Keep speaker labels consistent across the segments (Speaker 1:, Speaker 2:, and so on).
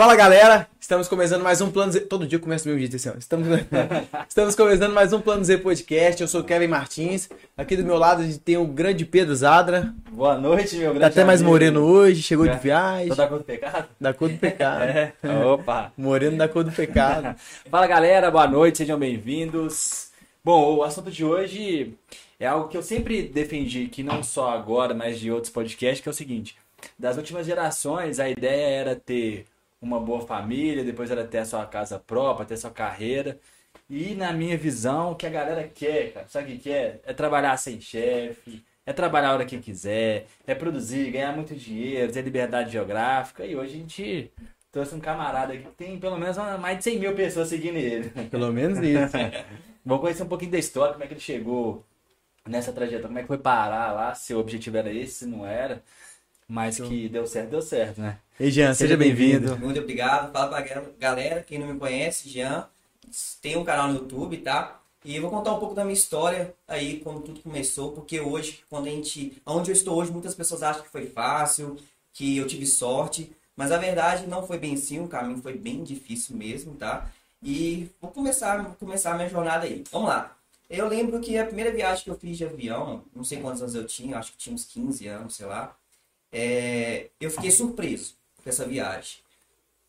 Speaker 1: Fala galera, estamos começando mais um Plano Z. Todo dia começa do mesmo jeito, assim, ó. Estamos... estamos começando mais um Plano Z Podcast. Eu sou o Kevin Martins. Aqui do meu lado a gente tem o grande Pedro Zadra.
Speaker 2: Boa noite, meu grande
Speaker 1: Tá até mais
Speaker 2: amigo.
Speaker 1: moreno hoje, chegou de
Speaker 2: É.
Speaker 1: viagem.
Speaker 2: Tô da cor do pecado?
Speaker 1: Da cor do pecado.
Speaker 2: É. Opa.
Speaker 1: Moreno da cor do pecado.
Speaker 2: Fala galera, boa noite, sejam bem-vindos. Bom, o assunto de hoje é algo que eu sempre defendi, que não só agora, mas de outros podcasts, que é o seguinte: das últimas gerações, a ideia era ter uma boa família, depois era ter a sua casa própria, ter a sua carreira. E na minha visão, o que a galera quer, cara, sabe o que quer? É trabalhar sem chefe, é trabalhar a hora que quiser, é produzir, ganhar muito dinheiro, ter liberdade geográfica. E hoje a gente trouxe um camarada aqui que tem pelo menos mais de 100 mil pessoas seguindo ele.
Speaker 1: Pelo menos isso.
Speaker 2: Vamos conhecer um pouquinho da história, como é que ele chegou nessa trajetória, como é que foi parar lá, se o objetivo era esse, se não era. Mas que deu certo, deu certo, né?
Speaker 1: Ei, Jean, seja bem-vindo.
Speaker 3: Muito obrigado. Fala pra gal- galera, quem não me conhece, Jean, tem um canal no YouTube, tá? E eu vou contar um pouco da minha história aí, como tudo começou, porque hoje, quando a gente. Onde eu estou hoje, muitas pessoas acham que foi fácil, que eu tive sorte, mas a verdade não foi bem assim, o caminho foi bem difícil mesmo, tá? E vou começar, vou começar a minha jornada aí. Vamos lá. Eu lembro que a primeira viagem que eu fiz de avião, não sei quantos anos eu tinha, acho que tinha uns 15 anos, sei lá. é, eu fiquei surpreso com essa viagem.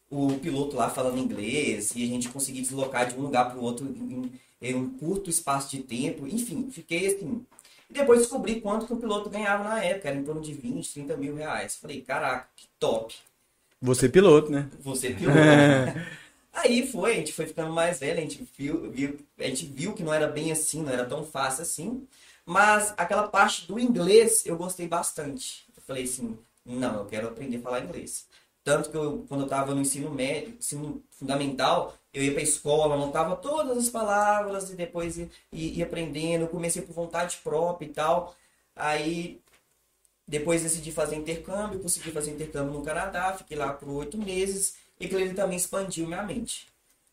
Speaker 3: O piloto lá falando inglês e a gente conseguir deslocar de um lugar para o outro em, em um curto espaço de tempo. Enfim, fiquei assim. E depois descobri quanto que o piloto ganhava na época, era em torno de 20, 30 mil reais. Falei, caraca, que top.
Speaker 1: Você piloto, né?
Speaker 3: Você piloto. Aí foi, a gente foi ficando mais velho, a gente viu, viu, a gente viu que não era bem assim, não era tão fácil assim. Mas aquela parte do inglês eu gostei bastante. Eu falei assim, não, eu quero aprender a falar inglês. Tanto que eu, quando eu estava no ensino médio, ensino fundamental, eu ia para a escola, anotava todas as palavras e depois ia, ia, aprendendo. Eu comecei por vontade própria e tal. Aí depois decidi fazer intercâmbio, consegui fazer intercâmbio no Canadá, fiquei lá por oito meses e aquilo ali também expandiu minha mente.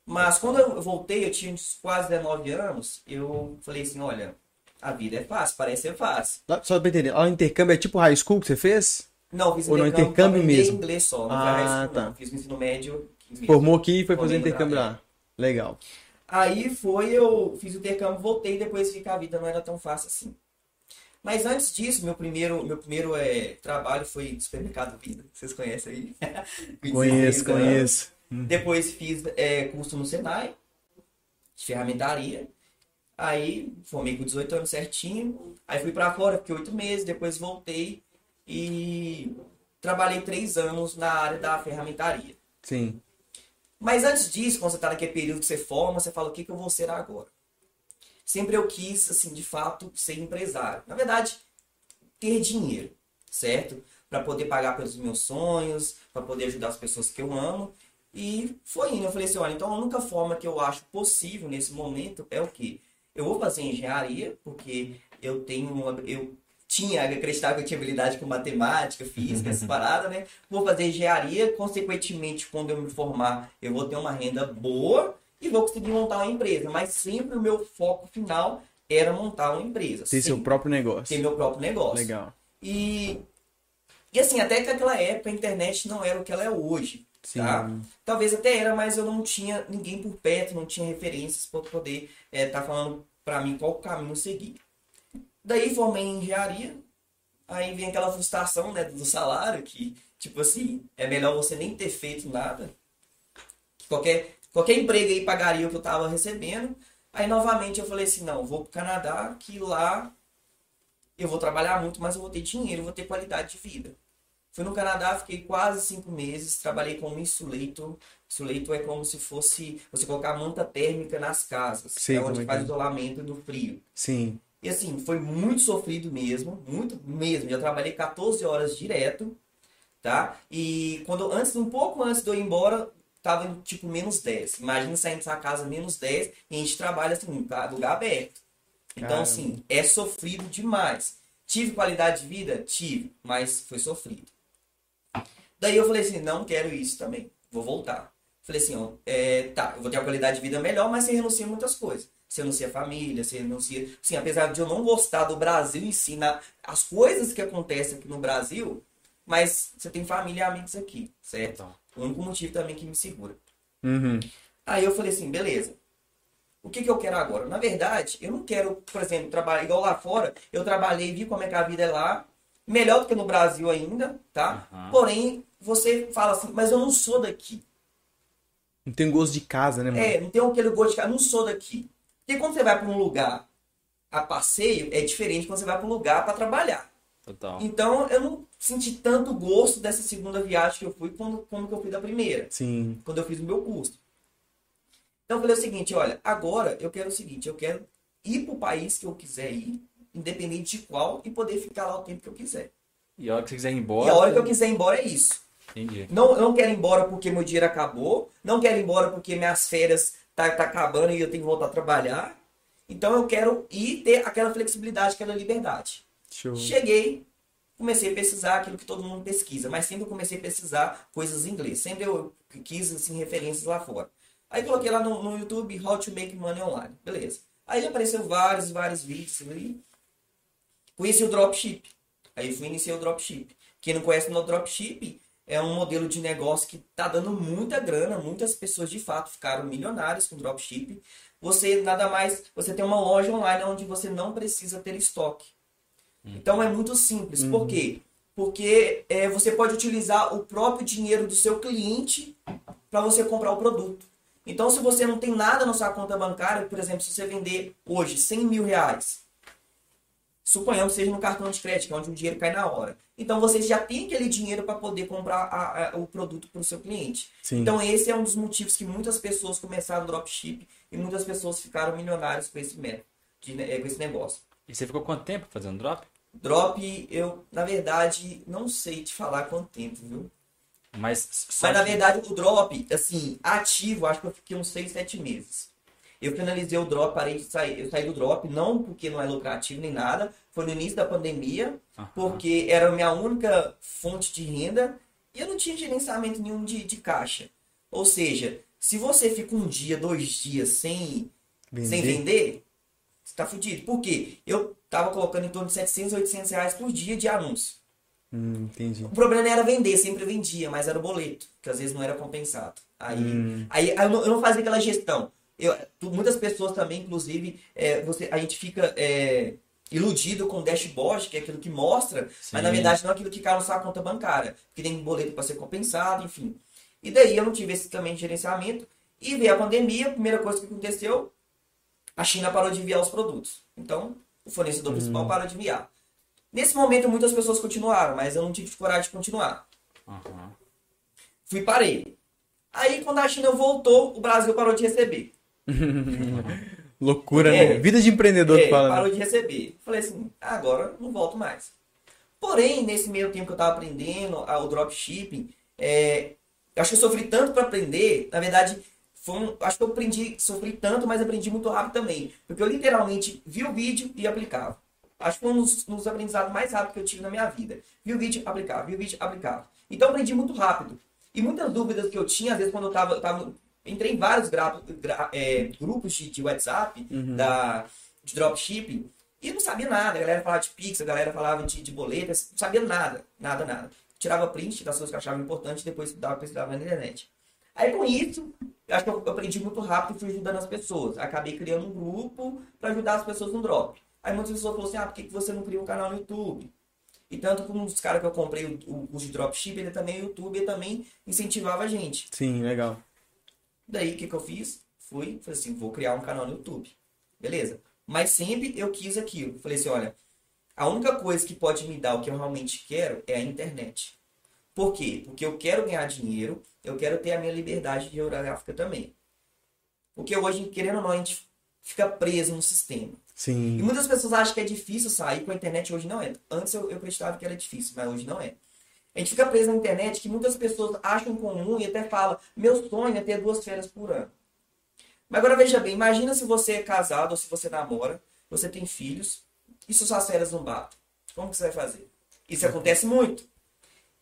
Speaker 3: Mas quando eu voltei, eu tinha quase 19 anos, eu falei assim, olha, a vida é fácil, parece ser fácil.
Speaker 1: Só pra entender, o intercâmbio é tipo high school que você fez?
Speaker 3: Não, fiz
Speaker 1: Ou no
Speaker 3: intercâmbio,
Speaker 1: mesmo?
Speaker 3: inglês só, não
Speaker 1: Ah, tá.
Speaker 3: não. Fiz o ensino médio.
Speaker 1: Formou aqui e foi fazer intercâmbio lá. Legal.
Speaker 3: Aí foi, eu fiz o intercâmbio, voltei e depois vi que a vida não era tão fácil assim. Mas antes disso, meu primeiro, meu primeiro é, trabalho foi no supermercado Vida. Vocês conhecem aí?
Speaker 1: Conheço,
Speaker 3: 16 anos.
Speaker 1: conheço.
Speaker 3: Depois fiz é, curso no Senai, de ferramentaria. Aí formei com 18 anos certinho. Aí fui pra fora, fiquei oito meses, depois voltei e trabalhei três anos na área da ferramentaria.
Speaker 1: Sim.
Speaker 3: Mas antes disso, quando você está naquele período que você forma, você fala o que, que eu vou ser agora. Sempre eu quis, assim, de fato, ser empresário. Na verdade, ter dinheiro, certo? Para poder pagar pelos meus sonhos, para poder ajudar as pessoas que eu amo. E foi indo. Eu falei assim, olha, então a única forma que eu acho possível nesse momento é o quê? Eu vou fazer engenharia, porque eu tenho uma, eu tinha, acreditava que eu tinha habilidade com matemática, física, essa parada, né? Vou fazer engenharia, consequentemente, quando eu me formar, eu vou ter uma renda boa e vou conseguir montar uma empresa. Mas sempre o meu foco final era montar uma empresa.
Speaker 1: Ter seu próprio negócio.
Speaker 3: Ter meu próprio negócio.
Speaker 1: Legal.
Speaker 3: E, e assim, até que naquela época a internet não era o que ela é hoje.
Speaker 1: Sim.
Speaker 3: Tá? Talvez até era, mas eu não tinha ninguém por perto, não tinha referências para poder estar falando para mim qual caminho seguir. Daí formei em engenharia, aí vem aquela frustração né, do salário, que tipo assim, é melhor você nem ter feito nada. Que qualquer, qualquer emprego aí pagaria o que eu estava recebendo. Aí novamente eu falei assim, não, vou pro Canadá, que lá eu vou trabalhar muito, mas eu vou ter dinheiro, vou ter qualidade de vida. Fui no Canadá, fiquei quase cinco meses, trabalhei como insulator. Insulator é como se fosse você colocar manta térmica nas casas,
Speaker 1: Sei
Speaker 3: é onde
Speaker 1: é
Speaker 3: faz
Speaker 1: é.
Speaker 3: isolamento do frio.
Speaker 1: Sim.
Speaker 3: E assim, foi muito sofrido mesmo, muito mesmo. Já trabalhei 14 horas direto, tá? E quando antes, um pouco antes de eu ir embora, tava em tipo menos 10. Imagina saindo dessa casa menos 10 e a gente trabalha assim, lugar aberto. Então,
Speaker 1: Caramba.
Speaker 3: assim, é sofrido demais. Tive qualidade de vida? Tive, mas foi sofrido. Daí eu falei assim, não quero isso também, vou voltar. Falei assim, ó, é, tá, eu vou ter uma qualidade de vida melhor, mas você renuncia a muitas coisas. Você renuncia a família, você renuncia... Sim, apesar de eu não gostar do Brasil em si, na- as coisas que acontecem aqui no Brasil, mas você tem família e amigos aqui, certo?
Speaker 2: Então,
Speaker 3: O único motivo também que me segura.
Speaker 1: Uhum.
Speaker 3: Aí eu falei assim, beleza. O que, que eu quero agora? Na verdade, eu não quero, por exemplo, trabalhar igual lá fora. Eu trabalhei, vi como é que a vida é lá. Melhor do que no Brasil ainda, tá?
Speaker 2: Aham.
Speaker 3: Porém, você fala assim, mas eu não sou daqui.
Speaker 1: Não tem gosto de casa, né, mano?
Speaker 3: É, não tem aquele gosto de cara, não sou daqui. Porque quando você vai para um lugar a passeio, é diferente quando você vai para um lugar para trabalhar.
Speaker 2: total.
Speaker 3: Então, eu não senti tanto gosto dessa segunda viagem que eu fui como, como que eu fui da primeira.
Speaker 1: Sim.
Speaker 3: quando eu fiz o meu curso. Então eu falei o seguinte, olha, agora eu quero o seguinte, eu quero ir para o país que eu quiser ir, independente de qual, e poder ficar lá o tempo que eu quiser.
Speaker 2: E a hora que você quiser ir
Speaker 3: E
Speaker 2: embora.
Speaker 3: a hora que eu quiser ir embora é isso.
Speaker 2: Entendi.
Speaker 3: Não, não quero ir embora porque meu dinheiro acabou, não quero ir embora porque minhas férias tá, tá acabando e eu tenho que voltar a trabalhar. Então eu quero ir ter aquela flexibilidade, aquela liberdade.
Speaker 1: Show.
Speaker 3: Cheguei, comecei a pesquisar aquilo que todo mundo pesquisa, mas sempre eu comecei a pesquisar coisas em inglês. Sempre eu quis assim, referências lá fora. Aí coloquei lá no, no YouTube How to Make Money Online. Beleza. Aí apareceu vários, vários vídeos ali. Conheci o Dropship. Aí fui iniciar o Dropship. Quem não conhece o Dropship é um modelo de negócio que tá dando muita grana. Muitas pessoas de fato ficaram milionárias com Dropship. Você nada mais, você tem uma loja online onde você não precisa ter estoque. Então é muito simples. Por quê? Porque é, você pode utilizar o próprio dinheiro do seu cliente para você comprar o produto. Então, se você não tem nada na sua conta bancária, por exemplo, se você vender hoje 100 mil reais, suponhamos que seja no cartão de crédito, que é onde o dinheiro cai na hora. Então, você já tem aquele dinheiro para poder comprar a- a- o produto para o seu cliente.
Speaker 1: Sim.
Speaker 3: Então, esse é um dos motivos que muitas pessoas começaram o dropship e muitas pessoas ficaram milionários com esse método, de ne- com esse negócio.
Speaker 2: E você ficou quanto tempo fazendo drop?
Speaker 3: Drop, eu, na verdade, não sei te falar quanto tempo, viu?
Speaker 2: Mas só
Speaker 3: Mas na verdade o drop, assim, ativo, acho que eu fiquei uns 6, 7 meses. Eu finalizei o drop, parei de sair. Eu saí do drop, não porque não é lucrativo nem nada. Foi no início da pandemia,
Speaker 2: Aham.
Speaker 3: porque era a minha única fonte de renda e eu não tinha gerenciamento nenhum de, de caixa. Ou seja, se você fica um dia, dois dias sem sem vender, você tá fudido. Por quê? Eu tava colocando em torno de 700, 800 reais por dia de anúncio.
Speaker 1: Hum, entendi.
Speaker 3: O problema não era vender, sempre vendia, mas era o boleto, que às vezes não era compensado. Aí,
Speaker 1: Hum.
Speaker 3: aí eu, não, eu não fazia aquela gestão. Eu, tu- muitas pessoas também, inclusive, é, você, a gente fica é, iludido com o dashboard, que é aquilo que mostra, mas na
Speaker 2: Sim.
Speaker 3: verdade não é aquilo que cai na sua conta bancária, porque tem um boleto para ser compensado, enfim. E daí eu não tive esse também de gerenciamento. E veio a pandemia, a primeira coisa que aconteceu, a China parou de enviar os produtos. Então, o fornecedor principal parou de enviar. Nesse momento, muitas pessoas continuaram, mas eu não tive coragem de continuar.
Speaker 2: Aham.
Speaker 3: Fui parei. Aí, quando a China voltou, o Brasil parou de receber.
Speaker 1: Loucura,
Speaker 3: É.
Speaker 1: né? Vida de empreendedor
Speaker 3: É,
Speaker 1: que fala. né?
Speaker 3: parou de receber. Falei assim, agora não volto mais. Porém, nesse meio tempo que eu tava aprendendo o dropshipping, é, acho que eu sofri tanto para aprender. Na verdade, um- acho que eu aprendi, sofri tanto, mas aprendi muito rápido também. Porque eu literalmente vi o vídeo e aplicava. Acho que foi um dos, dos aprendizados mais rápidos que eu tive na minha vida. Vi o vídeo, aplicava, vi o vídeo, aplicava. Então aprendi muito rápido. E muitas dúvidas que eu tinha, às vezes quando eu tava entrei em vários gra- gra- é, grupos de, de WhatsApp, da, de dropshipping, e não sabia nada. A galera falava de Pix, a galera falava de, de boletas, não sabia nada, nada, nada. Tirava print das coisas que achava importante e depois dava pesquisava na internet. Aí com isso, eu acho que eu aprendi muito rápido e fui ajudando as pessoas. Acabei criando um grupo para ajudar as pessoas no drop. Aí muitas pessoas falaram assim, ah, por que você não cria um canal no YouTube? E tanto com os caras que eu comprei o, o curso de dropship, ele também é YouTube, ele também incentivava a gente.
Speaker 1: Sim, legal.
Speaker 3: Daí o que, que eu fiz? Fui, falei assim, vou criar um canal no YouTube. Beleza. Mas sempre eu quis aquilo. Falei assim, olha, a única coisa que pode me dar o que eu realmente quero é a internet. Por quê? Porque eu quero ganhar dinheiro, eu quero ter a minha liberdade geográfica também. Porque hoje, querendo ou não, a gente fica preso no sistema. E
Speaker 1: Sim.
Speaker 3: muitas pessoas acham que é difícil sair com a internet, hoje não é. Antes eu, eu acreditava que era difícil, mas hoje não é. A gente fica preso na internet que muitas pessoas acham comum e até falam, meu sonho é ter duas férias por ano. Mas agora veja bem, imagina se você é casado ou se você namora, você tem filhos, e se suas férias não batem. Como que você vai fazer? Isso acontece muito.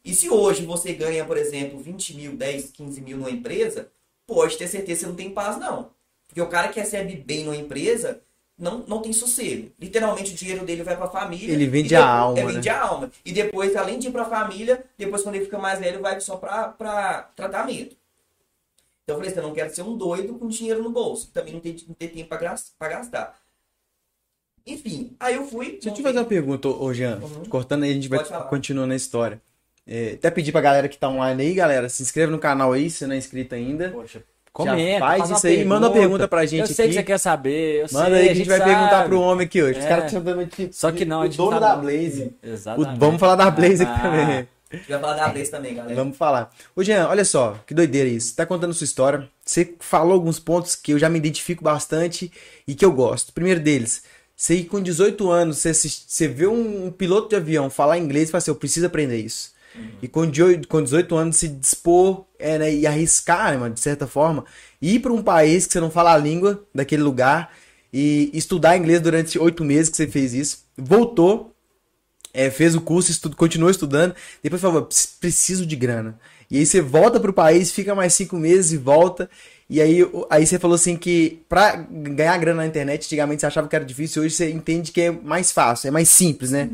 Speaker 3: E se hoje você ganha, por exemplo, 20 mil, 10, 15 mil numa empresa, pode ter certeza que você não tem paz, não. Porque o cara que recebe bem numa empresa, não, não tem sossego. Literalmente o dinheiro dele vai pra família.
Speaker 1: Ele vende
Speaker 3: depois-
Speaker 1: a alma,
Speaker 3: É,
Speaker 1: né?
Speaker 3: vende a alma. E depois, além de ir pra família, depois quando ele fica mais velho, vai só pra, pra tratamento. Então eu falei assim, eu não quero ser um doido com dinheiro no bolso. Também não tem, não tem tempo pra gastar. Enfim, aí eu fui.
Speaker 1: Deixa eu te fazer uma pergunta, ô Jean.
Speaker 3: Uhum.
Speaker 1: Cortando aí, a gente vai continuando a história. É, até pedir pra galera que tá online aí, galera, se inscreve no canal aí, se não é inscrito ainda.
Speaker 2: Poxa, comenta,
Speaker 1: faz
Speaker 2: faz
Speaker 1: isso aí, manda uma pergunta pra gente
Speaker 2: Eu sei
Speaker 1: aqui.
Speaker 2: que você quer saber, eu
Speaker 1: Manda
Speaker 2: sei,
Speaker 1: aí que a gente vai perguntar pro homem aqui hoje. Os
Speaker 2: É.
Speaker 1: caras estão chamando de
Speaker 2: Só que não, a
Speaker 1: o
Speaker 2: gente
Speaker 1: dono da Blaze. O-
Speaker 2: Exatamente.
Speaker 1: vamos falar da Blaze aqui
Speaker 2: Ah.
Speaker 1: também.
Speaker 3: A gente vai falar da vez também, galera.
Speaker 1: Vamos falar. Ô, Jean, olha só, que doideira isso. Você tá contando sua história. Você falou alguns pontos que eu já me identifico bastante e que eu gosto. Primeiro deles, você com 18 anos, você, assist- você vê um, um piloto de avião falar inglês e fala assim, eu preciso aprender isso. E com, de- com 18 anos se dispor é, né, e arriscar, né, mano, de certa forma, ir para um país que você não fala a língua daquele lugar e estudar inglês durante oito meses que você fez isso. Voltou, é, fez o curso, estu continuou estudando, depois falou, "Preci- preciso de grana. E aí você volta pro país, fica mais cinco meses e volta. E aí, o- aí você falou assim que pra ganhar grana na internet, antigamente você achava que era difícil, hoje você entende que é mais fácil, é mais simples, né?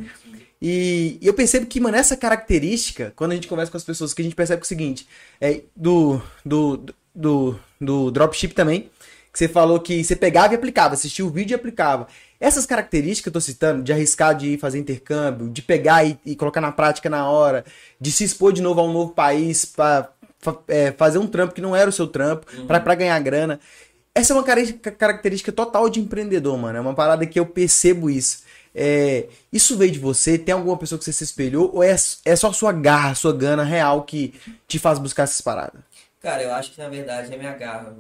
Speaker 1: E, e eu percebo que, mano, essa característica, quando a gente conversa com as pessoas, que a gente percebe que é o seguinte, é do, do, do, do dropship também, que você falou que você pegava e aplicava, assistia o vídeo e aplicava. Essas características que eu tô citando, de arriscar de ir fazer intercâmbio, de pegar e, e colocar na prática na hora, de se expor de novo a um novo país pra fa- é, fazer um trampo que não era o seu trampo, pra pra ganhar grana. Essa é uma característica total de empreendedor, mano. É uma parada que eu percebo isso. É, isso veio de você? Tem alguma pessoa que você se espelhou? Ou é, é só sua garra, sua gana real que te faz buscar essas paradas?
Speaker 3: Cara, eu acho que na verdade é minha garra.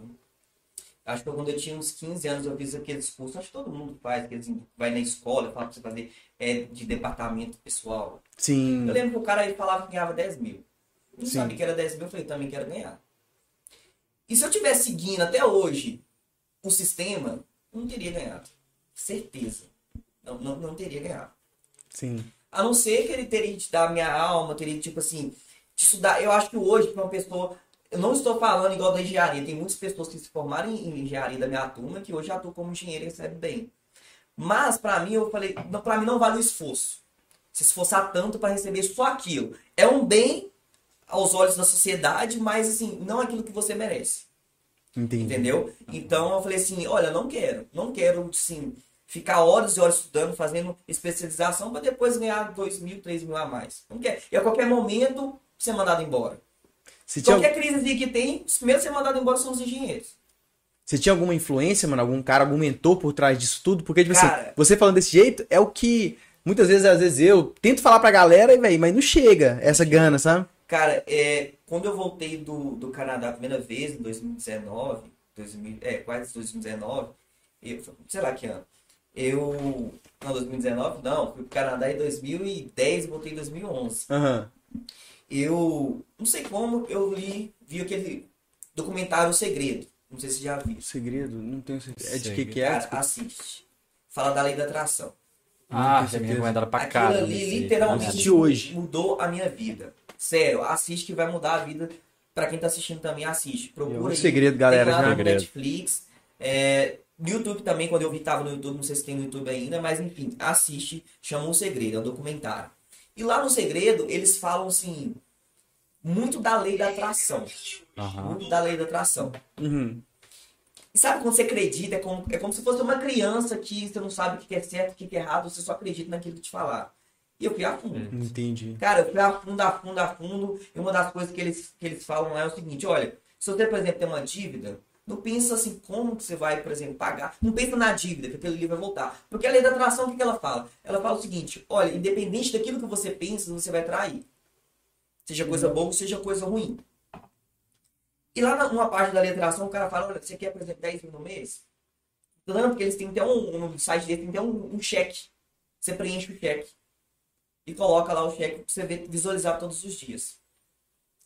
Speaker 3: Acho que quando eu tinha uns 15 anos eu fiz aqueles cursos, acho que todo mundo faz, que vai na escola, fala pra você fazer é, de departamento pessoal.
Speaker 1: Sim.
Speaker 3: Eu lembro que o cara aí falava que ganhava 10 mil. Não
Speaker 1: Sim.
Speaker 3: sabia que era 10 mil, eu falei, também quero ganhar. E se eu tivesse seguindo até hoje o sistema, eu não teria ganhado. Certeza. Não, não, não teria ganhado.
Speaker 1: Sim.
Speaker 3: A não ser que ele teria de dar minha alma, teria tipo assim, de estudar. Eu acho que hoje, para uma pessoa. Eu não estou falando igual da engenharia. Tem muitas pessoas que se formaram em engenharia da minha turma que hoje atuam como engenheiro e recebem bem. Mas para mim, eu falei, para mim não vale o esforço. Se esforçar tanto para receber só aquilo. É um bem aos olhos da sociedade, mas assim, não aquilo que você merece.
Speaker 1: Entendi.
Speaker 3: Entendeu? Então eu falei assim, olha, não quero, não quero assim, ficar horas e horas estudando, fazendo especialização para depois ganhar dois mil, três mil a mais. Não quero. E a qualquer momento ser mandado embora.
Speaker 1: Tinha,
Speaker 3: Qualquer crise que tem, os primeiros a ser mandado embora são os engenheiros.
Speaker 1: você tinha alguma influência, mano? Algum cara, algum mentor por trás disso tudo? Porque, tipo
Speaker 3: Cara-
Speaker 1: assim, você falando desse jeito é o que muitas vezes, às vezes eu tento falar pra galera, e, véi, mas não chega essa gana, sabe?
Speaker 3: Cara, é, quando eu voltei do, do Canadá a primeira vez, em 2019, 2000, é, quase 2019, eu, sei lá que ano, eu, não, 2019 não, fui pro Canadá em 2010 e voltei em 2011.
Speaker 1: Aham.
Speaker 3: Eu, não sei como, eu li, vi aquele documentário O Segredo, não sei se você já viu.
Speaker 1: Segredo? Não tenho certeza. É de que que é?
Speaker 3: Cara, assiste. Fala da lei da atração.
Speaker 2: Ah, já me recomendaram pra
Speaker 3: Aquilo ali literalmente
Speaker 1: hoje.
Speaker 3: mudou a minha vida. Sério, assiste que vai mudar a vida. Pra quem tá assistindo também, assiste.
Speaker 1: É
Speaker 3: Procura
Speaker 1: um
Speaker 3: aí.
Speaker 1: segredo, galera,
Speaker 3: Tem lá
Speaker 1: já.
Speaker 3: no
Speaker 2: Segredo.
Speaker 3: Netflix. É, no YouTube também, quando eu vi, tava no YouTube. Não sei se tem no YouTube ainda, mas enfim, assiste. Chama O Segredo, é um documentário. E lá no Segredo, eles falam assim. Muito da lei da atração.
Speaker 2: Aham.
Speaker 3: Muito da lei da atração.
Speaker 1: Uhum.
Speaker 3: E sabe quando você acredita? É como, é como se fosse uma criança que você não sabe o que é certo, o que é errado, você só acredita naquilo que te falar. E eu fui a fundo.
Speaker 1: Entendi.
Speaker 3: Cara, eu fui a fundo, a fundo, a fundo. E uma das coisas que eles, que eles falam lá é o seguinte: olha, se você, por exemplo, tem uma dívida, não pensa assim como que você vai, por exemplo, pagar. Não pensa na dívida, que aquele livro vai voltar. Porque a lei da atração, o que, ela fala? Ela fala o seguinte: olha, independente daquilo que você pensa, você vai trair. Seja coisa boa ou seja coisa ruim. E lá numa parte da lei da atração, o cara fala: olha, você quer, por exemplo, 10 mil no mês? Dando porque eles têm até um, no site deles tem até um, um cheque. Você preenche o cheque e coloca lá o cheque pra você ver, visualizar todos os dias.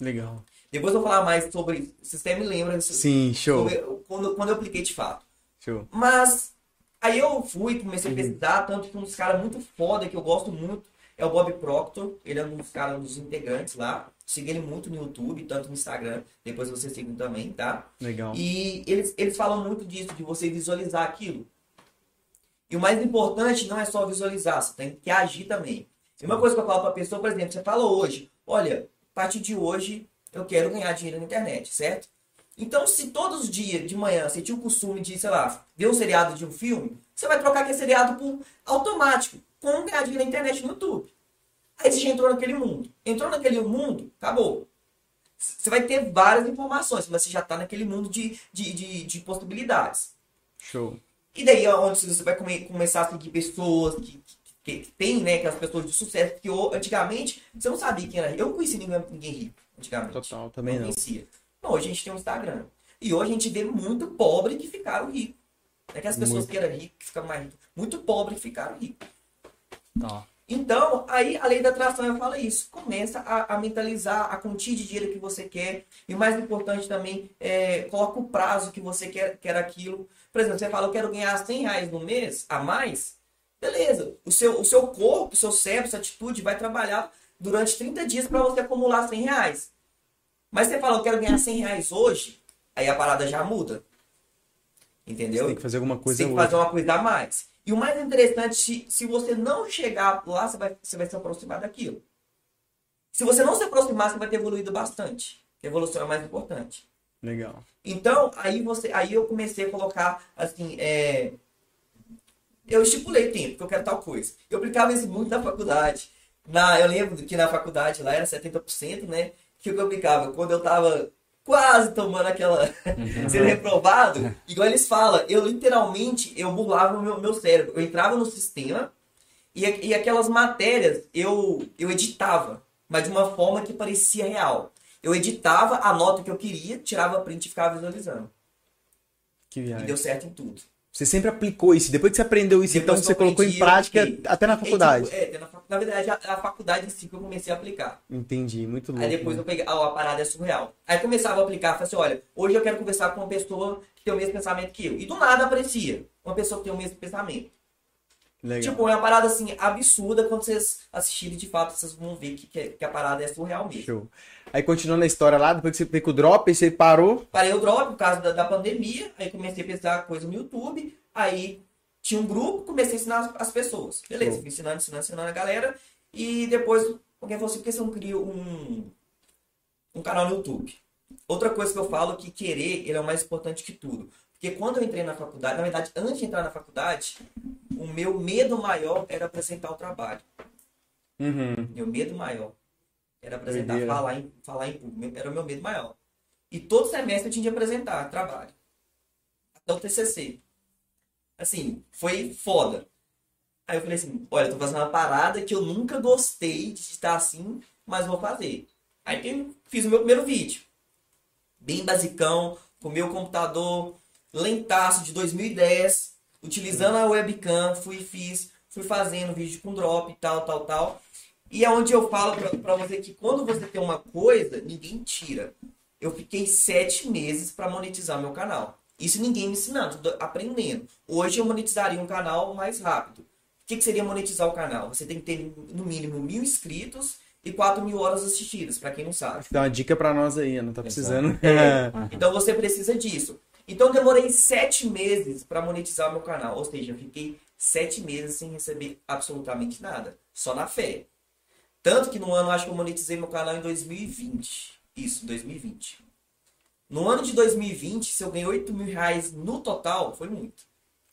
Speaker 1: Legal.
Speaker 3: Depois eu vou falar mais sobre. Vocês até me lembram isso-
Speaker 1: Sim, show.
Speaker 3: sobre- quando, quando eu apliquei de fato.
Speaker 1: Show.
Speaker 3: Mas aí eu fui, comecei a pesquisar, tanto que um dos caras muito foda que eu gosto muito é o Bob Proctor. Ele é um dos caras, um dos integrantes lá. Siga ele muito no YouTube, tanto no Instagram. Depois você siga também, tá?
Speaker 1: Legal.
Speaker 3: E eles, eles falam muito disso, de você visualizar aquilo. E o mais importante não é só visualizar, você tem que agir também. E uma coisa que eu falo pra pessoa, por exemplo, você fala hoje, olha, a partir de hoje eu quero ganhar dinheiro na internet, certo? Então, se todos os dias de manhã você tinha o costume de, sei lá, ver um seriado de um filme, você vai trocar aquele seriado por automático, com ganhar dinheiro na internet no YouTube. Aí você já entrou naquele mundo. Entrou naquele mundo, acabou. Você vai ter várias informações, mas você já está naquele mundo de, de, de, de, possibilidades.
Speaker 1: Show.
Speaker 3: E daí é onde você vai come, começar a seguir pessoas que, que, que, tem, né, aquelas pessoas de sucesso que antigamente você não sabia quem era. Eu não conhecia ninguém, ninguém rico antigamente.
Speaker 1: Total, também não.
Speaker 3: Conhecia. Hoje a gente tem um Instagram. E hoje a gente vê muito pobre que ficaram ricos. É que as pessoas muito. que eram ricas, que ficaram mais ricos. Muito pobre que ficaram ricos.
Speaker 2: Tá.
Speaker 3: Então, aí a lei da atração fala isso. Começa a, a, mentalizar a quantia de dinheiro que você quer. E o mais importante também, é, coloca o prazo que você quer, quer aquilo. Por exemplo, você fala, eu quero ganhar 100 reais no mês, a mais. Beleza. O seu, o seu corpo, o seu cérebro, sua atitude vai trabalhar durante 30 dias para você acumular 100 reais. Mas você fala, eu quero ganhar 100 reais hoje, aí a parada já muda. Entendeu? Você
Speaker 1: tem que fazer alguma coisa
Speaker 3: tem que fazer uma coisa a mais. E o mais interessante, se, se você não chegar lá, você vai, você vai se aproximar daquilo. Se você não se aproximar, você vai ter evoluído bastante. A evolução é mais importante.
Speaker 1: Legal.
Speaker 3: Então, aí você, aí eu comecei a colocar assim, é... eu estipulei tempo, que eu quero tal coisa. Eu aplicava isso muito na faculdade. Na, eu lembro que na faculdade lá era 70%, né? Que eu aplicava quando eu tava quase tomando aquela. Uhum. sendo reprovado. Igual eles falam, eu literalmente eu burlava o meu, meu cérebro. Eu entrava no sistema e, e aquelas matérias eu, eu editava, mas de uma forma que parecia real. Eu editava a nota que eu queria, tirava print e ficava visualizando.
Speaker 1: Que viagem.
Speaker 3: E deu certo em tudo.
Speaker 1: Você sempre aplicou isso. Depois que você aprendeu isso, Depois então você colocou em prática até na faculdade.
Speaker 3: É, tipo, é, na, na, verdade, a, a, faculdade em si que eu comecei a aplicar.
Speaker 1: Entendi, muito louco.
Speaker 3: Aí depois né? eu peguei, a parada é surreal. Aí começava a aplicar, falei assim, olha, hoje eu quero conversar com uma pessoa que tem o mesmo pensamento que eu. E do nada aparecia uma pessoa que tem o mesmo pensamento. Legal. Tipo, é uma parada assim, absurda. Quando vocês assistirem, de fato, vocês vão ver que, que a parada é surreal mesmo.
Speaker 1: Show. Aí continuando a história lá, depois que você com o drop, você parou?
Speaker 3: Parei o drop por causa da, da pandemia. Aí comecei a pesquisar coisa no YouTube. Aí tinha um grupo, comecei a ensinar as pessoas. Beleza, fui ensinando, ensinando, ensinando a galera. E depois, alguém falou assim, por que você não cria um, um canal no YouTube? Outra coisa que eu falo é que querer, ele é o mais importante que tudo. Porque quando eu entrei na faculdade, na verdade, antes de entrar na faculdade, o meu medo maior era apresentar o trabalho.
Speaker 1: Uhum.
Speaker 3: Meu medo maior era apresentar, falar em, falar em público. Era o meu medo maior. E todo semestre eu tinha de apresentar trabalho. Até o TCC. Assim, foi foda. Aí eu falei assim, olha, tô fazendo uma parada que eu nunca gostei de estar assim, mas vou fazer. Aí fiz o meu primeiro vídeo. Bem basicão, com o meu computador lentaço de 2010, utilizando a webcam, fui fiz, fui fazendo vídeo com drop, tal, tal, tal. E é onde eu falo pra, pra você que quando você tem uma coisa, ninguém tira. Eu fiquei sete meses para monetizar meu canal. Isso ninguém me ensinando, aprendendo. Hoje eu monetizaria um canal mais rápido. O que, que seria monetizar o canal? Você tem que ter no mínimo mil inscritos e 4 mil horas assistidas, para quem não sabe.
Speaker 1: Dá uma dica para nós aí, não tá precisando.
Speaker 3: É. então você precisa disso. Então demorei sete meses para monetizar meu canal. Ou seja, eu fiquei sete meses sem receber absolutamente nada. Só na fé. Tanto que no ano, acho que eu monetizei meu canal em 2020. Isso, 2020. No ano de 2020, se eu ganhei 8 mil reais no total, foi muito.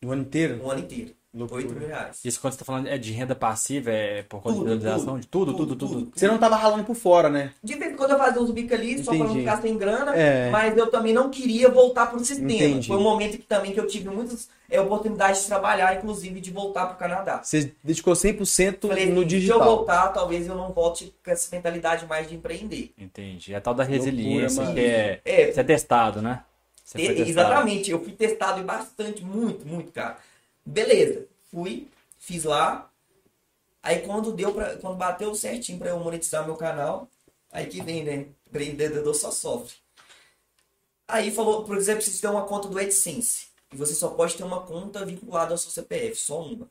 Speaker 1: O ano inteiro?
Speaker 3: O ano inteiro. Loucura. 8 mil reais.
Speaker 2: Isso quando você tá falando é de renda passiva, é por conta tudo, de realização de tudo tudo, tudo, tudo,
Speaker 1: Você não tava ralando por fora, né?
Speaker 3: De vez em quando eu fazia uns bicos ali, Entendi. só pra não ficar sem grana, é. mas eu também não queria voltar pro sistema. Entendi. Foi um momento que também que eu tive muitas é, oportunidades de trabalhar, inclusive de voltar pro Canadá.
Speaker 1: Você dedicou 100%
Speaker 3: Falei,
Speaker 1: no digital.
Speaker 3: Se eu voltar, talvez eu não volte com essa mentalidade mais de empreender.
Speaker 2: Entendi. É a tal da resiliência, Loucura, que é, é, é testado, né?
Speaker 3: Te, exatamente. Eu fui testado bastante, muito, muito, cara. Beleza. Fui, fiz lá. Aí quando deu para quando bateu certinho para eu monetizar meu canal, aí que vem, né? Empreendedor só sofre. Aí falou, por exemplo, você tem uma conta do AdSense e você só pode ter uma conta vinculada ao seu CPF, só uma.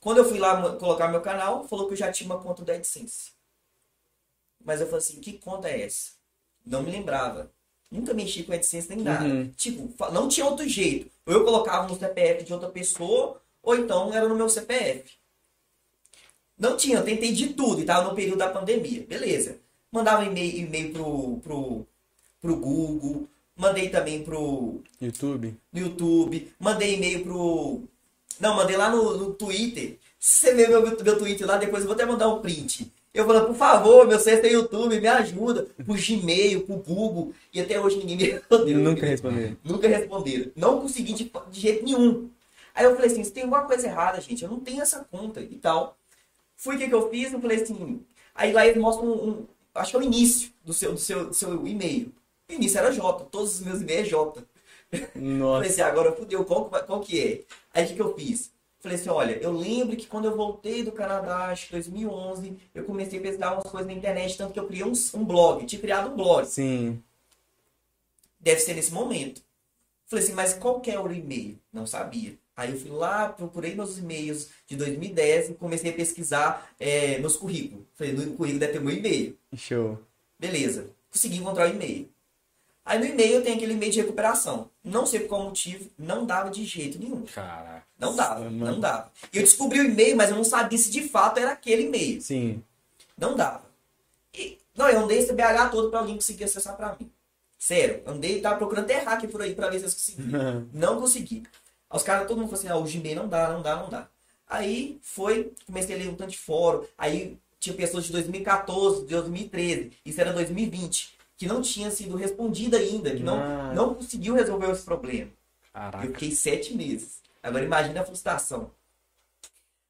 Speaker 3: Quando eu fui lá colocar meu canal, falou que eu já tinha uma conta do AdSense. Mas eu falei assim, que conta é essa? Não me lembrava. Nunca mexi com AdSense nem nada.
Speaker 1: Uhum.
Speaker 3: Tipo, não tinha outro jeito. Ou eu colocava no CPF de outra pessoa, ou então era no meu CPF. Não tinha, eu tentei de tudo e tava no período da pandemia. Beleza. Mandava e-mail, e-mail pro, pro, pro Google, mandei também pro
Speaker 1: YouTube.
Speaker 3: no YouTube, mandei e-mail pro. Não, mandei lá no, no Twitter. Se você ver meu, meu Twitter lá, depois eu vou até mandar um print. Eu falando, por favor, meu sexto é YouTube, me ajuda. Pro Gmail, pro Google. E até hoje ninguém me respondeu.
Speaker 1: Nunca responderam.
Speaker 3: Nunca responderam. Não consegui de, de jeito nenhum. Aí eu falei assim, se tem alguma coisa errada, gente, eu não tenho essa conta e tal. Fui o que, que eu fiz, eu falei assim. Aí lá eles mostram um, um- acho que é o início do seu, do seu, do seu e-mail. O início era J, todos os meus e-mails é J. Falei
Speaker 1: Nossa.
Speaker 3: assim, agora fudeu, qual, qual que é? Aí o que, que eu fiz? Falei assim, olha, eu lembro que quando eu voltei do Canadá, acho que 2011, eu comecei a pesquisar umas coisas na internet, tanto que eu criei um, um blog, tinha criado um blog.
Speaker 1: Sim.
Speaker 3: Deve ser nesse momento. Falei assim, mas qual que é o e-mail? Não sabia. Aí eu fui lá, procurei meus e-mails de 2010 e comecei a pesquisar é, meus currículos. Falei, no currículo deve ter meu e-mail.
Speaker 1: Show.
Speaker 3: Beleza. Consegui encontrar o e-mail. Aí no e-mail tem aquele e-mail de recuperação. Não sei por qual motivo, não dava de jeito nenhum.
Speaker 2: Caraca.
Speaker 3: Não dava,
Speaker 1: Nossa,
Speaker 3: não
Speaker 1: mano.
Speaker 3: dava. E eu descobri o e-mail, mas eu não sabia se de fato era aquele e-mail.
Speaker 1: Sim.
Speaker 3: Não dava. E, não, eu andei esse BH todo pra alguém conseguir acessar pra mim. Sério, andei, tava procurando até hack por aí pra ver se eu conseguia. Não consegui. Aí Os caras, todo mundo falou assim, ah, o Gmail não dá, não dá, não dá. Aí foi, comecei a ler um tanto de fórum, aí tinha pessoas de 2014, de 2013, isso era 2020, que não tinha sido respondida ainda, que não,
Speaker 1: Ah.
Speaker 3: não conseguiu resolver esse problema.
Speaker 2: Caraca.
Speaker 3: Eu fiquei sete meses. Agora imagina a frustração.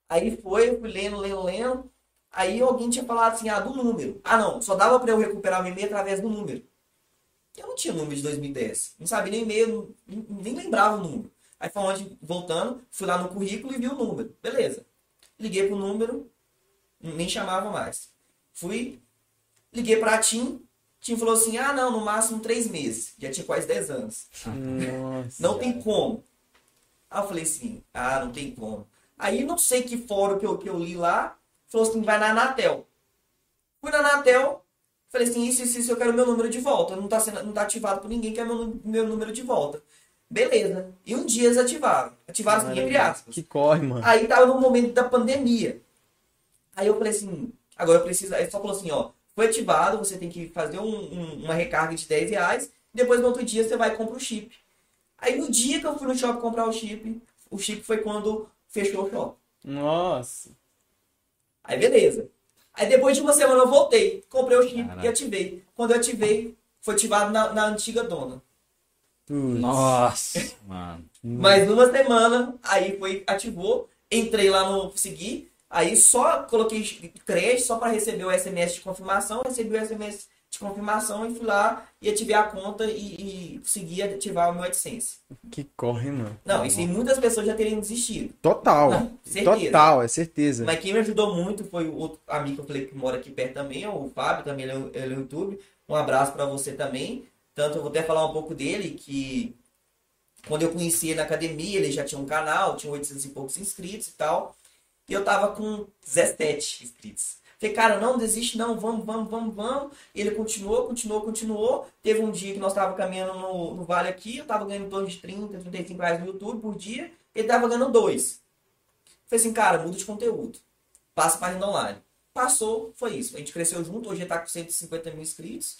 Speaker 3: Aí foi, eu fui lendo, lendo, lendo. Aí alguém tinha falado assim, ah, do número. Ah, não, só dava pra eu recuperar meu e-mail através do número. Eu não tinha número de 2010. Não sabia nem e-mail, nem- nem lembrava o número. Aí foi onde, voltando, fui lá no currículo e vi o número. Beleza. Liguei pro número, nem chamava mais. Fui, liguei pra Tim. Tim falou assim, ah, não, no máximo três meses. Já tinha quase 10 anos.
Speaker 1: Nossa.
Speaker 3: Não tem como. Aí eu falei assim, ah, não tem como. Aí não sei que fórum que eu, que eu li lá, falou assim, vai na Anatel. Fui na Anatel, falei assim, isso, isso, isso, eu quero meu número de volta. Não tá, sendo, não tá ativado por ninguém, quer meu, meu número de volta. Beleza. E um dia eles ativaram. Ativaram assim, entre aspas.
Speaker 1: Que corre, mano.
Speaker 3: Aí tava no momento da pandemia. Aí eu falei assim, agora eu preciso. Aí só falou assim, ó, foi ativado, você tem que fazer um- um- uma recarga de 10 reais, depois no outro dia você vai e compra o chip. Aí no dia que eu fui no shopping comprar o chip, o chip foi quando fechou o shopping.
Speaker 1: Nossa.
Speaker 3: Aí beleza. Aí depois de uma semana eu voltei, comprei o chip
Speaker 2: Caraca.
Speaker 3: e ativei. Quando eu ativei, foi ativado na, na antiga dona.
Speaker 1: Putz.
Speaker 2: Nossa, mano.
Speaker 3: Mas numa semana, aí foi, ativou, entrei lá no seguir, aí só coloquei crédito só para receber o SMS de confirmação, recebi o SMS de confirmação e fui lá e ativei a conta e, e consegui ativar o meu AdSense.
Speaker 1: Que corre, mano.
Speaker 3: Não, isso aí muitas pessoas já teriam desistido.
Speaker 1: Total.
Speaker 3: Não, certeza.
Speaker 1: Total, é certeza.
Speaker 3: Mas quem me ajudou muito foi o outro amigo que eu falei que mora aqui perto também, o Fábio, também ele é, ele é no YouTube. Um abraço para você também. Tanto eu vou até falar um pouco dele, que quando eu conheci ele na academia, ele já tinha um canal, tinha 800 e poucos inscritos e tal. E eu tava com 17 inscritos. Falei, cara, não desiste não, vamos, vamos, vamos, vamos. E ele continuou, continuou, continuou. Teve um dia que nós tava caminhando no, no vale aqui, eu tava ganhando em torno de 30, 35 reais no YouTube por dia. Ele tava ganhando dois. Falei assim, cara, muda de conteúdo. Passa para renda online. Passou, foi isso. A gente cresceu junto, hoje ele tá com 150 mil inscritos.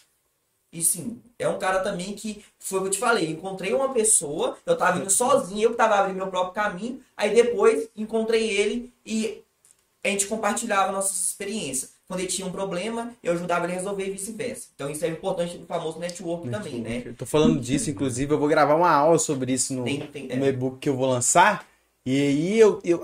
Speaker 3: E sim, é um cara também que, foi o que eu te falei, encontrei uma pessoa, eu tava indo sozinho, eu que tava abrindo meu próprio caminho, aí depois encontrei ele e a gente compartilhava nossas experiências. Quando ele tinha um problema, eu ajudava ele a resolver e vice-versa. Então isso é importante do famoso network também, né?
Speaker 1: Eu tô falando disso, inclusive, eu vou gravar uma aula sobre isso no,
Speaker 3: Tem, tem, é.
Speaker 1: no e-book que eu vou lançar. E aí eu, eu,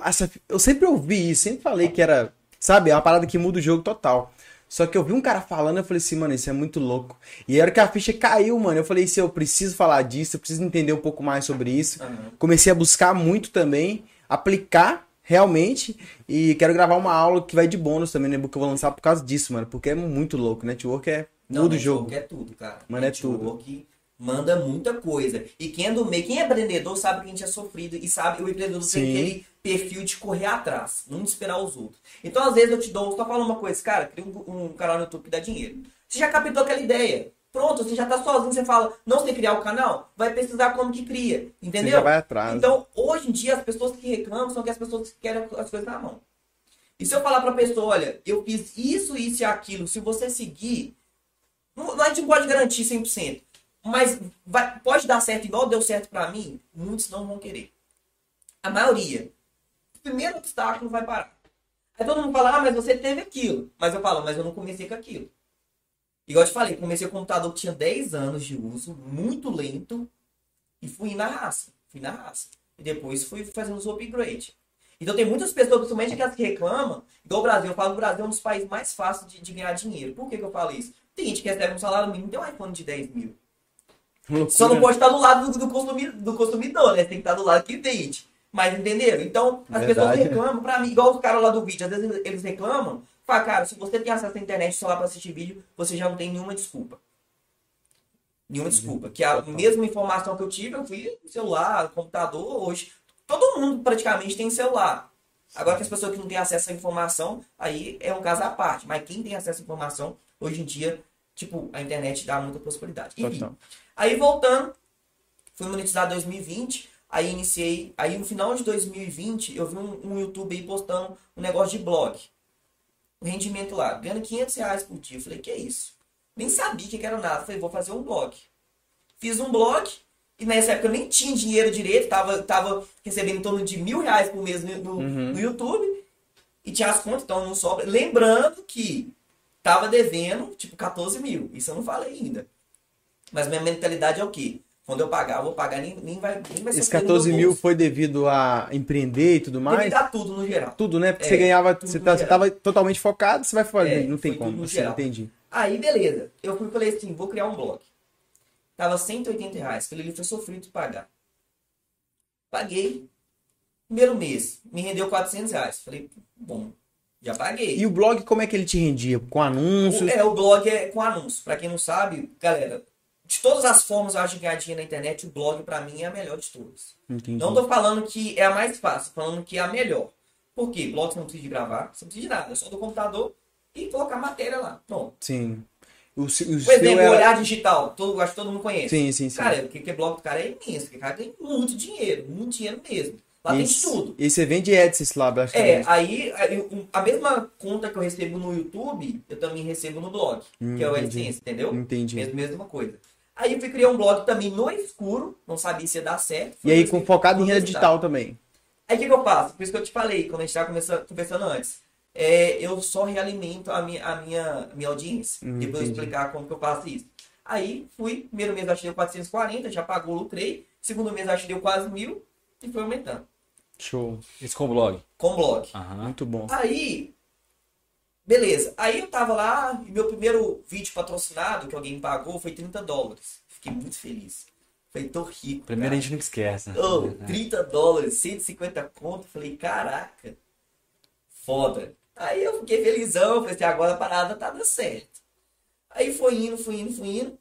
Speaker 1: eu sempre ouvi isso, sempre falei que era, sabe, é uma parada que muda o jogo total. Só que eu vi um cara falando, eu falei assim, mano, isso é muito louco. E a hora que a ficha caiu, mano, eu falei assim, eu preciso falar disso, eu preciso entender um pouco mais sobre isso.
Speaker 3: Aham.
Speaker 1: Comecei a buscar muito também, aplicar realmente. E quero gravar uma aula que vai de bônus também no e-book que eu vou lançar por causa disso, mano. Porque é muito louco. Network é
Speaker 3: Não,
Speaker 1: muda o
Speaker 3: network
Speaker 1: jogo.
Speaker 3: é tudo, cara.
Speaker 1: Mano, é
Speaker 3: Network manda muita coisa. E quem é do meio, quem é empreendedor sabe que a gente é sofrido e sabe o empreendedor
Speaker 1: Sim.
Speaker 3: tem aquele perfil de correr atrás, não de esperar os outros. Então, às vezes, eu te dou, só falo uma coisa, cara, cria um, um canal no YouTube que dá dinheiro. Você já captou aquela ideia. Pronto, você já tá sozinho, você fala, não sei criar o canal, vai pesquisar como que cria,
Speaker 1: Você
Speaker 3: entendeu?
Speaker 1: já vai atrás.
Speaker 3: Então, hoje em dia, as pessoas que reclamam são que as pessoas que querem as coisas na mão. E se eu falar pra pessoa, olha, eu fiz isso, isso e aquilo, se você seguir, não, não- a gente não pode garantir 100%, mas vai- pode dar certo igual deu certo pra mim, muitos não vão querer. A maioria. O primeiro obstáculo vai parar. Aí todo mundo fala, ah, mas você teve aquilo. Mas eu falo, mas eu não comecei com aquilo. Igual eu te falei, comecei com um computador que tinha 10 anos de uso, muito lento, e fui na raça. Fui na raça. E depois fui fazendo os upgrade. Então tem muitas pessoas, principalmente aquelas que reclamam, igual o Brasil, eu falo o Brasil é um dos países mais fáceis de, de ganhar dinheiro. Por que, que eu falo isso? Tem gente que recebe um salário mínimo tem um iPhone de 10 mil.
Speaker 1: Loucura.
Speaker 3: Só não pode estar do lado do, do, consumi- do consumidor, né? Tem que estar do lado que vende. Mas entenderam? Então, as pessoas
Speaker 1: Verdade.
Speaker 3: reclamam, pra mim, igual os caras lá do vídeo, às vezes eles reclamam, fala, cara, se você tem acesso à internet só lá pra assistir vídeo, você já não tem nenhuma desculpa. Nenhuma desculpa. Que a mesma informação que eu tive, eu fui no celular, computador, hoje. Todo mundo praticamente tem celular. Agora que as pessoas que não têm acesso à informação, aí é um caso à parte. Mas quem tem acesso à informação, hoje em dia, tipo, a internet dá muita possibilidade. Enfim. Aí voltando, fui monetizado em 2020, aí iniciei, aí no final de 2020 eu vi um, um YouTube aí postando um negócio de blog. O rendimento lá, ganhando 500 reais por dia. Eu falei, que é isso? Nem sabia que era nada. Falei, vou fazer um blog. Fiz um blog, e nessa época eu nem tinha dinheiro direito, tava, tava recebendo em torno de mil reais por mês no, no,
Speaker 1: Uhum.
Speaker 3: no YouTube, e tinha as contas, então não sobra. Lembrando que tava devendo, tipo, 14 mil. Isso eu não falei ainda. Mas minha mentalidade é o quê? Quando eu pagar, eu vou pagar, nem, nem vai, nem vai
Speaker 1: Esses
Speaker 3: sofrer no
Speaker 1: 14
Speaker 3: meu
Speaker 1: mil foi devido a empreender e tudo mais?
Speaker 3: Devido a tudo no geral.
Speaker 1: Tudo, né? Porque
Speaker 3: É,
Speaker 1: você ganhava, você,
Speaker 3: no
Speaker 1: tá, você
Speaker 3: geral.
Speaker 1: tava totalmente focado, você vai fazer.
Speaker 3: É,
Speaker 1: não tem como. Assim,
Speaker 3: geral.
Speaker 1: entendi.
Speaker 3: Aí, beleza. Eu fui falei assim, vou criar um blog. Tava 180 reais. Aquele ali foi sofrido de pagar. Paguei. Primeiro mês, me rendeu 400 reais. Falei, bom, já paguei.
Speaker 1: E o blog, como é que ele te rendia? Com anúncios?
Speaker 3: O, é, o blog é com anúncio. Pra quem não sabe, galera, de todas as formas eu acho de ganhar dinheiro na internet, o blog pra mim é a melhor de todas.
Speaker 1: Entendi.
Speaker 3: Não tô falando que é a mais fácil, falando que é a melhor. Por quê? Blog você não precisa de gravar, você não precisa de nada, é só do computador e colocar matéria lá. Pronto.
Speaker 1: Sim. O, o
Speaker 3: Por exemplo,
Speaker 1: era-
Speaker 3: olhar digital, todo, acho que todo mundo conhece.
Speaker 1: Sim, sim, sim.
Speaker 3: Cara, porque que blog do cara é imenso, porque o cara tem muito dinheiro, muito dinheiro mesmo. Lá tem de
Speaker 1: Esse-
Speaker 3: tudo.
Speaker 1: E você vende AdSense lá,
Speaker 3: É, aí um, a mesma conta que eu recebo no YouTube, eu também recebo no blog,
Speaker 1: Hum,
Speaker 3: que é o
Speaker 1: entendi.
Speaker 3: AdSense, entendeu?
Speaker 1: Entendi.
Speaker 3: Mesma, mesma coisa. Aí eu fui criar um blog também no escuro, não sabia se ia dar certo.
Speaker 1: E aí, com, focado em renda
Speaker 3: curiosidade.
Speaker 1: digital também.
Speaker 3: Aí o que, que eu faço? Por isso que eu te falei, quando a gente estava conversando, antes. É, eu só realimento a minha, a minha, minha audiência.
Speaker 1: Hum,
Speaker 3: Depois eu explicar como que eu faço isso. Aí fui, primeiro mês eu acho que deu 440, já pagou, lucrei. Segundo mês eu acho que deu quase mil e foi aumentando.
Speaker 1: Show.
Speaker 2: Isso com o blog.
Speaker 3: Com blog.
Speaker 2: Aham.
Speaker 1: Muito bom.
Speaker 3: Aí, beleza. Aí eu tava lá e meu primeiro vídeo patrocinado que alguém pagou foi 30 dólares. Fiquei muito feliz. Falei, tô rico.
Speaker 2: Primeiro
Speaker 3: cara.
Speaker 2: a gente nunca esquece. né?
Speaker 3: Ô, 30 dólares, 150 conto. Falei, caraca, foda. Aí eu fiquei felizão, falei assim, agora a parada tá dando certo. Aí foi indo, foi indo, foi indo.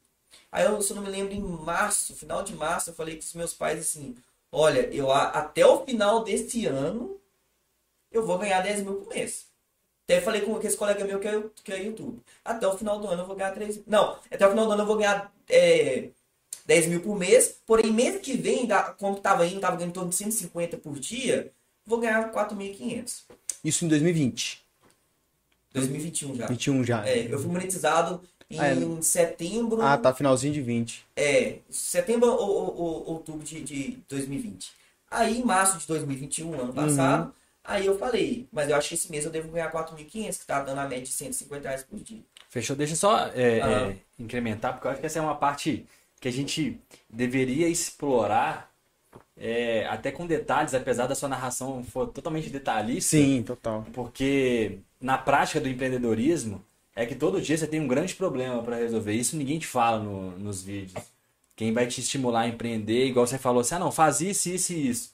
Speaker 3: Aí eu, se eu não me lembro, em março, final de março, eu falei com os meus pais assim, olha, eu até o final desse ano eu vou ganhar 10 mil por mês. Até falei com esse colega meu que é, que é YouTube. Até o final do ano eu vou ganhar 3 Não, até o final do ano eu vou ganhar é, 10 mil por mês. Porém, mês que vem, da- como tava indo, tava ganhando em torno de 150 por dia, vou ganhar 4.500.
Speaker 1: Isso em 2020.
Speaker 3: 2021 já.
Speaker 1: 21 já.
Speaker 3: É, eu fui monetizado em
Speaker 1: Ah, é.
Speaker 3: setembro.
Speaker 1: Ah, tá. Finalzinho de 20.
Speaker 3: É, setembro ou, ou- ou outubro de, de 2020. Aí, em março de 2021, ano passado, aí eu falei, mas eu acho que esse mês eu devo ganhar 4.500, que tá dando a média de 150 reais por dia.
Speaker 2: Fechou? Deixa eu só é,
Speaker 3: Aham.
Speaker 2: é, incrementar, porque eu acho que essa é uma parte que a gente deveria explorar é, até com detalhes, apesar da sua narração for totalmente detalhista.
Speaker 1: Sim, total.
Speaker 2: Porque na prática do empreendedorismo é que todo dia você tem um grande problema para resolver. Isso ninguém te fala no- nos vídeos. Quem vai te estimular a empreender, igual você falou assim, ah não, faz isso, isso e isso.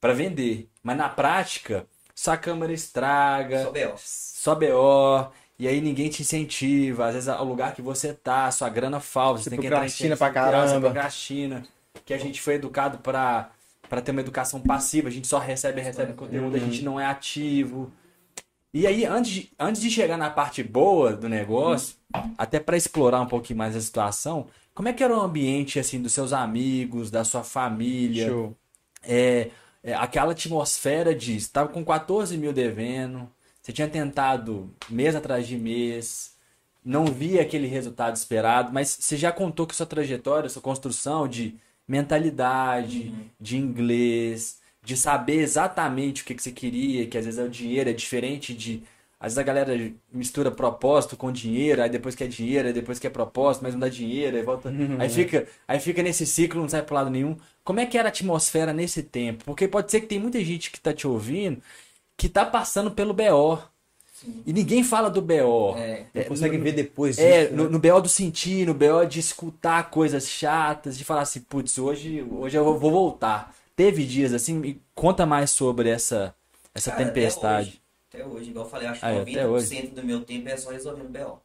Speaker 2: Para vender. Mas na prática, sua câmera estraga,
Speaker 3: Só B.O.
Speaker 2: só BO, e aí ninguém te incentiva. Às vezes o lugar que você tá, a sua grana falta, você,
Speaker 1: Você
Speaker 2: tem que entrar em
Speaker 1: procrastina pra caramba.
Speaker 2: procrastina. Que a gente foi educado pra para ter uma educação passiva, a gente só recebe, recebe conteúdo, a gente não é ativo. E aí, antes de, antes de chegar na parte boa do negócio, até para explorar um pouquinho mais a situação, como é que era o ambiente assim dos seus amigos, da sua família?
Speaker 1: Show.
Speaker 2: É, é, aquela atmosfera de estava com 14 mil devendo, você tinha tentado mês atrás de mês, não via aquele resultado esperado, mas você já contou que sua trajetória, sua construção de mentalidade, de inglês, de saber exatamente o que, que você queria, que às vezes é o dinheiro, é diferente de. Às vezes a galera mistura propósito com dinheiro, aí depois quer dinheiro, aí depois quer propósito, mas não dá dinheiro, aí volta. Aí fica, aí fica nesse ciclo, não sai pro lado nenhum. Como é que era a atmosfera nesse tempo? Porque pode ser que tem muita gente que tá te ouvindo que tá passando pelo BO. E ninguém fala do BO.
Speaker 3: É.
Speaker 1: Não consegue ver depois
Speaker 2: É,
Speaker 1: disso,
Speaker 2: no,
Speaker 1: né?
Speaker 2: no BO do sentir, no BO de escutar coisas chatas, de falar assim, putz, hoje, hoje eu vou voltar. Teve dias assim, me conta mais sobre essa, essa
Speaker 3: Cara,
Speaker 2: tempestade.
Speaker 3: Até hoje, até hoje, igual eu falei, acho que
Speaker 2: Ah, é, até hoje.
Speaker 3: 90% do meu tempo é só resolvendo BO.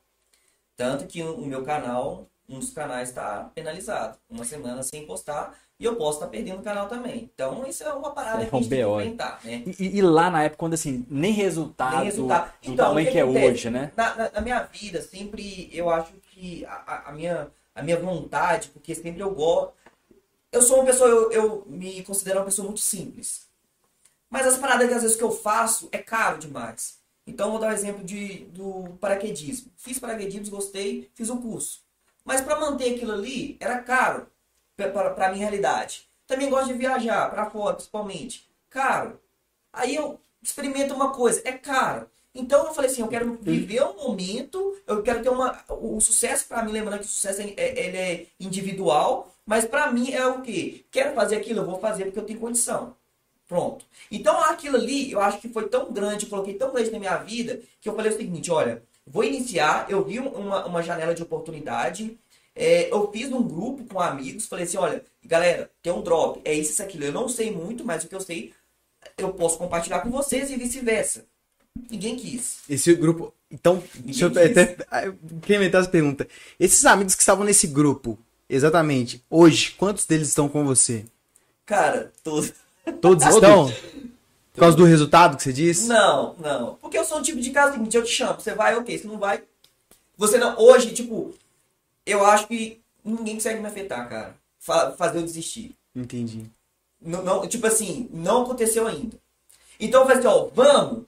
Speaker 3: Tanto que o meu canal, um dos canais está penalizado. Uma semana sem postar e eu posso estar perdendo o canal também. Então isso é uma parada
Speaker 2: É
Speaker 3: que a gente
Speaker 2: um
Speaker 3: tem que enfrentar, né?
Speaker 2: E, e- e lá na época, quando assim, nem resultado,
Speaker 3: Nem resultado.
Speaker 2: do
Speaker 3: Então,
Speaker 2: tamanho
Speaker 3: o
Speaker 2: que, é hoje, né?
Speaker 3: Na, na- na minha vida, sempre eu acho que a, a- minha, a minha vontade, porque sempre eu gosto. Eu sou uma pessoa, eu, eu me considero uma pessoa muito simples. Mas as paradas que às vezes que eu faço é caro demais. Então vou dar um exemplo de, do paraquedismo. Fiz paraquedismo, gostei, fiz o curso. Mas para manter aquilo ali era caro para minha realidade. Também gosto de viajar, para fora principalmente. Caro. Aí eu experimento uma coisa, é caro. Então eu falei assim, eu quero viver um momento, eu quero ter uma o, sucesso para mim, lembrando que o sucesso é, ele é individual, mas para mim é o quê? Quero fazer aquilo, eu vou fazer porque eu tenho condição. Pronto. Então aquilo ali, eu acho que foi tão grande, coloquei tão grande na minha vida, que eu falei o seguinte, olha, vou iniciar, eu vi uma, uma janela de oportunidade, é, eu fiz um grupo com amigos, falei assim, olha, galera, tem um drop, é isso, isso, aquilo. Eu não sei muito, mas o que eu sei, eu posso compartilhar com vocês e vice-versa. Ninguém quis.
Speaker 1: Esse grupo. Então, deixa eu
Speaker 3: Ninguém
Speaker 1: até eu incrementar essa pergunta. Esses amigos que estavam nesse grupo, exatamente, hoje, quantos deles estão com você?
Speaker 3: Cara, todos.
Speaker 1: Todos estão? Por causa do resultado que você disse?
Speaker 3: Não, não. Porque eu sou um tipo de cara seguinte, eu te chamo, você vai, ok, você não vai. Você não. Hoje, tipo, eu acho que ninguém consegue me afetar, cara. Fa- fazer eu desistir.
Speaker 1: Entendi.
Speaker 3: Não, não- tipo assim, não aconteceu ainda. Então eu falei assim, ó, vamos.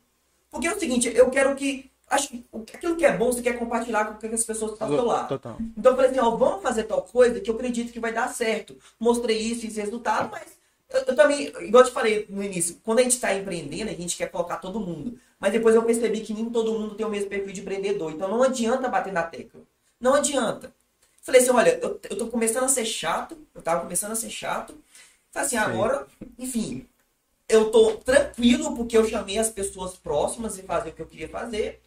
Speaker 3: Porque é o seguinte, eu quero que. Acho que aquilo que é bom, você quer compartilhar com as pessoas que estão do seu lado.
Speaker 1: Total.
Speaker 3: Então eu falei assim, ó, vamos fazer tal coisa que eu acredito que vai dar certo. Mostrei isso, esse resultado, mas eu, eu também, igual eu te falei no início, quando a gente está empreendendo, a gente quer colocar todo mundo. Mas depois eu percebi que nem todo mundo tem o mesmo perfil de empreendedor. Então não adianta bater na tecla. Não adianta. Falei assim, olha, eu, eu tô começando a ser chato, eu tava começando a ser chato. Falei assim, agora, enfim, eu tô tranquilo porque eu chamei as pessoas próximas e fazer o que eu queria fazer.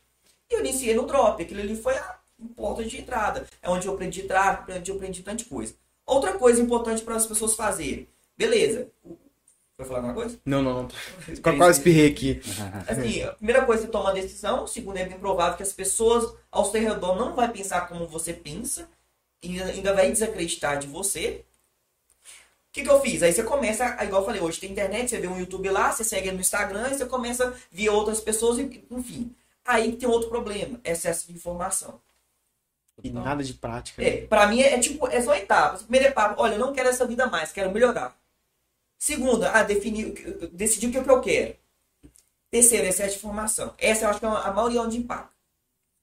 Speaker 3: E eu iniciei no drop. Aquilo ali foi a porta de entrada. É onde eu aprendi tráfego, onde eu aprendi tanta coisa. Outra coisa importante para as pessoas fazerem. Beleza. Vai falar alguma coisa?
Speaker 1: Não, não, não. Quase espirrei aqui.
Speaker 3: Assim, a primeira coisa é você toma a decisão. Segundo, é bem provável que as pessoas ao seu redor não vai pensar como você pensa. E ainda vai desacreditar de você. O que, que eu fiz? Aí você começa, igual eu falei, hoje tem internet, você vê um YouTube lá, você segue no Instagram e você começa a ver outras pessoas, enfim. Aí tem outro problema, excesso de informação.
Speaker 1: E nada de prática.
Speaker 3: É, pra mim é, é tipo, é só etapas. Primeira etapa, olha, eu não quero essa vida mais, quero melhorar. Segunda, ah, definir, decidir o que, é que eu quero. Terceira, excesso de informação. Essa eu acho que é a maioria onde impacta.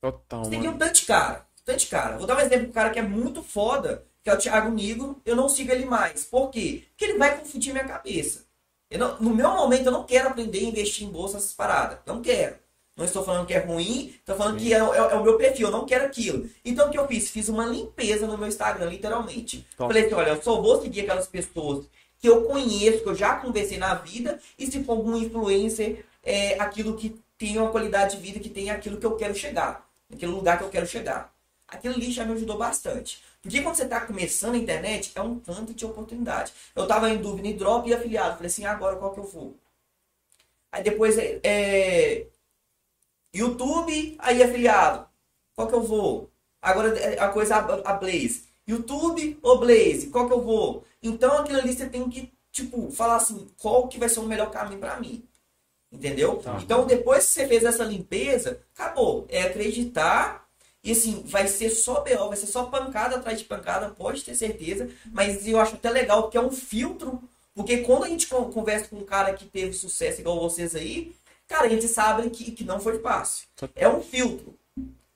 Speaker 1: Total,
Speaker 3: Você tem que um tanto de cara. De cara. Vou dar um exemplo do cara que é muito foda, que é o Thiago Nigro. Eu não sigo ele mais. Por quê? Porque ele vai confundir minha cabeça. Não- no meu momento, eu não quero aprender a investir em bolsa, essas paradas. Não quero. Não estou falando que é ruim, estou falando que é, é- é o meu perfil, eu não quero aquilo. Então o que eu fiz? Fiz uma limpeza no meu Instagram, literalmente.
Speaker 1: Top.
Speaker 3: Falei assim, olha, eu só vou seguir aquelas pessoas que eu conheço, que eu já conversei na vida, e se for algum influencer, é aquilo que tem uma qualidade de vida, que tem aquilo que eu quero chegar, aquele lugar que eu quero chegar. Aquilo ali já me ajudou bastante. Porque quando você está começando a internet, é um tanto de oportunidade. Eu tava em dúvida em drop e afiliado. Falei assim, agora qual que eu vou? Aí depois é, é, YouTube, aí afiliado. Qual que eu vou? Agora é a coisa a, a Blaze. YouTube ou Blaze? Qual que eu vou? Então aquilo ali você tem que, tipo, falar assim, qual que vai ser o melhor caminho para mim. Entendeu?
Speaker 2: Tá.
Speaker 3: Então, depois que você fez essa limpeza, acabou. É acreditar. E assim, vai ser só BO, vai ser só pancada atrás de pancada, pode ter certeza. Mas eu acho até legal, porque é um filtro. Porque quando a gente con- conversa com um cara que teve sucesso igual vocês aí, cara, a gente sabe que, que não foi fácil. É um filtro.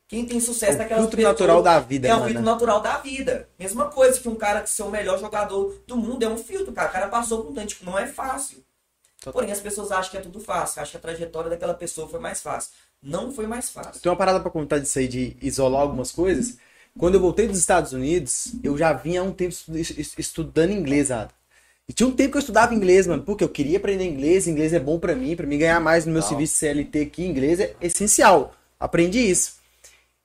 Speaker 3: Quem tem sucesso
Speaker 1: É
Speaker 3: naquelas
Speaker 1: filtro natural da vida,
Speaker 3: É um filtro natural da vida. Mesma coisa que um cara que ser o melhor jogador do mundo é um filtro, cara. O cara passou por um tanto, tipo, não é fácil.
Speaker 1: Total.
Speaker 3: Porém, as pessoas acham que é tudo fácil, acham que a trajetória daquela pessoa foi mais fácil. Não foi mais fácil.
Speaker 1: Tem uma parada pra contar disso aí, de isolar algumas coisas. Quando eu voltei dos Estados Unidos, eu já vinha há um tempo estu- es- estudando inglês, Ada. E tinha um tempo que eu estudava inglês, mano, porque eu queria aprender inglês, inglês é bom pra mim, pra mim ganhar mais no meu
Speaker 2: Legal.
Speaker 1: serviço CLT aqui, inglês é essencial. Aprendi isso.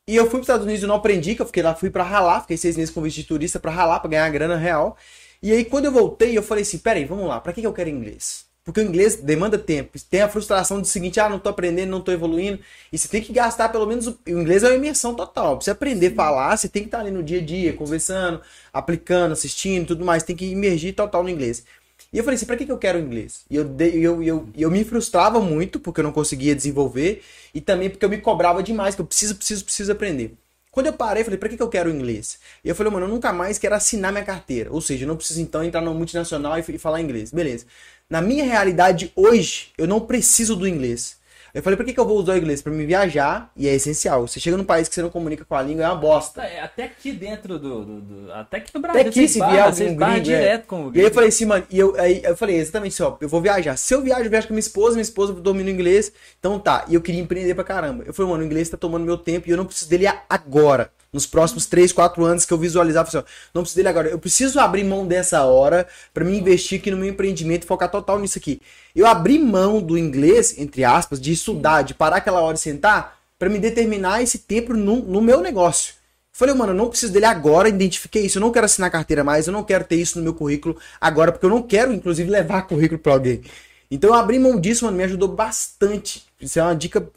Speaker 1: E eu fui para os Estados Unidos e não aprendi, que eu fiquei lá, fui pra ralar, fiquei seis meses com visto de turista pra ralar, pra ganhar grana real. E aí, quando eu voltei, eu falei assim: peraí, vamos lá, pra que, que eu quero inglês? Porque o inglês demanda tempo. Tem a frustração do seguinte: ah, não tô aprendendo, não tô evoluindo. E você tem que gastar pelo menos. O, o inglês é uma imersão total. Pra você aprender a falar, você tem que estar ali no dia a dia, conversando, aplicando, assistindo tudo mais. Tem que imergir total no inglês. E eu falei assim, pra que, que eu quero inglês? E eu, eu, eu, eu me frustrava muito porque eu não conseguia desenvolver e também porque eu me cobrava demais, que eu preciso, preciso, preciso aprender. Quando eu parei, eu falei, pra que, que eu quero inglês? E eu falei, mano, eu nunca mais quero assinar minha carteira. Ou seja, eu não preciso então entrar numa multinacional e, e falar inglês. Beleza. Na minha realidade hoje, eu não preciso do inglês. Eu falei, pra que, que eu vou usar o inglês? Pra me viajar, e é essencial. Você chega num país que você não comunica com a língua, é uma bosta.
Speaker 2: É, Até aqui dentro do, do- do- Até aqui no Brasil.
Speaker 1: Até aqui,
Speaker 2: você
Speaker 1: se
Speaker 2: você
Speaker 1: algum
Speaker 2: esbarra
Speaker 1: gringo, é.
Speaker 2: direto com o
Speaker 1: E aí
Speaker 2: gringo.
Speaker 1: eu falei assim, mano, e eu, aí eu falei exatamente assim, ó, eu vou viajar. Se eu viajo, eu viajo com minha esposa, minha esposa domina o inglês, então tá. E eu queria empreender pra caramba. Eu falei, mano, o inglês tá tomando meu tempo e eu não preciso dele agora. Nos próximos 3, 4 anos que eu falei assim, não preciso dele agora. Eu preciso abrir mão dessa hora pra me investir aqui no meu empreendimento e focar total nisso aqui. Eu abri mão do inglês, entre aspas, de estudar, de parar aquela hora e sentar, pra me determinar esse tempo no, no meu negócio. Falei, mano, eu não preciso dele agora, identifiquei isso, eu não quero assinar carteira mais, eu não quero ter isso no meu currículo agora, porque eu não quero, inclusive, levar currículo pra alguém. Então eu abri mão disso, mano, me ajudou bastante. Isso é uma dica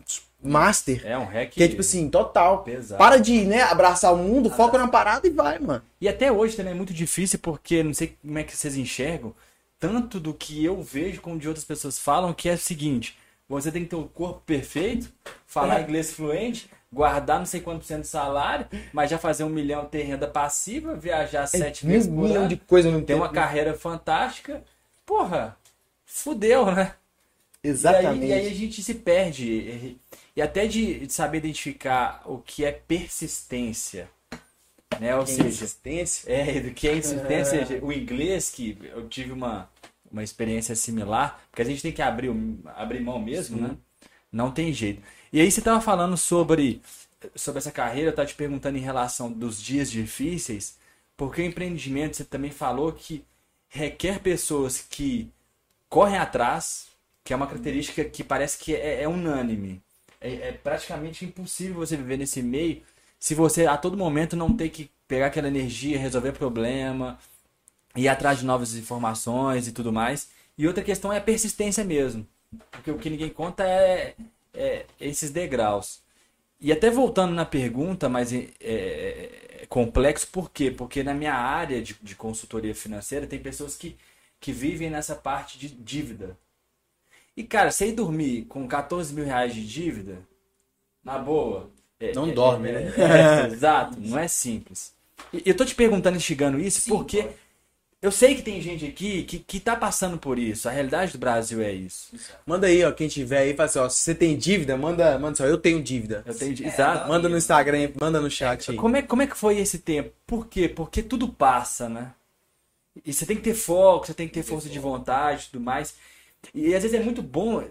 Speaker 1: master.
Speaker 2: É um hack.
Speaker 1: Que é tipo assim, total.
Speaker 2: Pesado.
Speaker 1: Para de, né, abraçar o mundo, foca na parada e vai, mano.
Speaker 2: E até hoje também é muito difícil porque não sei como é que vocês enxergam, tanto do que eu vejo como de outras pessoas falam, que é o seguinte: você tem que ter o corpo perfeito, falar
Speaker 3: É.
Speaker 2: inglês fluente, guardar não sei quanto por cento do salário, mas já fazer um milhão ter renda passiva, viajar sete
Speaker 1: mil
Speaker 2: vezes por
Speaker 1: milhão
Speaker 2: ano,
Speaker 1: de coisa no
Speaker 2: ter
Speaker 1: tempo.
Speaker 2: uma carreira fantástica. Porra, fudeu, né?
Speaker 1: Exatamente.
Speaker 2: E aí, e aí a gente se perde. E, até de, de saber identificar o que é persistência. Né? Ou
Speaker 1: Tem
Speaker 2: seja,
Speaker 1: insistência.
Speaker 2: é, do que é insistência. O inglês, que eu tive uma, uma experiência similar, porque a gente tem que abrir, abrir mão mesmo, né? Não tem jeito. E aí você tava falando sobre, sobre essa carreira, eu tava te perguntando em relação dos dias difíceis, porque o empreendimento, você também falou que requer pessoas que correm atrás, que é uma característica que parece que é, é unânime. É, é praticamente impossível você viver nesse meio se você a todo momento não ter que pegar aquela energia, resolver problema, ir atrás de novas informações e tudo mais. E outra questão é a persistência mesmo. Porque o que ninguém conta é, é esses degraus. E até voltando na pergunta, mas é, é- é complexo, por quê? Porque na minha área de, de consultoria financeira tem pessoas que, que vivem nessa parte de dívida. E, cara, você ir dormir com 14 mil reais de dívida, na boa. é-
Speaker 1: Não
Speaker 2: é-
Speaker 1: dorme,
Speaker 2: é-
Speaker 1: né?
Speaker 2: é- exato, não é simples. E eu tô te perguntando, instigando isso,
Speaker 3: Sim,
Speaker 2: porque
Speaker 3: pô.
Speaker 2: eu sei que tem gente aqui que, que tá passando por isso. A realidade do Brasil é isso.
Speaker 1: Manda aí, ó, quem tiver aí, fala assim, ó, se você tem dívida, manda, manda só, eu tenho dívida.
Speaker 2: Eu tenho,
Speaker 3: É,
Speaker 2: exato.
Speaker 1: Manda no Instagram, manda no chat aí.
Speaker 2: Como é, como é que foi esse tempo? Por quê? Porque tudo passa, né? E você tem que ter foco, você tem que ter força de vontade e tudo mais. E às vezes é muito bom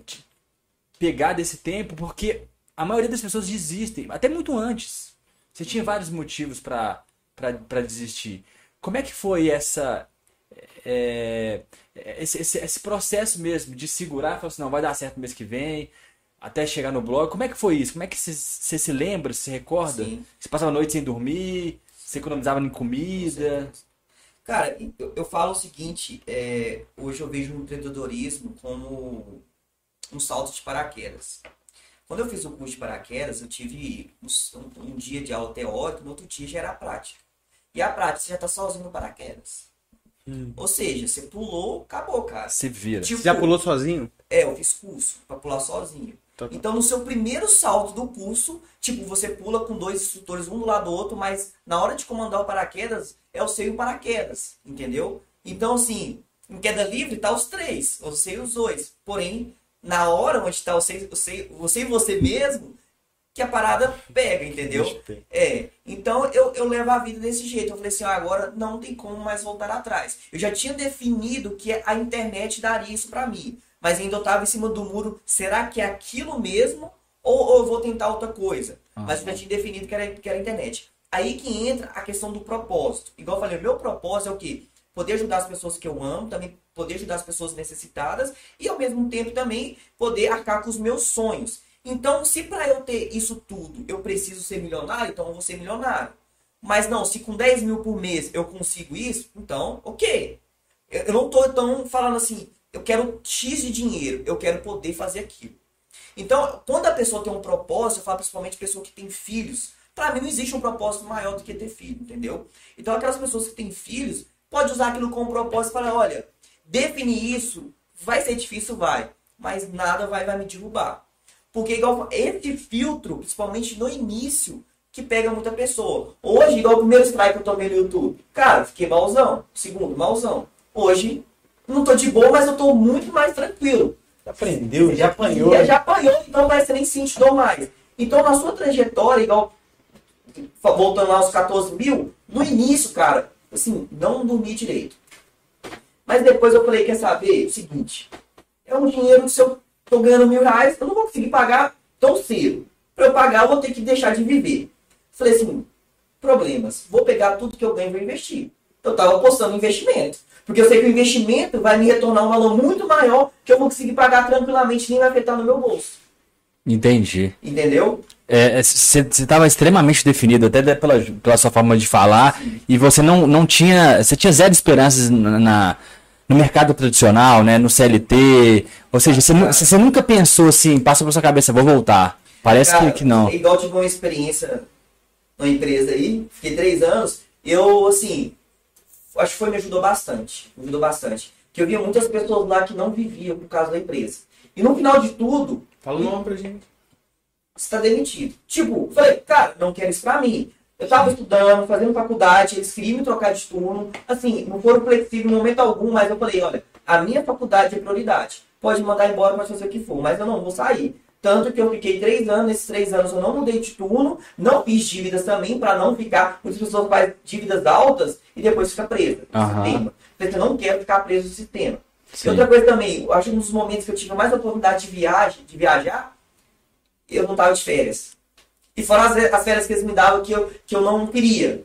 Speaker 2: pegar desse tempo, porque a maioria das pessoas desistem, até muito antes. Você tinha vários motivos pra desistir. Como é que foi essa. é, esse, esse, esse processo mesmo de segurar e falar assim, não, vai dar certo mês que vem, até chegar no blog. Como é que foi isso? Como é que você se lembra, se recorda?
Speaker 3: Sim.
Speaker 2: Você passava a noite sem dormir, você economizava em comida.
Speaker 3: Cara, eu, eu falo o seguinte, é, hoje eu vejo o empreendedorismo como um salto de paraquedas. Quando eu fiz o curso de paraquedas, eu tive um, um dia de aula teórica, no outro dia já era a prática. E a prática você já está sozinho no paraquedas. Ou seja, você pulou, acabou, cara.
Speaker 2: Se vira.
Speaker 3: Tipo,
Speaker 1: Você já pulou sozinho?
Speaker 3: É, eu fiz curso pra pular sozinho.
Speaker 1: Tá, tá.
Speaker 3: Então, no seu primeiro salto do curso, tipo, você pula com dois instrutores, um do lado do outro, mas na hora de comandar o paraquedas, é o seu e o paraquedas, entendeu? Então, assim, em queda livre tá os três, você e os dois. Porém, na hora onde tá você, você, você e você mesmo, que a parada pega, entendeu? É, então eu, eu levo a vida desse jeito. Eu falei assim, ah, agora não tem como mais voltar atrás. Eu já tinha definido que a internet daria isso pra mim, mas ainda eu tava em cima do muro. Será que é aquilo mesmo ou, ou eu vou tentar outra coisa? Mas eu já tinha definido que era, que era a internet. Aí que entra a questão do propósito. Igual eu falei, o meu propósito é o quê? Poder ajudar as pessoas que eu amo, também poder ajudar as pessoas necessitadas e ao mesmo tempo também poder arcar com os meus sonhos. Então, se para eu ter isso tudo eu preciso ser milionário, então eu vou ser milionário. Mas não, se com 10 mil por mês eu consigo isso, então, ok. Eu, não tô então falando assim, eu quero X de dinheiro, eu quero poder fazer aquilo. Então, quando a pessoa tem um propósito, eu falo principalmente pessoa que tem filhos, para mim não existe um propósito maior do que ter filho, entendeu? Então, aquelas pessoas que têm filhos, pode usar aquilo como propósito falar, olha, definir isso vai ser difícil, vai, mas nada vai, vai me derrubar. Porque igual esse filtro, principalmente no início, que pega muita pessoa. Hoje, igual o primeiro strike que eu tomei no YouTube, cara, fiquei malzão. Segundo, malzão. Hoje, não tô de boa, mas eu tô muito mais tranquilo.
Speaker 1: Aprendeu, já apanhou.
Speaker 3: Já, já apanhou, então parece que nem sente dor mais. Então, na sua trajetória, igual voltando lá aos 14 mil, no início, cara, assim, não dormi direito. Mas depois eu falei, quer saber? O seguinte, é um dinheiro que se eu tô ganhando mil reais, eu não vou conseguir pagar tão cedo. Para eu pagar, eu vou ter que deixar de viver. Falei assim, problemas. Vou pegar tudo que eu ganho e vou investir. Eu tava apostando em investimento. Porque eu sei que o investimento vai me retornar um valor muito maior que eu vou conseguir pagar tranquilamente, nem vai afetar no meu bolso.
Speaker 2: Entendi.
Speaker 3: Entendeu?
Speaker 2: Você estava extremamente definido, até pela, pela sua forma de falar, e você não, não tinha. Você tinha zero esperanças na, na- no mercado tradicional, né? No CLT. Ou seja, você nu- você nunca pensou assim, passou pela sua cabeça, vou voltar. Parece
Speaker 3: Cara,
Speaker 2: que, que não.
Speaker 3: Igual eu tive uma experiência numa empresa aí, fiquei três anos, eu, assim, acho que foi, me ajudou bastante. Me ajudou bastante. Que eu via muitas pessoas lá que não viviam por causa da empresa. E no final de tudo,
Speaker 1: Fala o nome pra gente.
Speaker 3: você tá demitido. Tipo, falei, cara, não quero isso pra mim. Eu tava estudando, fazendo faculdade, eles queriam me trocar de turno. Assim, não foram flexíveis em momento algum, mas eu falei, olha, a minha faculdade é prioridade. Pode mandar embora, pode fazer o que for, mas eu não vou sair. Tanto que eu fiquei três anos, nesses três anos eu não mudei de turno, não fiz dívidas também, pra não ficar. Muitas pessoas fazem dívidas altas e depois fica presa no
Speaker 2: Aham.
Speaker 3: sistema. Falei, Eu não quero ficar preso no sistema.
Speaker 2: Sim.
Speaker 3: E outra coisa também, eu acho que um dos momentos que eu tive mais oportunidade de viagem, de viajar, eu não tava de férias. E fora as, as férias que eles me davam que eu, que eu não queria.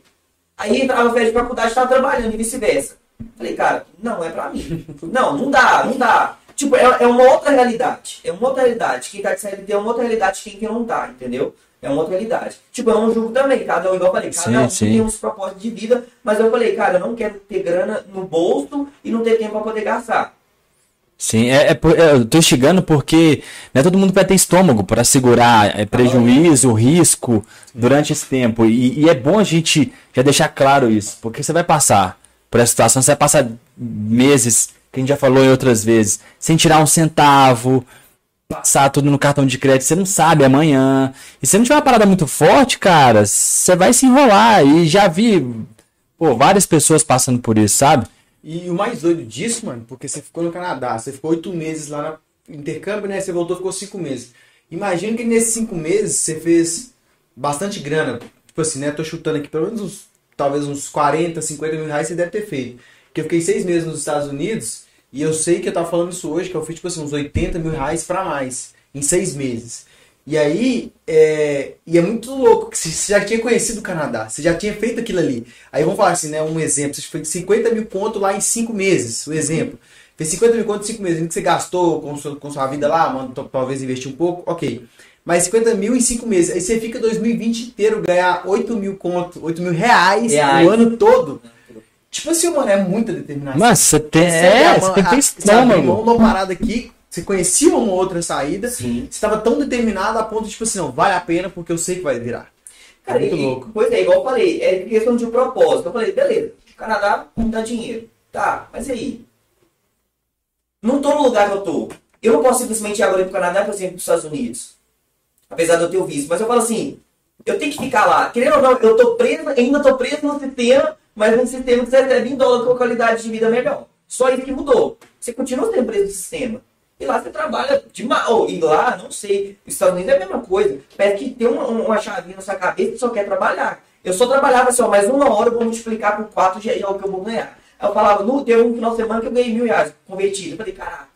Speaker 3: Aí entrava férias de faculdade, estava trabalhando e vice-versa. Falei, cara, não é pra mim. Não, não dá, não dá. Tipo, é, é uma outra realidade. É uma outra realidade. Quem tá de CLT é uma outra realidade quem que não tá, entendeu? É uma outra realidade. Tipo, eu não julgo também, cada um, igual eu falei, cada
Speaker 2: Sim,
Speaker 3: um
Speaker 2: sim.
Speaker 3: tem uns propósitos de vida, mas eu falei, cara, eu não quero ter grana no bolso e não ter tempo pra poder gastar.
Speaker 2: Sim, é, é é, eu tô instigando porque não é todo mundo vai ter estômago para segurar é, prejuízo, risco durante esse tempo. E, e é bom a gente já deixar claro isso, porque você vai passar por essa situação, você vai passar meses, que a gente já falou em outras vezes, sem tirar um centavo, passar tudo no cartão de crédito, você não sabe amanhã. E se não tiver uma parada muito forte, cara, você vai se enrolar. E já vi, pô, várias pessoas passando por isso, sabe?
Speaker 1: E o mais doido disso, mano, porque você ficou no Canadá, você ficou oito meses lá no intercâmbio, né? Você voltou, ficou cinco meses. Imagina que nesses cinco meses você fez bastante grana. Tipo assim, né? Tô chutando aqui pelo menos uns, talvez uns 40, 50 mil reais você deve ter feito. Porque eu fiquei seis meses nos Estados Unidos e eu sei que eu tava falando isso hoje, que eu fiz tipo assim, uns 80 mil reais pra mais em seis meses. E aí, é, e é muito louco que você já tinha conhecido o Canadá, você já tinha feito aquilo ali. Aí vamos falar assim, né? Um exemplo, você fez 50 mil conto lá em 5 meses, o exemplo. Fez 50 mil conto em 5 meses, que você gastou com, sua- com sua vida lá, mano, to- talvez investir um pouco, ok. Mas 50 mil em 5 meses, aí você fica 2020 inteiro ganhar 8 mil conto, 8 mil reais,
Speaker 3: Reais.
Speaker 1: o ano todo. Tipo assim, mano, é muita determinação.
Speaker 2: Mas você tem,
Speaker 1: Você
Speaker 2: é, você
Speaker 1: a
Speaker 2: tem que ter estômago.
Speaker 1: uma parada aqui, você conhecia uma outra saída,
Speaker 3: Sim.
Speaker 1: você estava tão determinado a ponto de, tipo assim, não, vale a pena porque eu sei que vai virar.
Speaker 3: Cara,
Speaker 1: muito
Speaker 3: e-
Speaker 1: louco.
Speaker 3: Pois é, igual eu falei, é questão de propósito. Eu falei, beleza, o Canadá não dá dinheiro. Tá, mas e aí? Não tô no lugar que eu tô. Eu não posso simplesmente ir agora ir pro Canadá, por exemplo, pros Estados Unidos. Apesar de eu ter o visto. Mas eu falo assim, eu tenho que ficar lá. Querendo ou não, eu tô preso, ainda tô preso no sistema, mas no sistema que você recebe em dólar com qualidade de vida melhor. Só isso que mudou. Você continua sendo preso no sistema. E lá você trabalha de mal. E lá, não sei. Os Estados Unidos é a mesma coisa. Parece que tem uma, uma chavinha na sua cabeça que só quer trabalhar. Eu só trabalhava assim, ó, mais uma hora eu vou multiplicar por quatro já é o que eu vou ganhar. Aí eu falava, no, teve um final de semana que eu ganhei mil reais convertido. Eu falei, caraca,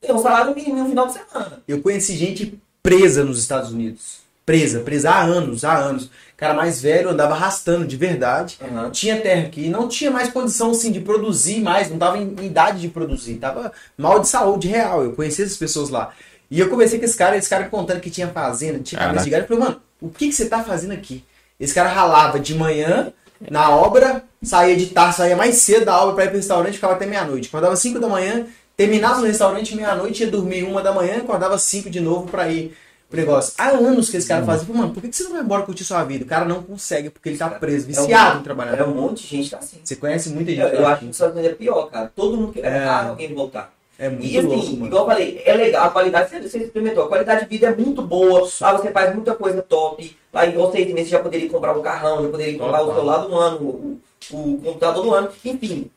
Speaker 3: tem um salário mínimo no final de semana.
Speaker 1: Eu conheci gente presa nos Estados Unidos. Presa, presa há anos, há anos. Cara mais velho andava arrastando de verdade.
Speaker 3: Uhum.
Speaker 1: Tinha terra aqui, não tinha mais condição assim de produzir mais, não tava em idade de produzir, tava mal de saúde real. Eu conheci essas pessoas lá. E eu conversei com esse cara, esse cara contando que tinha fazenda, tinha cabeça de gado. Eu falei, mano, o que, que você tá fazendo aqui? Esse cara ralava de manhã na obra, saía de tarde, saía mais cedo da obra pra ir pro restaurante, ficava até meia-noite. Acordava 5 da manhã, terminava no restaurante meia-noite, ia dormir uma da manhã, acordava 5 de novo pra ir pro negócio. Há anos que esse cara fazia. Eu falei, Mano, por que você não vai embora curtir sua vida? O cara não consegue, porque ele tá preso, viciado em trabalhar.
Speaker 3: É um monte de gente tá assim.
Speaker 1: Você conhece muita gente
Speaker 3: Eu, eu
Speaker 1: tá
Speaker 3: acho que Estados Unidos é pior, cara. Todo mundo quer.
Speaker 1: É.
Speaker 3: É voltar.
Speaker 1: É muito
Speaker 3: E assim,
Speaker 1: louco,
Speaker 3: igual eu falei, é legal, a qualidade, você, você experimentou, a qualidade de vida é muito boa, lá você faz muita coisa top, lá em vocês meses já poderia comprar um carrão, já poderia comprar o
Speaker 1: Total.
Speaker 3: celular do ano, o, o computador do ano, enfim.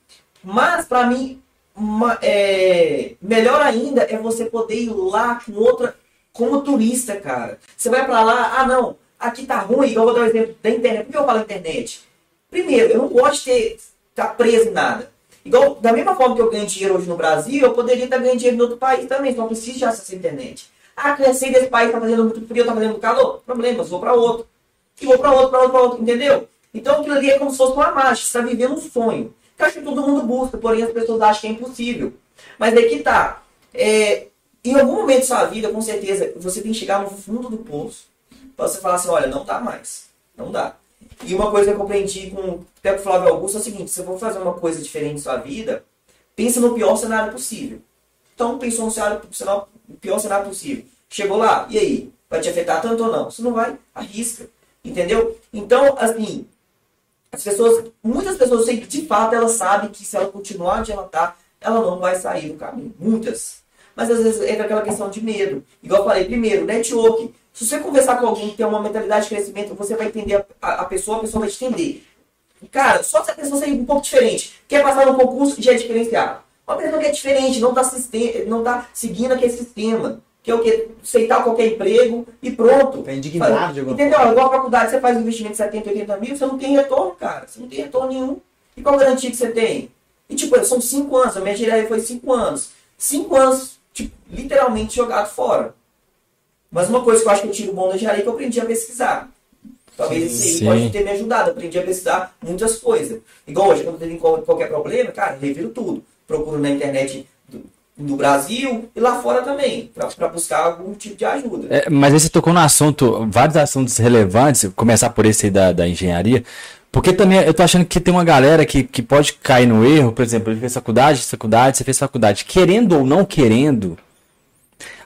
Speaker 3: Mas pra mim, uma- é, melhor ainda é você poder ir lá com outra, como turista, cara. Você vai pra lá, ah não, aqui tá ruim, eu vou dar o exemplo da internet. Por que eu falo internet? Primeiro, eu não gosto de ter, estar preso em nada. Igual, da mesma forma que eu ganho dinheiro hoje no Brasil, eu poderia estar ganhando dinheiro em outro país também, só preciso de acesso à internet. Ah, cresci desse país, tá fazendo muito frio, tá fazendo calor. Problemas, vou para outro. E vou para outro, para outro, para outro, entendeu? Então aquilo ali é como se fosse uma marcha, você está vivendo um sonho. Que acho que todo mundo busca, porém as pessoas acham que é impossível. Mas daí que tá. É, em algum momento da sua vida, com certeza, você tem que chegar no fundo do poço para você falar assim, olha, não dá mais. Não dá. E uma coisa que eu aprendi com até com o Flávio Augusto é o seguinte, se eu for fazer uma coisa diferente na sua vida, pense no pior cenário possível. Então pensou no cenário, no pior cenário possível. Chegou lá, e aí? Vai te afetar tanto ou não? Se não vai, arrisca. Entendeu? Então, assim, as pessoas, muitas pessoas, eu sei que de fato elas sabem que se ela continuar onde ela tá, ela não vai sair do caminho. Muitas. Mas às vezes entra aquela questão de medo. Igual eu falei, primeiro, network. Se você conversar com alguém que tem uma mentalidade de crescimento, você vai entender a, a- pessoa, a pessoa vai te entender. Cara, só se a pessoa ser um pouco diferente, quer passar no concurso, já é diferenciado. Uma pessoa que é diferente, não está tá seguindo aquele sistema, que é o que? Aceitar qualquer emprego e pronto.
Speaker 1: Tá indignado de alguma
Speaker 3: Entendeu? Igual a faculdade, você faz um investimento de 70, 80 mil, você não tem retorno, cara. Você não tem retorno nenhum. E qual garantia que você tem? E tipo, são 5 anos, a minha direita foi 5 anos. 5 anos, tipo, literalmente jogado fora. Mas uma coisa que eu acho que eu tiro bom da engenharia é que eu aprendi a pesquisar. Talvez isso aí
Speaker 2: Sim.
Speaker 3: pode ter me ajudado. Aprendi a pesquisar muitas coisas. Igual hoje, quando tem qual- qualquer problema, cara, reviro tudo. Procuro na internet do, do Brasil e lá fora também, pra buscar algum tipo de ajuda.
Speaker 2: É, mas aí você tocou no assunto, vários assuntos relevantes, começar por esse aí da, da engenharia, porque também eu tô achando que tem uma galera que, que pode cair no erro, por exemplo, ele fez faculdade, faculdade, você fez faculdade, querendo ou não querendo,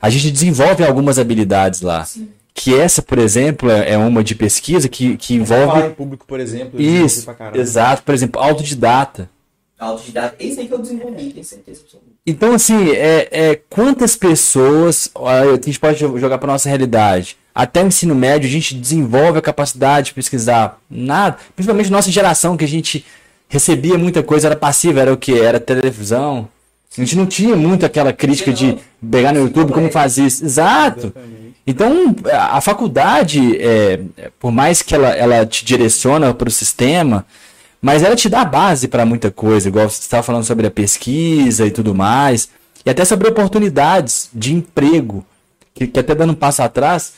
Speaker 2: a gente desenvolve algumas habilidades lá. Que essa, por exemplo, é é uma de pesquisa que, que
Speaker 1: Falar
Speaker 2: envolve
Speaker 1: em público, por exemplo.
Speaker 2: isso, exato, por exemplo, autodidata.
Speaker 3: Autodidata, esse aí que eu desenvolvi, tenho certeza absoluta.
Speaker 2: Então, assim, é, é, quantas pessoas a gente pode jo- jogar para nossa realidade? Até o ensino médio, a gente desenvolve a capacidade de pesquisar nada, principalmente nossa geração, que a gente recebia muita coisa, era passiva, era o que? Era televisão. A gente não tinha muito aquela crítica de pegar no YouTube como fazer isso. Exato. Então, a a faculdade, é, por mais que ela, ela te direciona para o sistema, mas ela te dá base para muita coisa, igual você estava falando sobre a pesquisa e tudo mais, e até sobre oportunidades de emprego, que, que até dando um passo atrás,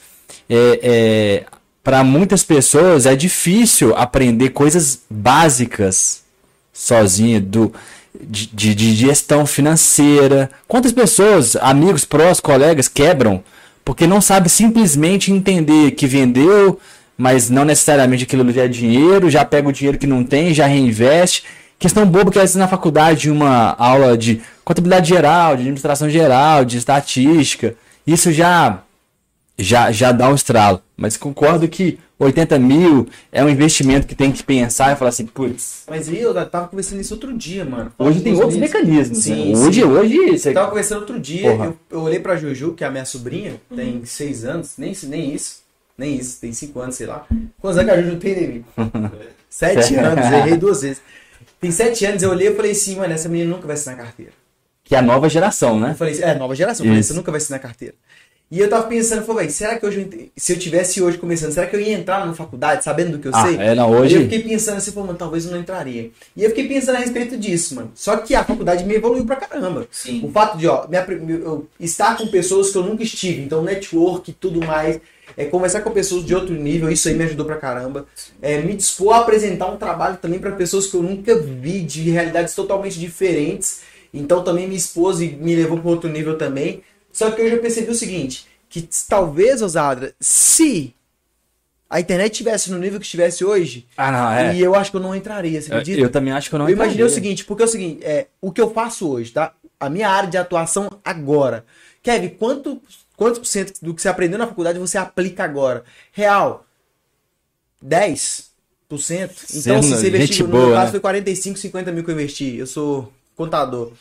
Speaker 2: é, para muitas pessoas é difícil aprender coisas básicas sozinho do de, de, de gestão financeira. Quantas pessoas, amigos, prós, colegas quebram porque não sabe simplesmente entender que vendeu, mas não necessariamente aquilo já é dinheiro, já pega o dinheiro que não tem, já reinveste. Questão boba que às vezes na faculdade uma aula de contabilidade geral, de administração geral, de estatística, isso já já já dá um estralo. Mas concordo que 80 mil é um investimento que tem que pensar e falar assim, putz.
Speaker 1: Mas eu tava conversando isso outro dia, mano.
Speaker 2: Hoje tem outros mecanismos.
Speaker 1: Sim,
Speaker 2: né? Hoje,
Speaker 1: sim.
Speaker 2: hoje. Você...
Speaker 1: Eu tava conversando outro dia, eu, eu olhei pra Juju, que é a minha sobrinha, tem seis anos, nem, nem isso, nem isso, tem cinco anos, sei lá. Quantos anos que a Juju tem, David? Sete anos, errei duas vezes. Tem sete anos, eu olhei e falei assim, mano, essa menina nunca vai assinar carteira.
Speaker 2: Que é a nova geração, né?
Speaker 1: Eu falei, é, nova geração, eu falei, você nunca vai assinar carteira. E eu tava pensando, eu falei, "Véi, será que hoje, eu se eu tivesse hoje começando, será que eu ia entrar na faculdade sabendo do que eu
Speaker 2: Ah,
Speaker 1: sei?
Speaker 2: é, não, hoje.
Speaker 1: eu fiquei pensando assim, pô, mano, talvez eu não entraria. E eu fiquei pensando a respeito disso, mano. Só que a faculdade me evoluiu pra caramba.
Speaker 3: Sim.
Speaker 1: O fato de, ó, apre- eu estar com pessoas que eu nunca estive, então network e tudo mais, é, conversar com pessoas de outro nível, isso aí me ajudou pra caramba. É, me dispor a apresentar um trabalho também pra pessoas que eu nunca vi, de realidades totalmente diferentes. Então também me expôs e me levou para outro nível também. Só que hoje eu percebi o seguinte, que talvez, Osadra, se a internet estivesse no nível que estivesse hoje,
Speaker 2: Ah, não, é.
Speaker 1: e eu acho que eu não entraria, você
Speaker 2: Eu,
Speaker 1: acredita?
Speaker 2: eu também acho que eu não
Speaker 1: Eu imaginei o
Speaker 2: entraria.
Speaker 1: seguinte, porque é o seguinte, é, o que eu faço hoje, tá? A minha área de atuação agora. Kevin, quanto, quantos por cento do que você aprendeu na faculdade você aplica agora? Real, 10%? Então,
Speaker 2: Sendo
Speaker 1: se você investir, no
Speaker 2: boa,
Speaker 1: meu caso
Speaker 2: né?
Speaker 1: foi 45, 50 mil que eu investi. Eu sou contador.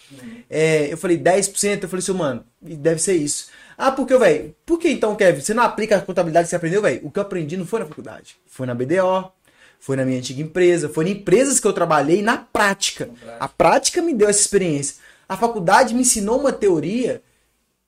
Speaker 1: É, eu falei 10%, eu falei assim, mano, deve ser isso. Ah, porque, velho, por que então, Kevin, você não aplica a contabilidade que você aprendeu, velho? O que eu aprendi não foi na faculdade. Foi na BDO, foi na minha antiga empresa, foi em empresas que eu trabalhei na prática. A prática me deu essa experiência. A faculdade me ensinou uma teoria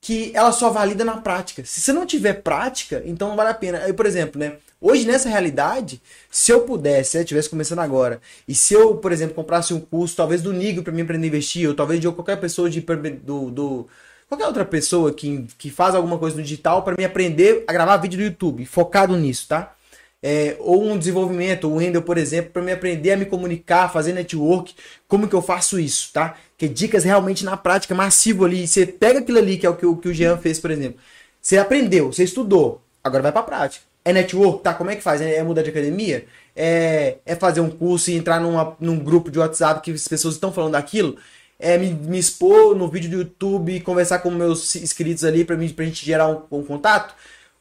Speaker 1: que ela só valida na prática. Se você não tiver prática, então não vale a pena. Aí, por exemplo, né? Hoje, nessa realidade, se eu pudesse, se estivesse começando agora, e se eu, por exemplo, comprasse um curso, talvez do Nigo para mim aprender a investir, ou talvez de qualquer pessoa de do, do qualquer outra pessoa que, que faz alguma coisa no digital para me aprender a gravar vídeo no YouTube, focado nisso, tá? É, ou um desenvolvimento, o Wendel, por exemplo, para me aprender a me comunicar, fazer network, como que eu faço isso, tá? Que dicas realmente na prática, massivo ali. Você pega aquilo ali, que é o que, o que o Jean fez, por exemplo. Você aprendeu, você estudou, agora vai pra prática. É network, tá? Como é que faz? É, mudar de academia? É, é fazer um curso e entrar numa, num grupo de WhatsApp que as pessoas estão falando daquilo? É me, me expor no vídeo do YouTube, conversar com meus inscritos ali pra, mim, pra gente gerar um, um contato?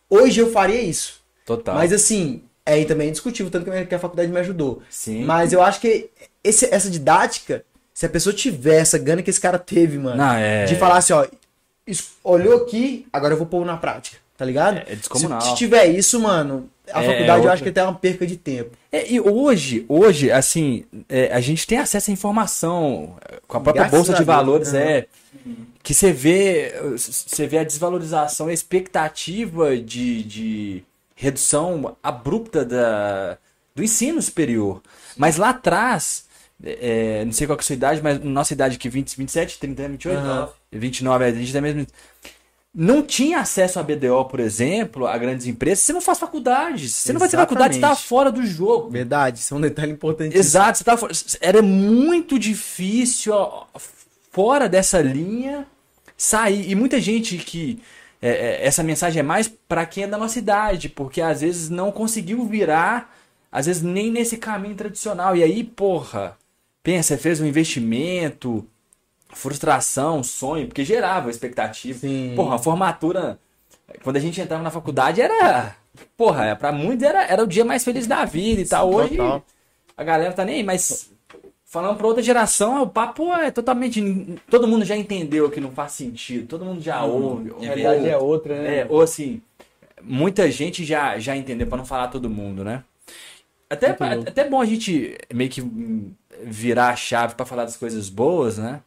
Speaker 1: Hoje eu faria isso.
Speaker 2: Total.
Speaker 1: Mas assim, é aí também é discutível, tanto que a- faculdade me ajudou.
Speaker 2: Sim.
Speaker 1: Mas eu acho que esse- essa didática, se a pessoa tiver essa gana que esse cara teve, mano,
Speaker 2: Não, é-
Speaker 1: de falar assim, ó, olhou aqui, agora eu vou pôr na prática, tá ligado?
Speaker 2: É- é descomunal.
Speaker 1: Se, se tiver isso, mano, a
Speaker 2: É,
Speaker 1: faculdade eu
Speaker 2: outra-
Speaker 1: acho que até é uma perca de tempo.
Speaker 2: É, e hoje, hoje, assim, é, a gente tem acesso à informação é, com a própria
Speaker 1: Graças
Speaker 2: bolsa de valores,
Speaker 1: aham.
Speaker 2: é que você vê, você vê a desvalorização, a expectativa de, de redução abrupta da, do ensino superior. Mas lá atrás, é, não sei qual que é a sua idade, mas nossa idade aqui, 20, 27, 30, 28?
Speaker 1: Aham.
Speaker 2: 29, a gente tem mesmo. Não tinha acesso a BDO, por exemplo, a grandes empresas, você não faz faculdade. Você não vai ter faculdade, você tá
Speaker 1: Exatamente.
Speaker 2: fora do jogo.
Speaker 1: Verdade, isso é um detalhe importante.
Speaker 2: Exato, você tá fora. Era muito difícil, ó, fora dessa linha, sair. E muita gente que. é, é, essa mensagem é mais pra quem é da nossa idade, porque às vezes não conseguiu virar, às vezes nem nesse caminho tradicional. E aí, porra, pensa, fez um investimento, frustração, sonho, porque gerava expectativa.
Speaker 1: Sim.
Speaker 2: Porra, a formatura, quando a gente entrava na faculdade era. Porra, pra muitos era, era o dia mais feliz da vida e tal. Hoje
Speaker 1: total.
Speaker 2: a galera tá nem aí, mas falando pra outra geração, o papo é totalmente. Todo mundo já entendeu que não faz sentido, todo mundo já ouve.
Speaker 1: A realidade é outra, né?
Speaker 2: É, ou assim, muita gente já, já entendeu, pra não falar todo mundo, né? Até, até bom a gente meio que virar a chave pra falar das coisas boas, né?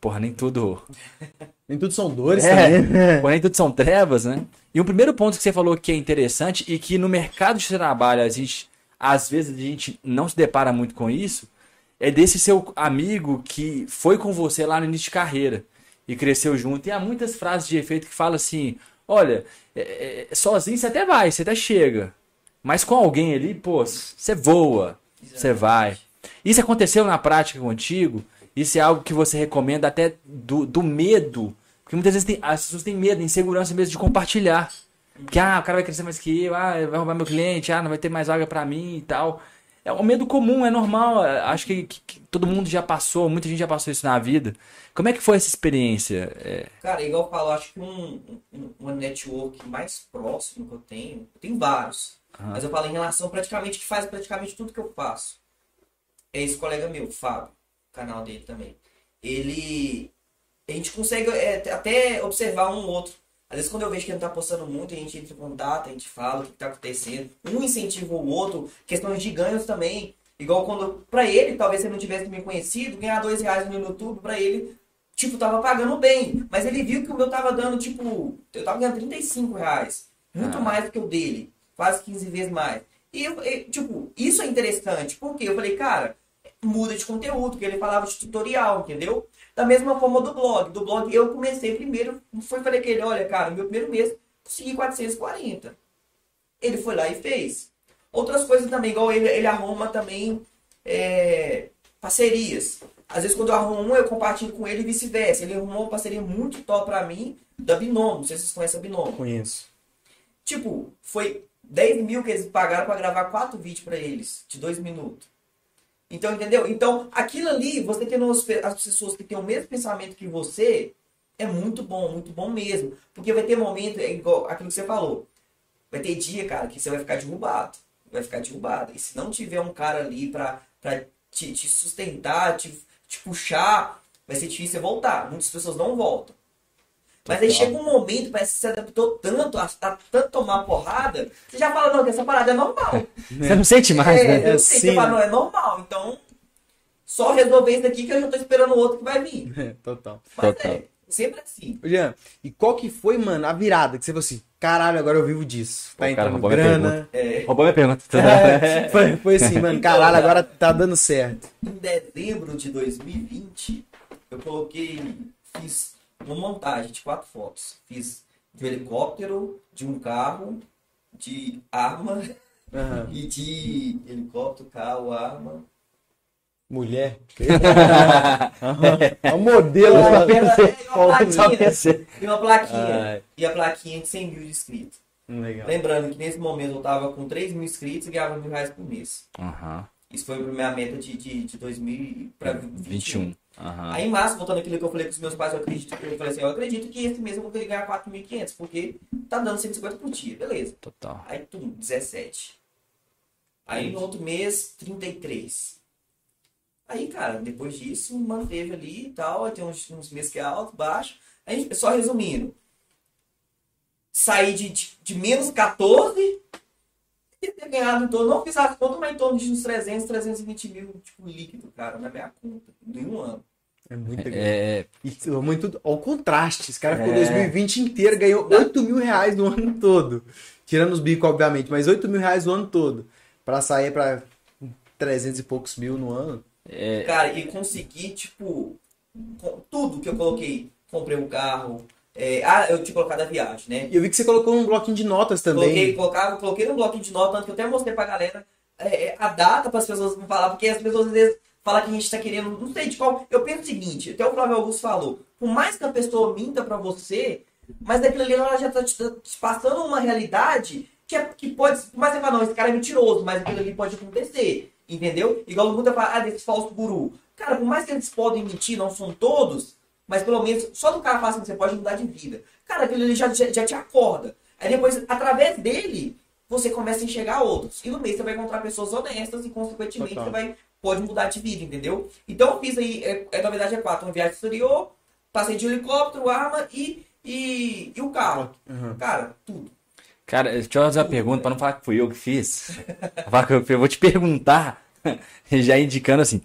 Speaker 2: Porra, nem tudo.
Speaker 1: Nem tudo são dores
Speaker 2: É,
Speaker 1: também.
Speaker 2: porém tudo são trevas, né? E um primeiro ponto que você falou que é interessante e que no mercado de trabalho a gente, às vezes a gente não se depara muito com isso, é desse seu amigo que foi com você lá no início de carreira e cresceu junto. E há muitas frases de efeito que falam assim: olha, é, é, sozinho você até vai, você até chega. Mas com alguém ali, pô, você voa, você vai. Isso aconteceu na prática contigo? Isso é algo que você recomenda até do, do medo? Porque muitas vezes tem, as pessoas têm medo, insegurança mesmo de compartilhar. Porque, ah, o cara vai crescer mais que eu, ah, vai roubar meu cliente, ah, não vai ter mais vaga pra mim e tal. É um medo comum, é normal. Acho que, que- que todo mundo já passou, muita gente já passou isso na vida. Como é que foi essa experiência? É,
Speaker 3: Cara, igual eu falo, acho que um, um, um network mais próximo que eu tenho, eu tenho vários. Mas eu falo em relação praticamente que faz praticamente tudo que eu faço. É esse colega meu, Fábio, canal dele também. Ele. A gente consegue é, até observar um outro. Às vezes quando eu vejo que ele não tá postando muito, a gente entra em contato, a gente fala o que tá acontecendo. Um incentiva o outro, questões de ganhos também. Igual quando, pra ele, talvez se ele não tivesse me conhecido, ganhar dois reais no YouTube, pra ele, tipo, tava pagando bem. Mas ele viu que o meu tava dando, tipo, eu tava ganhando 35 reais. Muito
Speaker 2: Ah.
Speaker 3: mais do que o dele. Quase 15 vezes mais. E, eu, e, tipo, isso é interessante. Porque eu falei, cara, muda de conteúdo, porque ele falava de tutorial, entendeu? Da mesma forma do blog. Do blog eu comecei primeiro, foi falei com ele, olha, cara, meu primeiro mês consegui 440. Ele foi lá e fez. Outras coisas também, igual ele, ele arruma também é, parcerias. Às vezes quando eu arrumo um, eu compartilho com ele e vice-versa. Ele arrumou uma parceria muito top pra mim, da Binomo. Não sei se vocês conhecem a Binomo.
Speaker 1: Conheço.
Speaker 3: Tipo, foi 10 mil que eles pagaram pra gravar quatro vídeos pra eles, de dois minutos. Então, entendeu? Então, aquilo ali, você tendo as pe- as pessoas que têm o mesmo pensamento que você, é muito bom, muito bom mesmo. Porque vai ter momento, é igual aquilo que você falou. Vai ter dia, cara, que você vai ficar derrubado. Vai ficar derrubado. E se não tiver um cara ali pra, pra te, te sustentar, te, te puxar, vai ser difícil você voltar. Muitas pessoas não voltam. Mas aí chega um momento, parece que você adaptou tanto a, a tanto tomar porrada, você já fala, não, que essa parada é normal.
Speaker 2: Você não sente mais,
Speaker 3: é,
Speaker 2: né?
Speaker 3: eu sei,
Speaker 1: Sim.
Speaker 3: você fala, não, é normal. Então, só resolver isso daqui que eu já tô esperando o outro que vai vir.
Speaker 1: É, total.
Speaker 3: Mas
Speaker 2: Total.
Speaker 3: é, sempre assim.
Speaker 1: Jean, e qual que foi, mano, a virada que você falou assim, caralho, agora eu vivo disso. Tá
Speaker 2: Pô, cara,
Speaker 1: entrando
Speaker 2: roubou minha
Speaker 1: grana.
Speaker 3: É,
Speaker 2: Roubou minha pergunta.
Speaker 1: É, foi, foi assim, mano, caralho, agora tá dando certo.
Speaker 3: em dezembro de 2020, eu coloquei, fiz uma montagem de quatro fotos. Fiz de um helicóptero, de um carro, de arma
Speaker 1: Aham.
Speaker 3: e de helicóptero, carro, arma.
Speaker 1: Mulher. É o modelo.
Speaker 3: É, e uma
Speaker 2: Só
Speaker 3: plaquinha, e uma plaquinha.
Speaker 2: Ai.
Speaker 3: E a plaquinha de 100 mil de inscritos.
Speaker 1: Legal.
Speaker 3: Lembrando que nesse momento eu tava com 3 mil inscritos e ganhava mil reais por mês.
Speaker 2: Aham.
Speaker 3: Isso foi a minha meta de, de, de 2000 para 2021.
Speaker 2: 21. Aham.
Speaker 3: Aí em março, voltando aquilo que eu falei com os meus pais, eu acredito que eu falei assim, eu acredito que esse mês eu vou ganhar 4.500, porque tá dando 150 por dia, beleza.
Speaker 2: Total.
Speaker 3: Aí tum, 17. Aí no outro mês, 33. Aí, cara, depois disso, manteve ali e tal, aí tem uns, uns meses que é alto, baixo. Aí, só resumindo, saí de, de, de menos 14 e ter ganhado em torno, não fiz as contas, mas em torno de uns 300, 320 mil, tipo, líquido, cara, na minha conta, em um ano.
Speaker 1: É muito legal.
Speaker 2: É,
Speaker 1: E muito ao contraste. Esse cara ficou
Speaker 2: É.
Speaker 1: 2020 inteiro, ganhou 8 mil reais no ano todo. Tirando os bicos, obviamente, mas 8 mil reais no ano todo. Pra sair pra 300 e poucos mil no ano.
Speaker 2: é,
Speaker 3: Cara, e consegui, tipo, com tudo que eu coloquei. Comprei um carro. É, ah, eu tinha colocado a viagem, né?
Speaker 1: E eu vi que você colocou um bloquinho de notas também.
Speaker 3: Coloquei, colocava, coloquei no bloquinho de nota, tanto que eu até mostrei pra galera é, é, a data para as pessoas me falar, porque as pessoas às vezes falam que a gente tá querendo, não sei de qual. Eu penso o seguinte, até o Flávio Augusto falou, por mais que a pessoa minta pra você, mas daquilo ali ela já tá te, te passando uma realidade que, é, que pode. Que você fala, não, esse cara é mentiroso, mas aquilo ali pode acontecer. Entendeu? Igual muita fala, ah, desse falso guru. Cara, por mais que eles podem mentir, não são todos, mas pelo menos só do cara fala assim, você pode mudar de vida. Cara, aquilo ali já, já, já te acorda. Aí depois, através dele, você começa a enxergar outros. E no mês você vai encontrar pessoas honestas e, consequentemente,
Speaker 1: Total.
Speaker 3: você vai, pode mudar de vida, entendeu? Então eu fiz aí, é, é, na verdade é quatro, uma viagem exterior, passei de helicóptero, arma e, e, e o carro.
Speaker 1: Uhum.
Speaker 3: Cara, tudo.
Speaker 2: Cara, deixa eu fazer uma pergunta pra não falar que fui eu que fiz. Falar eu vou te perguntar, já indicando assim.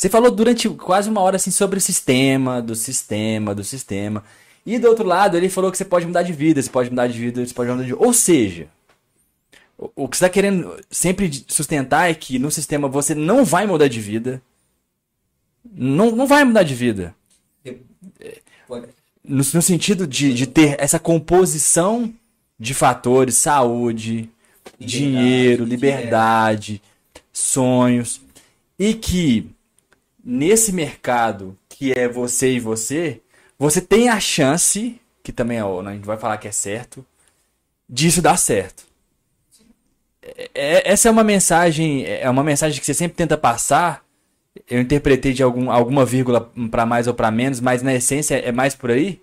Speaker 2: Você falou durante quase uma hora assim sobre o sistema, do sistema, do sistema. E do outro lado, ele falou que você pode mudar de vida, você pode mudar de vida, você pode mudar de vida. Ou seja, o, que você está querendo sempre sustentar é que no sistema você não vai mudar de vida. Não, não vai mudar de vida. No, no sentido de, de ter essa composição de fatores, saúde, dinheiro, liberdade, sonhos. E que nesse mercado que é você e você, você tem a chance, que também é, o- a gente vai falar que é certo, disso dar certo. É- é- essa é uma mensagem, é uma mensagem que você sempre tenta passar. Eu interpretei de algum, alguma vírgula para mais ou para menos, mas na essência é mais por aí?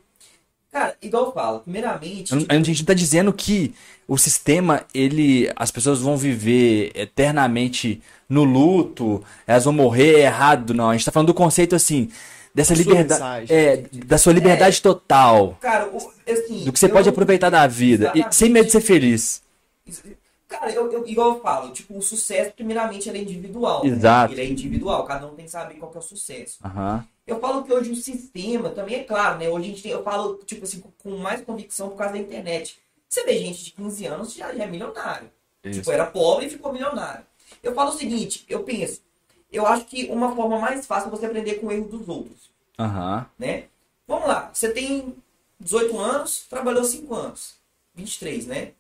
Speaker 3: Cara, igual eu falo, primeiramente.
Speaker 2: A gente não tá dizendo que o sistema, ele. As pessoas vão viver eternamente no luto, elas vão morrer errado, não. A gente tá falando do conceito assim. Dessa
Speaker 1: Da sua
Speaker 2: liberdade.
Speaker 1: mensagem.
Speaker 2: É, da sua liberdade total.
Speaker 3: Cara, o- assim.
Speaker 2: Do que você
Speaker 3: eu-
Speaker 2: pode aproveitar da vida. E sem medo de ser feliz.
Speaker 3: Cara, eu, eu- igual eu falo, tipo, o sucesso, primeiramente, ele é individual. né?
Speaker 2: Exato.
Speaker 3: Ele é individual, cada um tem que saber qual que é o sucesso.
Speaker 2: Aham.
Speaker 3: Eu falo que hoje o sistema também é claro, né? Hoje a gente tem, eu falo, tipo assim, com- mais convicção por causa da internet. Você vê gente de 15 anos já, já é milionário.
Speaker 2: Isso.
Speaker 3: Tipo, era pobre e ficou milionário. Eu falo o seguinte, eu penso, eu acho que uma forma mais fácil é você aprender com o erro dos outros,
Speaker 2: Aham.
Speaker 3: né? Vamos lá, você tem 18 anos, trabalhou 5 anos, 23, né?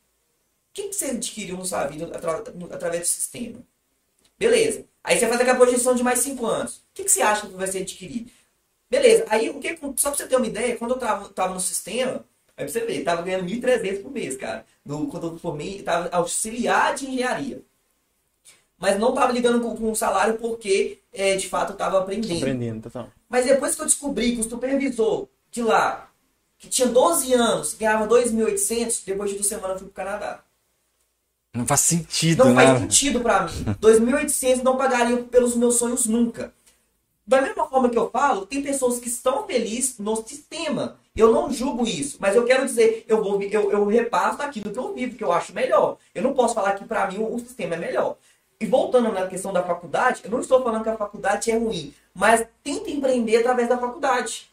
Speaker 3: O que, que você adquiriu na sua vida atra- através do sistema? Beleza. Aí você faz aquela projeção de mais 5 anos. O que, que você acha que vai ser adquirido? Beleza. Aí, o que, só pra você ter uma ideia, quando eu tava, tava no sistema, aí pra você ver, tava ganhando 1.300 por mês, cara. No, quando eu formei, tava auxiliar de engenharia. Mas não tava ligando com, com o salário porque, é, de fato, eu tava aprendendo.
Speaker 1: Aprendendo, total.
Speaker 3: Mas depois que eu descobri que o supervisor de lá, que tinha 12 anos, ganhava 2.800, depois de duas semanas eu fui pro Canadá.
Speaker 2: Não faz sentido,
Speaker 3: Não
Speaker 2: né?
Speaker 3: faz sentido pra mim. 2.800 não pagariam pelos meus sonhos nunca. Da mesma forma que eu falo, tem pessoas que estão felizes no sistema. Eu não julgo isso, mas eu quero dizer, eu vou eu, eu repasso aquilo que eu vivo, que eu acho melhor. Eu não posso falar que pra mim o, o sistema é melhor. E voltando na questão da faculdade, eu não estou falando que a faculdade é ruim, mas tenta empreender através da faculdade.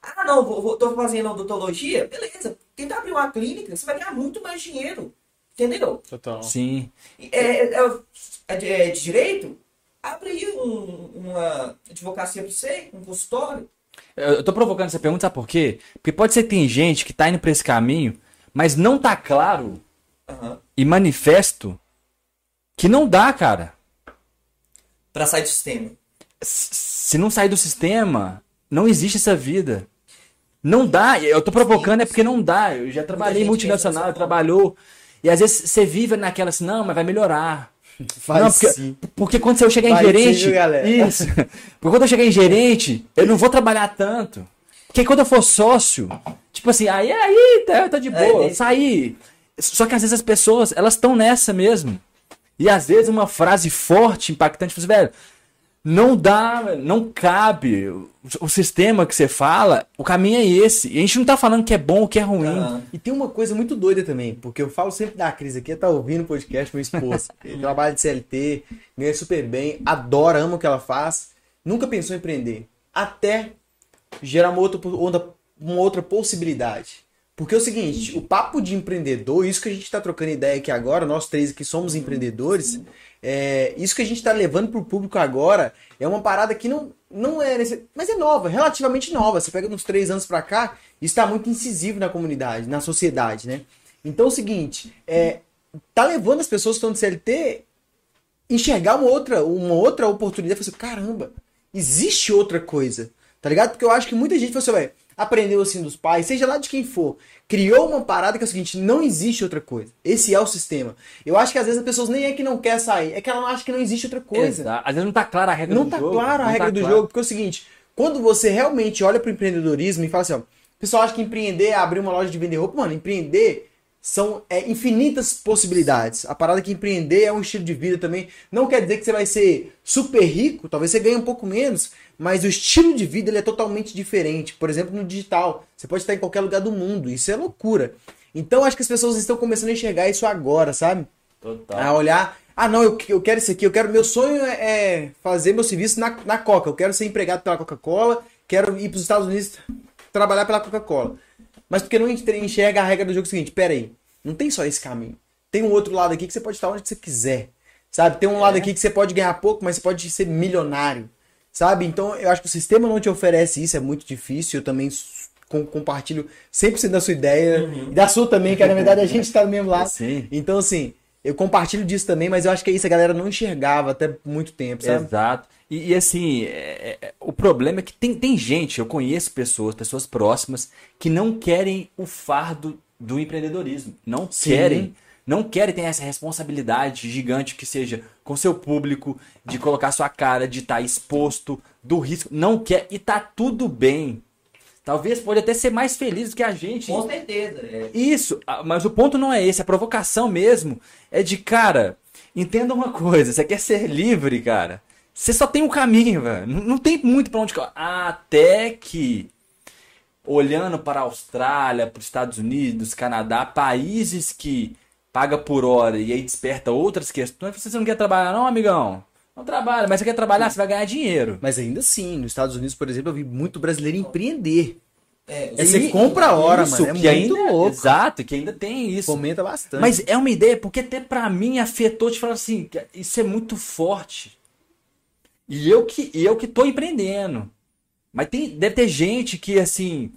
Speaker 3: Ah, não, vou, vou, tô fazendo odontologia? Beleza, tenta abrir uma clínica, você vai ganhar muito mais dinheiro. Entendeu?
Speaker 1: Total.
Speaker 2: Sim.
Speaker 3: É, é- é de, é de direito? Abre aí um- uma advocacia para você, um consultório.
Speaker 2: Eu tô provocando essa pergunta, sabe por quê? Porque pode ser que tem gente que tá indo pra esse caminho, mas não tá claro
Speaker 3: Aham.
Speaker 2: e manifesto que não dá, cara.
Speaker 3: Para sair do sistema.
Speaker 2: Se não sair do sistema, não existe essa vida. Não dá. Eu tô provocando é porque não dá. Eu já trabalhei multinacional, trabalhou. E às vezes você vive naquela assim, não, mas vai melhorar.
Speaker 1: Faz
Speaker 2: não, porque,
Speaker 1: sim.
Speaker 2: porque quando eu chegar em
Speaker 1: Vai sim,
Speaker 2: gerente.
Speaker 1: viu, galera?
Speaker 2: Isso. Porque quando eu chegar em gerente, eu não vou trabalhar tanto. Porque quando eu for sócio, tipo assim, aí, aí, tá, tá de
Speaker 3: É,
Speaker 2: boa, sair. Só que às vezes as pessoas, elas estão nessa mesmo. E às vezes uma frase forte, impactante, tipo assim, velho, não dá, não cabe. O, sistema que você fala, o caminho é esse. E a gente não tá falando que é bom ou que é ruim.
Speaker 1: E tem uma coisa muito doida também, porque eu falo sempre da crise aqui, tá ouvindo o podcast, meu esposo. Ele trabalha de CLT, ganha super bem, adora, ama o que ela faz, nunca pensou em empreender. Até gerar uma outra, uma outra possibilidade. Porque é o seguinte, o papo de empreendedor, isso que a gente está trocando ideia aqui agora, nós três aqui somos empreendedores, é, isso que a gente está levando para o público agora é uma parada que não, não é mas é nova, relativamente nova. Você pega uns três anos para cá, está muito incisivo na comunidade, na sociedade, né? Então é o seguinte, é, tá levando as pessoas que estão de CLT enxergar uma outra, uma outra oportunidade falar assim, caramba, existe outra coisa, tá ligado? Porque eu acho que muita gente você vai aprendeu assim dos pais, seja lá de quem for, criou uma parada que é o seguinte, não existe outra coisa. Esse é o sistema. Eu acho que às vezes as pessoas nem é que não quer sair, é que ela não acha que não existe outra coisa.
Speaker 2: Exato. Às vezes não tá clara a regra
Speaker 1: Não
Speaker 2: do
Speaker 1: tá
Speaker 2: jogo.
Speaker 1: claro a
Speaker 2: não
Speaker 1: regra
Speaker 2: tá
Speaker 1: do
Speaker 2: claro.
Speaker 1: jogo, porque é o seguinte, quando você realmente olha para o empreendedorismo e fala assim, ó, o pessoal acha que empreender é abrir uma loja de vender roupa, mano, empreender são é, infinitas possibilidades. A parada que empreender é um estilo de vida também. Não quer dizer que você vai ser super rico, talvez você ganhe um pouco menos, mas o estilo de vida ele é totalmente diferente. Por exemplo, no digital, você pode estar em qualquer lugar do mundo, isso é loucura. Então acho que as pessoas estão começando a enxergar isso agora, sabe?
Speaker 2: Total.
Speaker 1: a olhar. Ah, não, eu, eu quero isso aqui, eu quero. Meu sonho é, é fazer meu serviço na, na Coca. Eu quero ser empregado pela Coca-Cola, quero ir para os Estados Unidos trabalhar pela Coca-Cola. Mas porque não enxerga a regra do jogo seguinte: pera aí, não tem só esse caminho. Tem um outro lado aqui que você pode estar onde você quiser. Sabe? Tem um lado aqui que você pode ganhar pouco, mas você pode ser milionário. Sabe? Então eu acho que o sistema não te oferece isso, é muito difícil. Eu também com- compartilho 100% da sua ideia. E da sua também, que na verdade a gente tá do mesmo lado.
Speaker 2: Sim.
Speaker 1: Então, assim, eu compartilho disso também, mas eu acho que é isso a galera não enxergava até muito tempo, sabe?
Speaker 2: Exato. E, e, assim, é- é- o problema é que tem, tem gente, eu conheço pessoas, pessoas próximas, que não querem o fardo do empreendedorismo. Não
Speaker 1: Sim.
Speaker 2: querem. Não querem ter essa responsabilidade gigante que seja com seu público, de colocar sua cara, de estar exposto, do risco. Não quer. E tá tudo bem. talvez pode até ser mais feliz do que a gente.
Speaker 3: Com certeza. É.
Speaker 2: Isso, ah, mas o ponto não é esse, a provocação mesmo é de, cara, entenda uma coisa, você quer ser livre, cara. Você só tem um caminho, velho. Não tem muito pra onde. Até que, olhando para a Austrália, para os Estados Unidos, Canadá, países que paga por hora e aí desperta outras questões, você não quer trabalhar, não, amigão? Não trabalha, mas você quer trabalhar, você vai ganhar dinheiro.
Speaker 1: Mas ainda assim, nos Estados Unidos, por exemplo, eu vi muito brasileiro empreender.
Speaker 3: É,
Speaker 1: É você compra a hora,
Speaker 2: Isso,
Speaker 1: mano. É
Speaker 2: que ainda,
Speaker 1: louco.
Speaker 2: Exato, que ainda tem isso.
Speaker 1: Fomenta bastante.
Speaker 2: Mas é uma ideia, porque até pra mim afetou de falar assim, isso é muito forte. E eu que, eu que tô empreendendo. Mas tem, deve ter gente que, assim,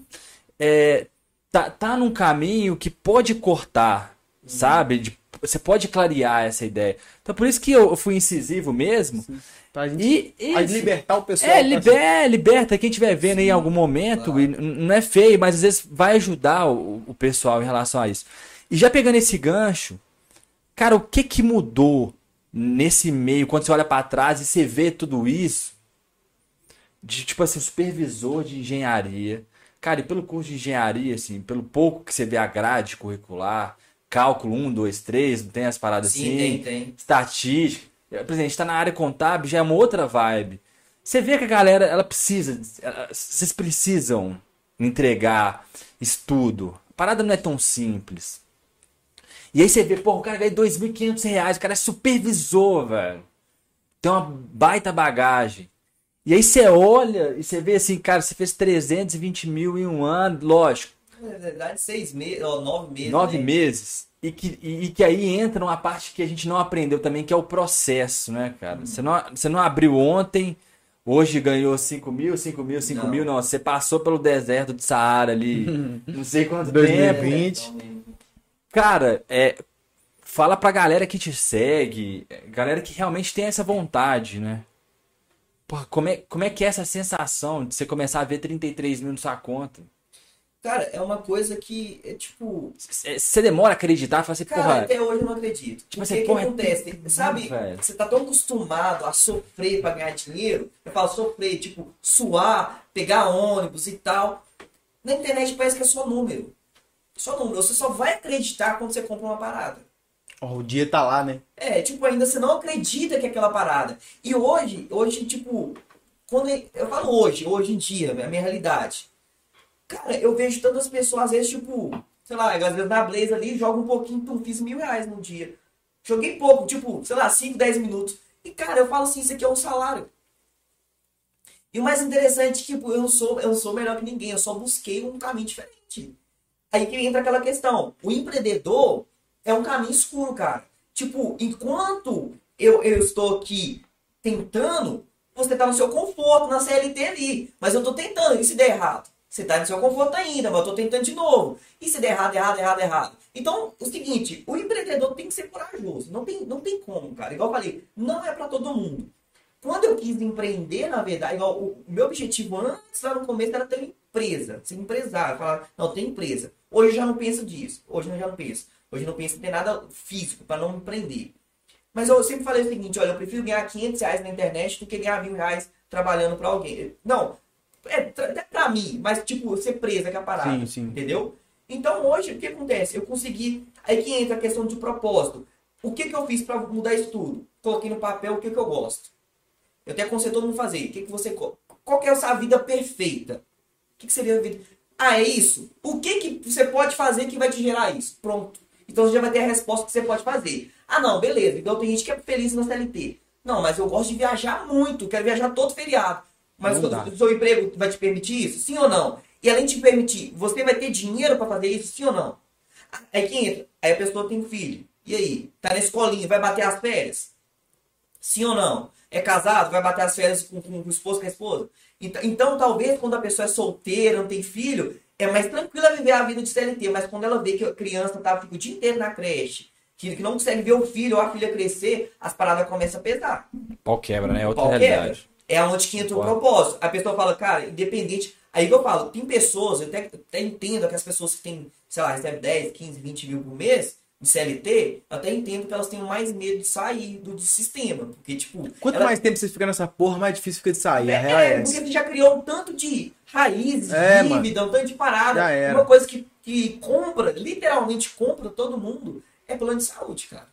Speaker 2: é, tá, tá num caminho que pode cortar, sabe? De- você pode clarear essa ideia. Então por isso que eu, eu fui incisivo mesmo.
Speaker 1: pra gente
Speaker 2: E,
Speaker 1: pra
Speaker 2: isso.
Speaker 1: libertar o pessoal.
Speaker 2: É,
Speaker 1: pra-
Speaker 2: liber, liberta quem estiver vendo aí em algum momento. E n- não é feio, mas às vezes vai ajudar o, o pessoal em relação a isso. E já pegando esse gancho, cara, o que que mudou nesse meio, quando você olha pra trás e você vê tudo isso? De tipo assim, supervisor de engenharia. Cara, e pelo curso de engenharia, assim, pelo pouco que você vê a grade curricular, cálculo 1, 2, 3, não tem as paradas
Speaker 3: Sim,
Speaker 2: assim
Speaker 3: tem, tem.
Speaker 2: estatística. Por exemplo, a gente tá na área contábil, já é uma outra vibe. Você vê que a galera, ela precisa, ela- vocês precisam entregar estudo. A parada não é tão simples. E aí você vê, pô, o cara ganha 2.500 reais, o cara é supervisor, velho. Tem uma baita bagagem. E aí você olha e você vê assim, cara, você fez 320 mil em um ano, lógico,
Speaker 3: Na verdade, seis meses, ó, nove meses.
Speaker 2: nove
Speaker 3: né?
Speaker 2: meses. E que, e, e que aí entra uma parte que a gente não aprendeu também, que é o processo, né, cara? Você, não, você não abriu ontem, hoje ganhou 5 mil, 5 mil, 5
Speaker 3: Não.
Speaker 2: mil, não. Você passou pelo deserto de Saara ali, não sei quanto
Speaker 1: 2020.
Speaker 2: tempo.
Speaker 1: 20.
Speaker 2: Cara, é, fala pra galera que te segue, galera que realmente tem essa vontade, né? Porra, como é, como é que é essa sensação de você começar a ver 33 mil na sua conta?
Speaker 3: Cara, é uma coisa que é tipo.
Speaker 2: C- Você demora a acreditar, fala assim,
Speaker 3: Cara,
Speaker 2: porra,
Speaker 3: até hoje eu não acredito.
Speaker 2: Tipo
Speaker 3: o
Speaker 2: assim,
Speaker 3: que, que
Speaker 2: porra, é
Speaker 3: acontece? Sabe, você tá tão acostumado a sofrer pra ganhar dinheiro. Eu falo sofrer, tipo, suar, pegar ônibus e tal. Na internet parece que é só número. Só número. Você só vai acreditar quando você compra uma parada.
Speaker 1: Ó, o dia tá lá, né?
Speaker 3: É, tipo, ainda você não acredita que é aquela parada. E hoje, hoje, tipo, quando eu, eu falo hoje, hoje em dia, a minha realidade. Cara, eu vejo tantas pessoas, às vezes, tipo, sei lá, às vezes na Blaze ali, joga um pouquinho, tu fiz mil reais no dia. Joguei pouco, tipo, sei lá, 5, 10 minutos. E, cara, eu falo assim, isso aqui é um salário. E o mais interessante é tipo, eu não sou, eu não sou melhor que ninguém, eu só busquei um caminho diferente. Aí que entra aquela questão. O empreendedor é um caminho escuro, cara. Tipo, enquanto eu, eu estou aqui tentando, você tá no seu conforto, na CLT ali. Mas eu tô tentando, e se der errado? Você tá no seu conforto ainda, mas eu tô tentando de novo. E se der errado, errado, errado, errado? Então, o seguinte, o empreendedor tem que ser corajoso. Não tem, não tem como, cara. Igual eu falei, não é para todo mundo. Quando eu quis empreender, na verdade, igual, o, meu objetivo antes, lá no começo, era ter empresa, ser empresário. Falar, não, tem empresa. Hoje eu já não penso disso. Hoje eu já não penso. Hoje eu não penso em ter nada físico para não empreender. Mas eu sempre falei o seguinte, olha, eu prefiro ganhar 500 reais na internet do que ganhar mil reais trabalhando para alguém. Não, é pra mim, mas tipo, ser presa que é a parada.
Speaker 1: Sim, sim.
Speaker 3: Entendeu? Então hoje, o que acontece? Eu consegui. Aí que entra a questão de propósito. O que, que eu fiz para mudar isso tudo? Coloquei no papel o que, que eu gosto. Eu até aconselho todo mundo fazer. O que, que você. Qual que é a sua vida perfeita? O que, que seria a vida? Ah, é isso? O que, que você pode fazer que vai te gerar isso? Pronto. Então você já vai ter a resposta que você pode fazer. Ah, não, beleza. Então tem gente que é feliz na CLT. Não, mas eu gosto de viajar muito. Quero viajar todo feriado. Mas o, seu emprego vai te permitir isso? Sim ou não? E além de te permitir, você vai ter dinheiro para fazer isso? Sim ou não? Aí que entra. Aí a pessoa tem filho. E aí? Tá na escolinha, vai bater as férias? Sim ou não? É casado, vai bater as férias com, com, com o esposo, com a esposa? Então, então, talvez, quando a pessoa é solteira, não tem filho, é mais tranquila viver a vida de CLT. Mas quando ela vê que a criança tá, fica o dia inteiro na creche, que, que não consegue ver o filho ou a filha crescer, as paradas começam a pesar.
Speaker 2: pau quebra, né? É outra
Speaker 3: Pau
Speaker 2: realidade.
Speaker 3: quebra. É onde que entra o propósito. A pessoa fala, cara, independente. Aí que eu falo, tem pessoas, eu até, até entendo que as pessoas que têm, sei lá, recebem 10, 15, 20 mil por mês de CLT, eu até entendo que elas tenham mais medo de sair do, do sistema. Porque, tipo.
Speaker 1: Quanto
Speaker 3: ela-
Speaker 1: mais tempo você fica nessa porra, mais difícil fica de sair. A
Speaker 3: é,
Speaker 1: real é
Speaker 3: porque
Speaker 1: essa.
Speaker 3: você já criou um tanto de raízes,
Speaker 1: É,
Speaker 3: dívida, um tanto de parada. Uma coisa que, que compra, literalmente compra todo mundo, é plano de saúde, cara.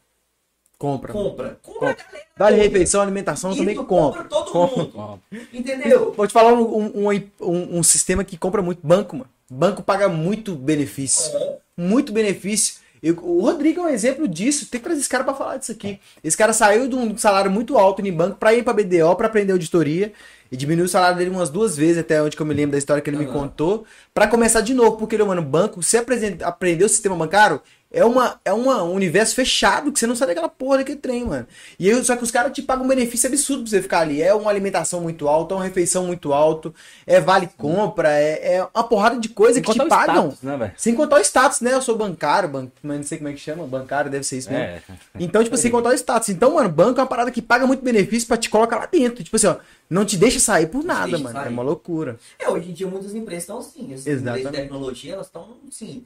Speaker 1: Compra.
Speaker 3: Compra. Compra,
Speaker 1: Compra.
Speaker 3: toda.
Speaker 1: refeição, alimentação
Speaker 3: Isso,
Speaker 1: também compra.
Speaker 3: todo
Speaker 1: Compra.
Speaker 3: mundo. Entendeu?
Speaker 1: Vou te falar um, um, um, um sistema que compra muito. Banco, mano. Banco paga muito benefício.
Speaker 3: É.
Speaker 1: Muito benefício. Eu- o Rodrigo é um exemplo disso. Tem que trazer esse cara pra falar disso aqui. Esse cara saiu de um salário muito alto em banco pra ir pra BDO, pra aprender auditoria. E diminuiu o salário dele umas duas vezes, até onde que eu me lembro da história que ele me
Speaker 3: Aham.
Speaker 1: contou. Pra começar de novo. Porque, mano, banco, você apresen- aprender o sistema bancário, é, uma, é uma, um universo fechado que você não sabe daquela porra daquele trem, mano. E aí, só que os caras te pagam um benefício absurdo pra você ficar ali. É uma alimentação muito alta, é uma refeição muito alto, é vale compra, é, é uma porrada de coisa que te pagam.
Speaker 2: status, né?
Speaker 1: Sem contar o status, né? Eu sou bancário, ban... mas não sei como é que chama, bancário deve ser isso mesmo.
Speaker 2: É.
Speaker 1: Então, tipo, sem contar o status. Então, mano, banco é uma parada que paga muito benefício pra te colocar lá dentro. Tipo assim, ó, não te deixa sair por nada, mano.
Speaker 3: sair.
Speaker 1: É uma loucura.
Speaker 3: É, hoje em dia muitas empresas estão assim. As empresas
Speaker 1: Exatamente.
Speaker 3: de tecnologia, elas estão assim.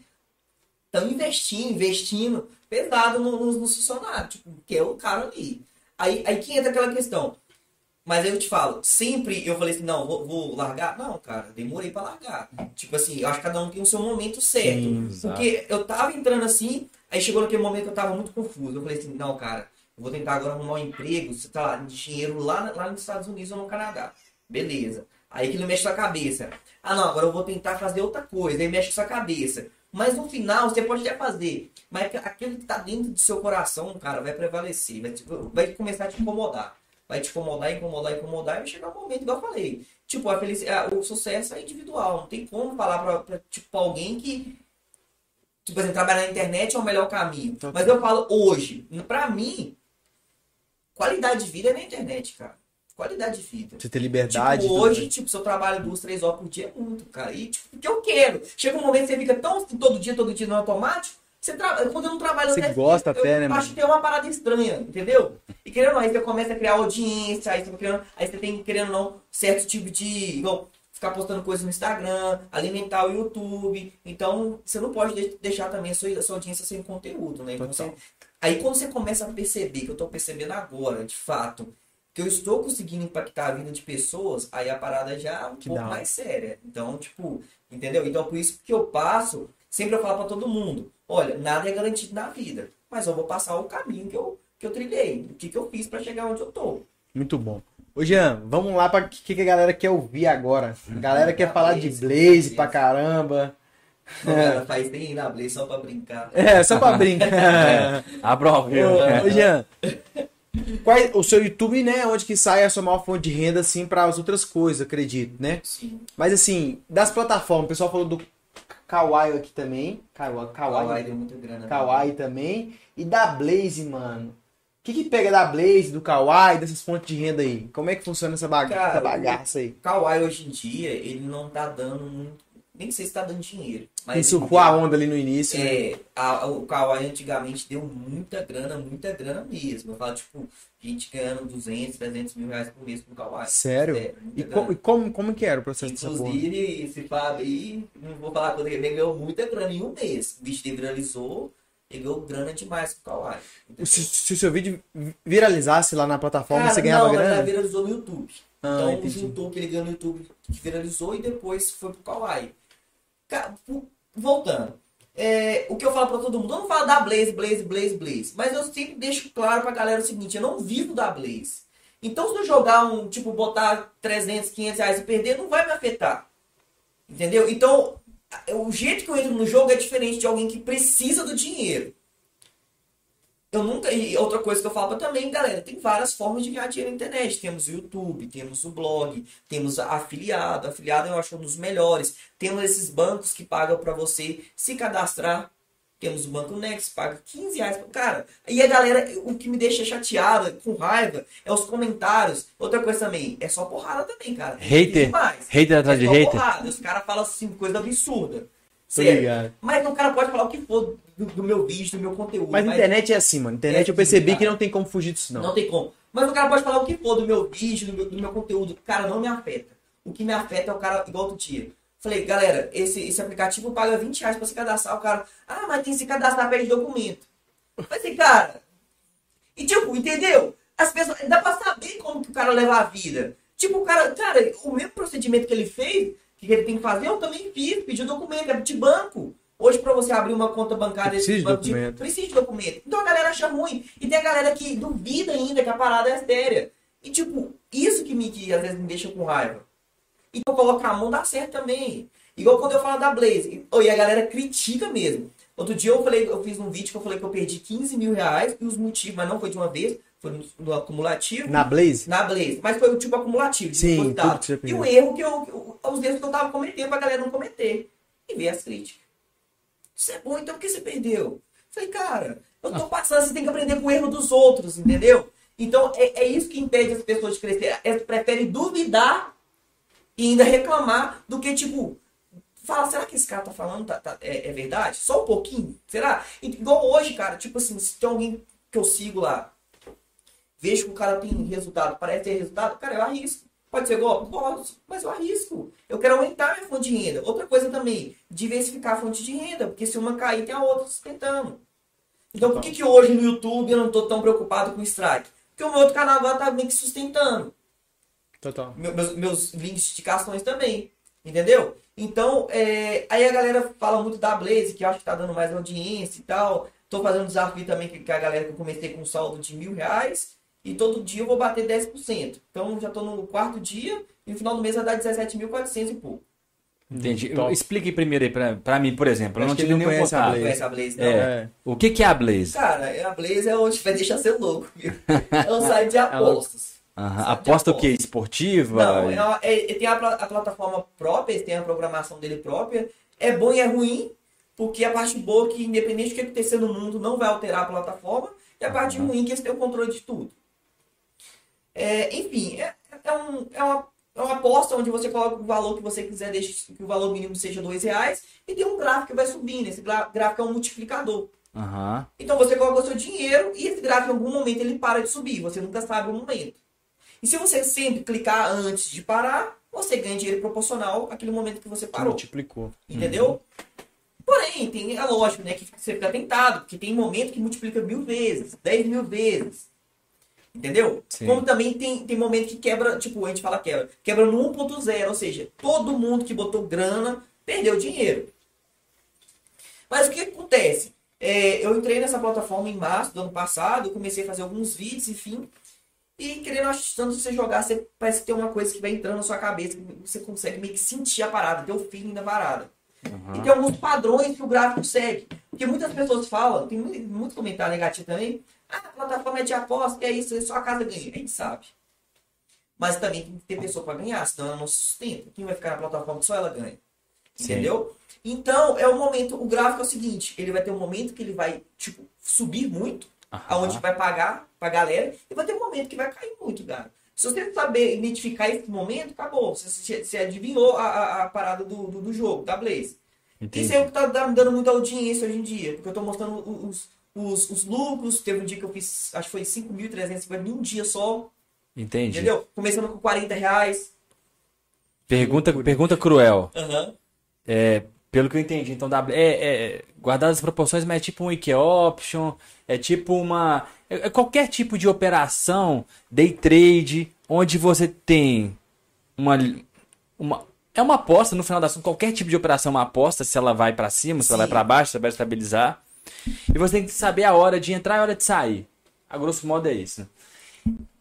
Speaker 3: Estão investindo, investindo pesado no- nos, nos funcionários, tipo, que é o cara ali. Aí, aí que entra aquela questão. Mas aí eu te falo, sempre eu falei assim, não, vou, vou largar. Não, cara, demorei pra largar. Tipo assim, eu acho que cada um tem o seu momento certo.
Speaker 1: Sim.
Speaker 3: Porque eu tava entrando assim, aí chegou naquele momento que eu tava muito confuso. Eu falei assim, não, cara, eu vou tentar agora arrumar um emprego, sei lá, de dinheiro lá, lá nos Estados Unidos ou no Canadá. Beleza. Aí aquilo mexe com a cabeça. Ah, não, agora eu vou tentar fazer outra coisa. Aí mexe sua cabeça. Mas no final, você pode até fazer. Mas aqu- aquilo que tá dentro do seu coração, cara, vai prevalecer. Vai, vai começar a te incomodar. Vai te incomodar, incomodar, incomodar. E vai chegar um momento, igual eu falei. Tipo, a felicidade, o sucesso é individual. Não tem como falar pra, pra, tipo, alguém que. Tipo assim, trabalhar na internet é o melhor caminho.
Speaker 1: Total.
Speaker 3: Mas eu falo hoje, pra mim, qualidade de vida é na internet, cara. Qualidade de vida.
Speaker 1: Você ter liberdade.
Speaker 3: Tipo, hoje, tipo, se eu trabalho duas, três horas por dia é muito, cara. E, tipo, porque eu quero. Chega um momento que você fica tão assim, todo dia, todo dia no automático. Você tra... Quando eu não trabalho
Speaker 1: Você
Speaker 3: até
Speaker 1: gosta
Speaker 3: eu
Speaker 1: até, né,
Speaker 3: acho que tem uma parada estranha, entendeu? E querendo ou não, aí você começa a criar audiência, aí você, criando, aí você tem, querendo ou não, certo tipo de. Igual, ficar postando coisas no Instagram, alimentar o YouTube. Então, você não pode de- deixar também a sua, a sua audiência sem conteúdo, né? Então, você- aí quando você começa a perceber, que eu tô percebendo agora, de fato, que eu estou conseguindo impactar a vida de pessoas, aí a parada já é um
Speaker 1: Que
Speaker 3: pouco
Speaker 1: hora.
Speaker 3: mais séria. Então, tipo, entendeu? Então, por isso que eu passo, sempre eu falo pra todo mundo, olha, nada é garantido na vida, mas eu vou passar o caminho que eu, que eu trilhei, o que, que eu fiz pra chegar onde eu tô.
Speaker 1: Muito bom. Ô, Jean, vamos lá para o que, que a galera quer ouvir agora. A galera quer falar de Blaze pra caramba.
Speaker 3: Não, cara, faz nem na Blaze só pra brincar.
Speaker 1: É, só pra brincar.
Speaker 2: Aprove.
Speaker 1: Ô, ô, Jean, qual é- o seu YouTube, né, onde que sai a sua maior fonte de renda, assim, para as outras coisas, acredito, né?
Speaker 3: Sim.
Speaker 1: Mas, assim, das plataformas, o pessoal falou do Kawaii aqui também. Kawaii,
Speaker 3: Kawaii
Speaker 1: Kawaii,
Speaker 3: deu muita grana.
Speaker 1: Kawaii também. E da Blaze, mano. O que que pega da Blaze, do Kawaii, dessas fontes de renda aí? Como é que funciona essa, baga
Speaker 3: Cara,
Speaker 1: essa bagaça aí?
Speaker 3: O Kawaii hoje em dia, ele não tá dando muito. Nem sei se tá dando dinheiro. Mas
Speaker 1: surfou a onda ali no início, né?
Speaker 3: É, a- o Kawaii antigamente deu muita grana, muita grana mesmo. Eu falo, tipo, gente ganhando 200, 300 mil reais por mês com o Kawaii.
Speaker 1: Sério?
Speaker 3: Muita
Speaker 1: E, co- e como, como que era o processo?
Speaker 3: Inclusive, esse Fábio aí, não vou falar quando ele ganhou muita grana em um mês. O bicho viralizou, ganhou grana demais com o Kawaii.
Speaker 1: Se, se o seu vídeo viralizasse lá na plataforma,
Speaker 3: Cara,
Speaker 1: você ganhava
Speaker 3: não,
Speaker 1: grana?
Speaker 3: já viralizou no YouTube.
Speaker 1: Ah,
Speaker 3: então
Speaker 1: entendi.
Speaker 3: juntou o que ele ganhou no YouTube, que viralizou e depois foi pro Kawaii. Voltando. É, o que eu falo pra todo mundo, eu não falo da Blaze, Blaze, Blaze, Blaze. Mas eu sempre deixo claro pra galera o seguinte, eu não vivo da Blaze. Então se eu jogar um, tipo, botar 300, 500 reais e perder, não vai me afetar. Entendeu? Então, o jeito que eu entro no jogo é diferente de alguém que precisa do dinheiro. Eu nunca. E outra coisa que eu falo também, galera, tem várias formas de ganhar dinheiro na internet. Temos o YouTube, temos o blog, temos a afiliado. Afiliado eu acho um dos melhores. Temos esses bancos que pagam pra você se cadastrar. Temos o Banco Next, paga 15 reais. Cara, e a galera, o que me deixa chateada, com raiva, é os comentários. Outra coisa também, é só porrada também, cara.
Speaker 2: Hater. Hater atrás
Speaker 3: É
Speaker 2: de hater.
Speaker 3: porrada. Os caras falam assim, coisa absurda. Sério. Mas o cara pode falar o que for do, do meu vídeo, do meu conteúdo.
Speaker 1: Mas a internet é assim, mano. Internet
Speaker 3: É
Speaker 1: eu percebi
Speaker 3: assim,
Speaker 1: que não tem como fugir disso, não.
Speaker 3: Não tem como. Mas o cara pode falar o que for do meu vídeo, do meu, do meu conteúdo. Cara, não me afeta. O que me afeta é o cara, igual outro dia. Falei, galera, esse, esse aplicativo paga 20 reais pra se cadastrar. O cara, ah, mas tem que se cadastrar pede documento. Mas assim, cara. E tipo, entendeu? As pessoas. Dá pra saber como que o cara leva a vida. Tipo, o cara, cara, o mesmo procedimento que ele fez, que ele tem que fazer? Eu também fiz, pedi o documento, é de banco. Hoje, pra você abrir uma conta bancária,
Speaker 1: Precisa de
Speaker 3: banco
Speaker 1: documento.
Speaker 3: precisa de documento. Então a galera acha ruim. E tem a galera que duvida ainda que a parada é séria. E tipo, isso que me que às vezes me deixa com raiva. Então colocar a mão dá certo também. Igual quando eu falo da Blaze. Oh, e a galera critica mesmo. Outro dia eu falei, eu fiz um vídeo que eu falei que eu perdi 15 mil reais e os motivos, mas não foi de uma vez, foi no, no acumulativo.
Speaker 1: Na Blaze?
Speaker 3: Na Blaze. Mas foi o tipo acumulativo.
Speaker 1: Sim,
Speaker 3: E o erro que eu. Os erros que eu tava cometendo pra galera não cometer. E ver as críticas. Isso é bom, então por que você perdeu? Falei, cara, eu tô passando, você tem que aprender com o erro dos outros, entendeu? Então é, é isso que impede as pessoas de crescer. Elas preferem duvidar e ainda reclamar do que, tipo, fala, será que esse cara tá falando tá- tá- é, é verdade? Só um pouquinho? Será? E- Igual hoje, cara, tipo assim, se tem alguém que eu sigo lá, vejo que o cara tem resultado, parece ter resultado, cara, eu arrisco. Pode ser golpe? Posso, mas eu arrisco. Eu quero aumentar minha fonte de renda. Outra coisa também, diversificar a fonte de renda, porque se uma cair, tem a outra sustentando. Então por que, que hoje no YouTube eu não tô tão preocupado com o strike? Porque o meu outro canal agora tá meio que sustentando.
Speaker 1: Total.
Speaker 3: Meu- meus, meus links de indicações também. Entendeu? Então, é, aí a galera fala muito da Blaze, que eu acho que tá dando mais audiência e tal. Tô fazendo um desafio também que, que a galera que eu comecei com um saldo de mil reais. E todo dia eu vou bater 10%. Então já tô no quarto dia e no final do mês vai dar 17.400 e pouco.
Speaker 2: Entendi.
Speaker 1: Top.
Speaker 2: Explique primeiro aí pra, pra mim, por exemplo. Eu não
Speaker 1: que
Speaker 2: tive nenhum
Speaker 1: conhece a
Speaker 2: contato.
Speaker 1: Blaze.
Speaker 3: Conhece a Blaze, não?
Speaker 2: É. O que, que é a Blaze?
Speaker 3: Cara, a Blaze é onde vai deixar você louco, viu? É um site de apostas. De
Speaker 2: Aposta o quê?
Speaker 3: aposta.
Speaker 2: Esportiva?
Speaker 3: Não, é é- ele tem a, a plataforma própria, ele tem a programação dele própria. É bom e é ruim, porque a parte boa é que, independente do que acontecer no mundo, não vai alterar a plataforma. E a parte
Speaker 2: Uhum.
Speaker 3: ruim é que eles têm o controle de tudo. É, enfim, é, é, um- é uma, é uma aposta onde você coloca o valor que você quiser, deixa que o valor mínimo seja dois reais, e tem um gráfico que vai subindo. Esse gráfico é um multiplicador.
Speaker 2: Aham.
Speaker 3: Então você coloca o seu dinheiro e esse gráfico em algum momento ele para de subir. Você nunca sabe o momento. E se você sempre clicar antes de parar, você ganha dinheiro proporcional àquele momento que você parou.
Speaker 1: Multiplicou.
Speaker 3: Entendeu? Porém, tem, é lógico, né? Que você fica tentado, porque tem momento que multiplica mil vezes, dez mil vezes. Entendeu?
Speaker 2: Sim.
Speaker 3: Como também tem, tem momento que quebra, tipo, a gente fala quebra, quebra no 1.0, ou seja, todo mundo que botou grana perdeu dinheiro. Mas o que acontece? É, eu entrei nessa plataforma em março do ano passado, comecei a fazer alguns vídeos, enfim. E querendo achando você jogar, você parece que tem uma coisa que vai entrando na sua cabeça, que você consegue meio que sentir a parada, ter o feeling da parada. E tem alguns padrões que o gráfico segue. Porque muitas pessoas falam, tem muito, muito comentário negativo também. Ah, a plataforma é de aposta, que é isso, só a casa ganha. A gente sabe. Mas também tem que ter pessoa para ganhar, senão ela não se sustenta. Quem vai ficar na plataforma que só ela ganha?
Speaker 2: Sim.
Speaker 3: Entendeu? Então, é o momento, o gráfico é o seguinte, ele vai ter um momento que ele vai, tipo, subir muito,
Speaker 2: Aham.
Speaker 3: aonde vai pagar pra galera, e vai ter um momento que vai cair muito, cara. Se você saber identificar esse momento, acabou. Você, você- adivinhou a, a- a parada do, do, do jogo, da Blaze.
Speaker 2: Entendi.
Speaker 3: Isso é o que tá me dando muita audiência hoje em dia, porque eu tô mostrando os, os, os lucros. Teve um dia que eu fiz, acho que foi 5.350 em um dia só,
Speaker 2: Entendi.
Speaker 3: entendeu? Começando com 40 reais.
Speaker 2: Pergunta, pergunta cruel.
Speaker 3: Aham.
Speaker 2: É, pelo que eu entendi, então, W- é, é, guardadas as proporções, mas é tipo um wiki option, é tipo uma. É, é qualquer tipo de operação, day trade, onde você tem uma. uma é uma aposta, no final das contas, qualquer tipo de operação é uma aposta, se ela vai pra cima, se ela vai
Speaker 3: Sim.
Speaker 2: pra baixo, se ela vai estabilizar. E você tem que saber a hora de entrar e a hora de sair. A grosso modo é isso.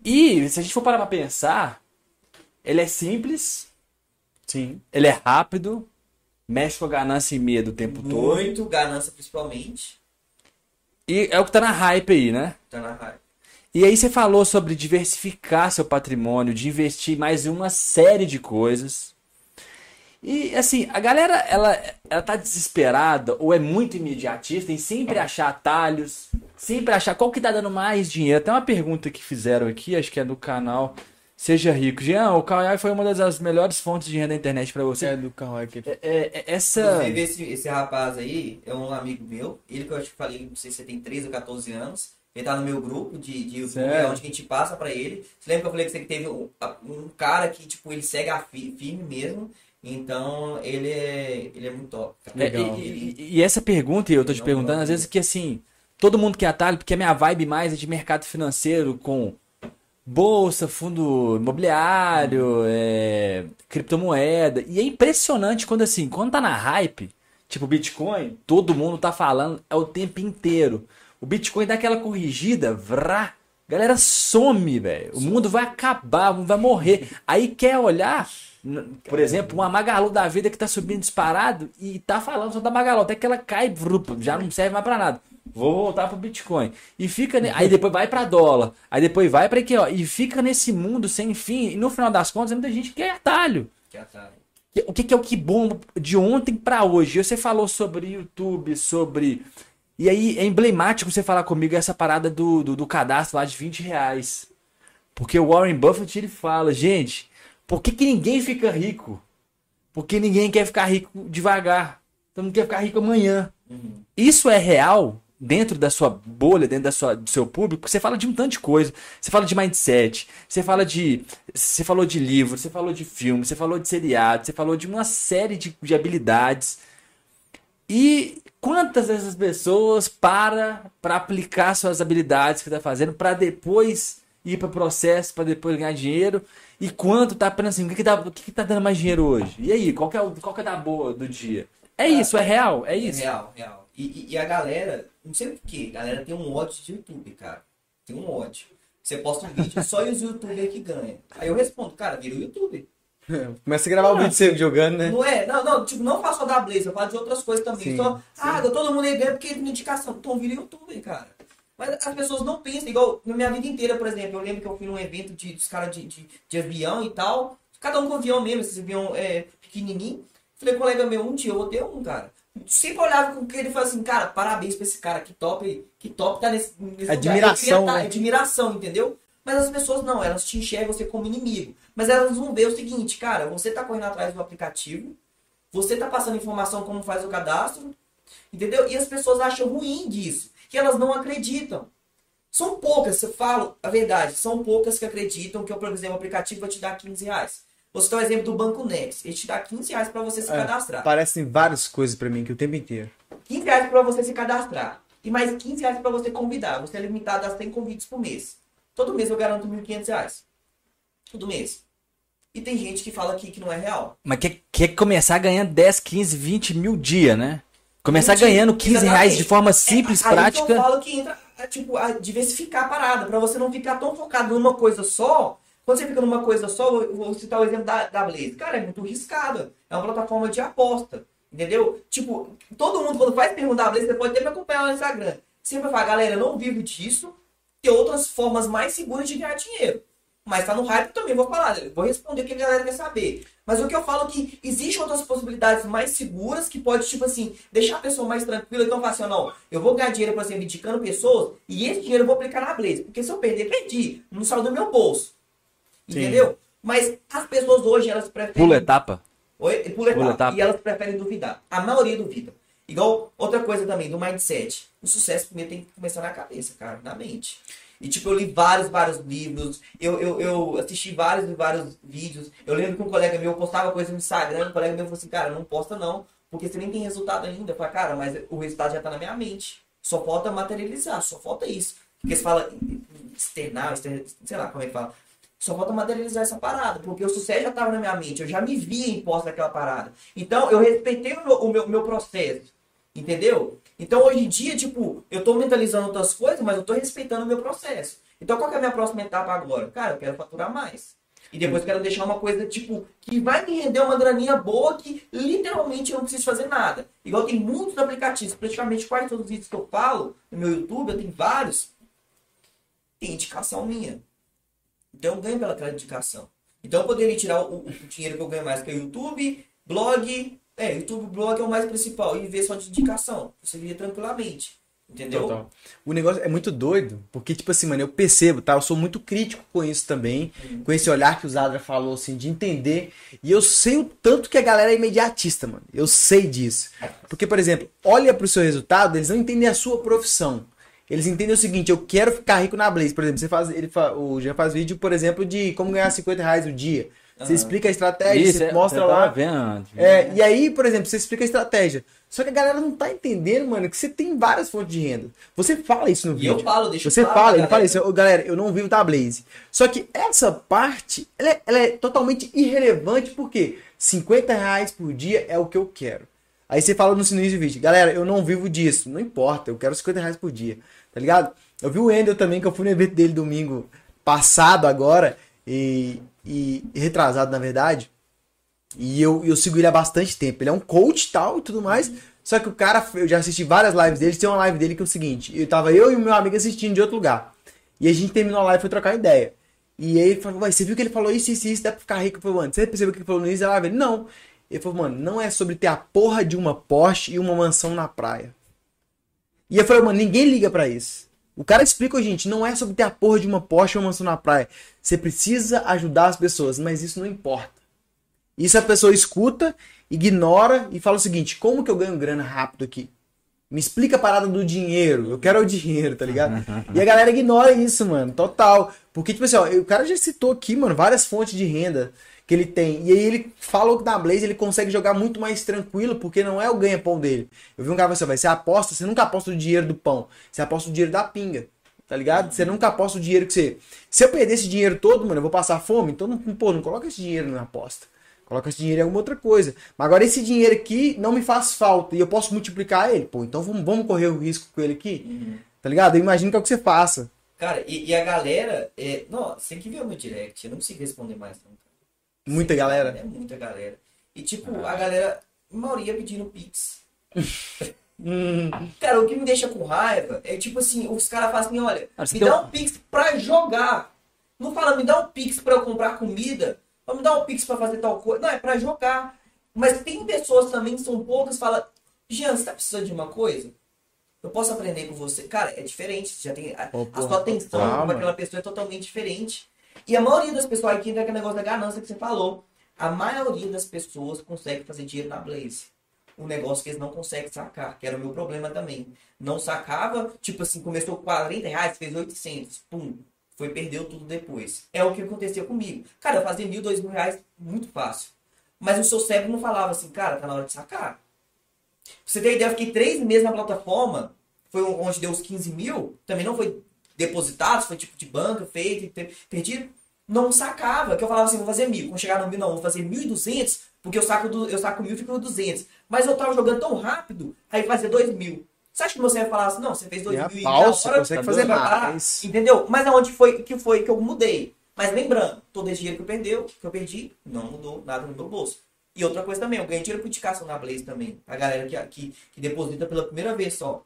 Speaker 2: E se a gente for parar pra pensar, ele é simples,
Speaker 1: Sim.
Speaker 2: ele é rápido, mexe com a ganância e medo o tempo todo.
Speaker 3: Muito, ganância principalmente.
Speaker 2: E é o que tá na hype aí, né?
Speaker 3: Tá na raiva.
Speaker 2: E aí você falou sobre diversificar seu patrimônio, de investir mais em uma série de coisas. E assim, a galera, ela, ela tá desesperada ou é muito imediatista em sempre achar atalhos, sempre achar qual que tá dando mais dinheiro. Tem uma pergunta que fizeram aqui, acho que é do canal Seja Rico. Jean, o Kawaii foi uma das melhores fontes de renda da internet pra você.
Speaker 1: É do carro aqui.
Speaker 2: É, é- é- essa.
Speaker 3: Esse, esse rapaz aí é um amigo meu. Ele que eu acho que falei, não sei se você tem 13 ou 14 anos. Ele tá no meu grupo de, de YouTube, é onde a gente passa pra ele. Você lembra que eu falei que você teve um, um cara que, tipo, ele segue a fi- firme mesmo. Então, ele é, ele é muito top.
Speaker 2: É,
Speaker 1: Legal.
Speaker 2: e, e- e essa pergunta, e eu tô te perguntando, às vezes que assim, todo mundo quer atalho, porque a minha vibe mais é de mercado financeiro com bolsa, fundo imobiliário, é, criptomoeda. E é impressionante quando assim, quando tá na hype, tipo Bitcoin, todo mundo tá falando é o tempo inteiro. O Bitcoin dá aquela corrigida, vrá, galera some, velho. O mundo vai acabar, o mundo vai morrer. Aí quer olhar, por exemplo, uma Magalu da vida que tá subindo disparado e tá falando só da Magalu, até que ela cai, já não serve mais pra nada. Vou voltar pro Bitcoin. E fica, ne- aí depois vai pra dólar, aí depois vai pra aqui, ó, e fica nesse mundo sem fim. E no final das contas, muita gente quer atalho.
Speaker 3: Que atalho.
Speaker 2: O que, que é o que bom de ontem pra hoje? Você falou sobre YouTube, sobre. E aí é emblemático você falar comigo essa parada do, do, do cadastro lá de 20 reais. Porque o Warren Buffett ele fala, gente, por que, que ninguém fica rico? Porque ninguém quer ficar rico devagar. Todo mundo quer ficar rico amanhã. Isso é real dentro da sua bolha, dentro da sua, do seu público? Você fala de um tanto de coisa. Você fala de mindset, você fala de. Você falou de livro, você falou de filme, você falou de seriado, você falou de uma série de, de habilidades. E quantas dessas pessoas para para aplicar suas habilidades que está fazendo para depois ir para o processo, para depois ganhar dinheiro? E quanto tá pensando assim, o que, que, tá, o que, que tá dando mais dinheiro hoje? E aí, qual que é, o, qual que é da boa do dia? É isso, é real, é isso.
Speaker 3: Real, real. E, e- e a galera, não sei porquê, a galera tem um ódio de YouTube, cara. Tem um ódio. Você posta um vídeo, só os youtubers que ganham. Aí eu respondo, cara, vira o YouTube.
Speaker 1: Começa a gravar o vídeo seu jogando, né?
Speaker 3: Não é? Não, não, tipo, não faço só da Blaze, eu falo de outras coisas também.
Speaker 1: Sim,
Speaker 3: só, ah, todo mundo aí ganha porque tem indicação. Então vira youtuber, cara. Mas as pessoas não pensam, igual na minha vida inteira, por exemplo, eu lembro que eu fui num evento de, dos caras de, de, de avião e tal. Cada um com avião mesmo, esses avião é, pequenininho. Falei, colega meu, um dia eu vou ter um, cara. Sempre olhava com ele e falava assim, cara, parabéns pra esse cara, que top, que top tá nesse, nesse lugar.
Speaker 1: Admiração,
Speaker 3: queria tá-
Speaker 1: né?
Speaker 3: admiração, entendeu? Mas as pessoas não, elas te enxergam você como inimigo. Mas elas vão ver o seguinte, cara, você tá correndo atrás do aplicativo, você tá passando informação como faz o cadastro, entendeu? E as pessoas acham ruim disso, que elas não acreditam. São poucas, eu falo a verdade, são poucas que acreditam que, eu, por exemplo, o aplicativo vai te dar 15 reais. Você dá o exemplo do Banco Next, ele te dá 15 reais pra você se
Speaker 1: É,
Speaker 3: cadastrar.
Speaker 1: Parecem várias coisas pra mim que o tempo inteiro.
Speaker 3: 15 reais pra você se cadastrar. E mais 15 reais pra você convidar. Você é limitado a 100 convites por mês. Todo mês eu garanto 1.500 reais. Todo mês. E tem gente que fala aqui que não é real.
Speaker 2: Mas quer, quer começar ganhando 10, 15, 20 mil dia, né? Começar ganhando 15 reais
Speaker 3: exatamente.
Speaker 2: de forma simples,
Speaker 3: É, aí que
Speaker 2: prática.
Speaker 3: eu falo que entra, é, tipo, a diversificar a parada, pra você não ficar tão focado numa coisa só. Quando você fica numa coisa só, eu vou citar o exemplo da, da Blaze. Cara, é muito arriscado. É uma plataforma de aposta. Entendeu? Tipo, todo mundo, quando faz perguntar a Blaze, você pode até me acompanhar no Instagram. Sempre fala, galera, eu não vivo disso. Tem outras formas mais seguras de ganhar dinheiro. Mas tá no hype também, vou falar. Vou responder o que a galera quer saber. Mas o que eu falo é que existem outras possibilidades mais seguras que pode, tipo assim, deixar a pessoa mais tranquila. Então, fala assim, ó, não, eu vou ganhar dinheiro, por exemplo, indicando pessoas, e esse dinheiro eu vou aplicar na Blaze. Porque se eu perder, perdi. Não saiu do meu bolso.
Speaker 1: Sim.
Speaker 3: Entendeu? Mas as pessoas hoje, elas preferem...
Speaker 2: Pula etapa.
Speaker 3: Oi? Pula etapa.
Speaker 2: Pula etapa.
Speaker 3: E elas preferem duvidar. A maioria duvida. Igual outra coisa também, do mindset. O sucesso primeiro tem que começar na cabeça, cara, na mente. E tipo, eu li vários, vários livros, eu, eu, eu assisti vários vários vídeos. Eu lembro que um colega meu postava coisa no Instagram, um colega meu falou assim, cara, não posta não, porque você nem tem resultado ainda. Eu falei, cara, mas o resultado já tá na minha mente. Só falta materializar, só falta isso. Porque você fala externar, exter... sei lá como é que fala. Só falta materializar essa parada, porque o sucesso já estava na minha mente, eu já me via imposto naquela parada. Então, eu respeitei o meu, o meu, meu processo, entendeu? Então, hoje em dia, tipo, eu tô mentalizando outras coisas, mas eu tô respeitando o meu processo. Então, qual que é a minha próxima etapa agora? Cara, eu quero faturar mais. E depois quero deixar uma coisa, tipo, que vai me render uma graninha boa que literalmente eu não preciso fazer nada. Igual tem muitos aplicativos, praticamente quase todos os vídeos que eu falo no meu YouTube, eu tenho vários, tem indicação minha. Então eu ganho pelaquela indicação. Então eu poderia tirar o, o dinheiro que eu ganho mais, que é YouTube, blog. É, YouTube, blog é o mais principal. E ver só de indicação. Você viria tranquilamente. Entendeu?
Speaker 1: Total. O negócio é muito doido, porque, tipo assim, mano, eu percebo, tá? Eu sou muito crítico com isso também, com esse olhar que o Zadra falou, assim, de entender. E eu sei o tanto que a galera é imediatista, mano. Eu sei disso. Porque, por exemplo, olha pro seu resultado, eles não entendem a sua profissão. Eles entendem o seguinte, eu quero ficar rico na Blaze. Por exemplo, você faz, ele fa, o Jean faz vídeo, por exemplo, de como ganhar 50 reais o dia. Você explica a estratégia,
Speaker 2: Isso,
Speaker 1: você
Speaker 2: é,
Speaker 1: mostra
Speaker 2: eu tava
Speaker 1: lá.
Speaker 2: vendo antes.
Speaker 1: É, e aí, por exemplo, você explica a estratégia. Só que a galera não tá entendendo, mano, que você tem várias fontes de renda. Você fala isso no
Speaker 3: E
Speaker 1: vídeo.
Speaker 3: eu falo, deixa
Speaker 1: Você
Speaker 3: claro
Speaker 1: fala, ele fala
Speaker 3: galera.
Speaker 1: isso, "Ô, galera, eu não vivo da Blaze. Só que essa parte, ela é, ela é totalmente irrelevante, porque 50 reais por dia é o que eu quero. Aí você fala no início do vídeo, galera, eu não vivo disso, não importa, eu quero 50 reais por dia, tá ligado? Eu vi o Endel também, que eu fui no evento dele domingo passado agora, e, e retrasado, na verdade, e eu, eu sigo ele há bastante tempo. Ele é um coach e tal e tudo mais. Só que o cara, eu já assisti várias lives dele. Tem uma live dele que é o seguinte: eu tava eu e o meu amigo assistindo de outro lugar. E a gente terminou a live e foi trocar ideia. E aí ele falou, "Ué, você viu que ele falou isso, isso, isso, dá pra ficar rico? Eu falei, mano, você percebeu que ele falou da live? Ele, não. Ele falou, mano, não é sobre ter a porra de uma Porsche e uma mansão na praia. E eu falei, mano, ninguém liga pra isso. O cara explica, gente, não é sobre ter a porra de uma Porsche ou uma mansão na praia. Você precisa ajudar as pessoas, mas isso não importa. Isso a pessoa escuta, ignora e fala o seguinte: como que eu ganho grana rápido aqui? Me explica a parada do dinheiro. Eu quero o dinheiro, tá ligado? e a galera ignora isso, mano. Total. Porque, tipo assim, ó, o cara já citou aqui, mano, várias fontes de renda que ele tem. E aí ele falou que na Blaze ele consegue jogar muito mais tranquilo, porque não é o ganha-pão dele. Eu vi um cara falando assim, vai, você aposta, você nunca aposta o dinheiro do pão. Você aposta o dinheiro da pinga. Tá ligado? Você nunca aposta o dinheiro que você. Se eu perder esse dinheiro todo, mano, eu vou passar fome. Então, não, pô, não coloca esse dinheiro na aposta. Coloca esse dinheiro em alguma outra coisa. Mas agora esse dinheiro aqui não me faz falta e eu posso multiplicar ele. Pô, então vamos, vamos correr o risco com ele aqui. Tá ligado? Eu imagino que é o que você faça.
Speaker 3: Cara, e, e a galera. É... Não, você tem que ver o meu direct. Eu não consigo responder mais, não.
Speaker 1: Muita
Speaker 3: Sim,
Speaker 1: galera.
Speaker 3: É muita galera. E tipo, a galera, a maioria pedindo Pix. Cara, o que me deixa com raiva é tipo assim, os caras falam assim, olha,
Speaker 2: Ah,
Speaker 3: me dá
Speaker 2: um-
Speaker 3: um Pix pra jogar. Não fala, me dá um Pix pra eu comprar comida. Ou me dá um Pix pra fazer tal coisa. Não, é pra jogar. Mas tem pessoas também que são poucas que falam, Jean, você tá precisando de uma coisa? Eu posso aprender com você. Cara, é diferente. Já tem, a, a sua atenção com aquela pessoa é totalmente diferente. E a maioria das pessoas aqui entra aquele negócio da ganância que você falou. A maioria das pessoas consegue fazer dinheiro na Blaze. Um negócio que eles não conseguem sacar, que era o meu problema também. Não sacava, tipo assim, começou com 40 reais, fez 800, pum, foi, perdeu tudo depois. É o que aconteceu comigo. Cara, eu fazia mil, dois mil reais muito fácil. Mas o seu cérebro não falava assim, cara, tá na hora de sacar. Você ter ideia, eu fiquei três meses na plataforma, foi onde deu os 15 mil, também não foi depositado, foi tipo de banco, feito, per- perdido. Não sacava, que eu falava assim, vou fazer mil. Quando chegar no mil, não, vou fazer mil e duzentos, porque eu saco, do, eu saco mil e fico no duzentos. Mas eu tava jogando tão rápido, aí fazer dois mil. Você acha que você vai falar assim, não, você fez dois
Speaker 1: E
Speaker 3: mil e na
Speaker 1: você
Speaker 3: hora,
Speaker 1: consegue
Speaker 3: tá
Speaker 1: fazer mais.
Speaker 3: Entendeu? Mas aonde foi que foi que eu mudei? Mas lembrando, todo esse dinheiro que eu perdeu, que eu perdi, não mudou nada no meu bolso. E outra coisa também, eu ganhei dinheiro por indicação na Blaze também. A galera que, que, que deposita pela primeira vez só.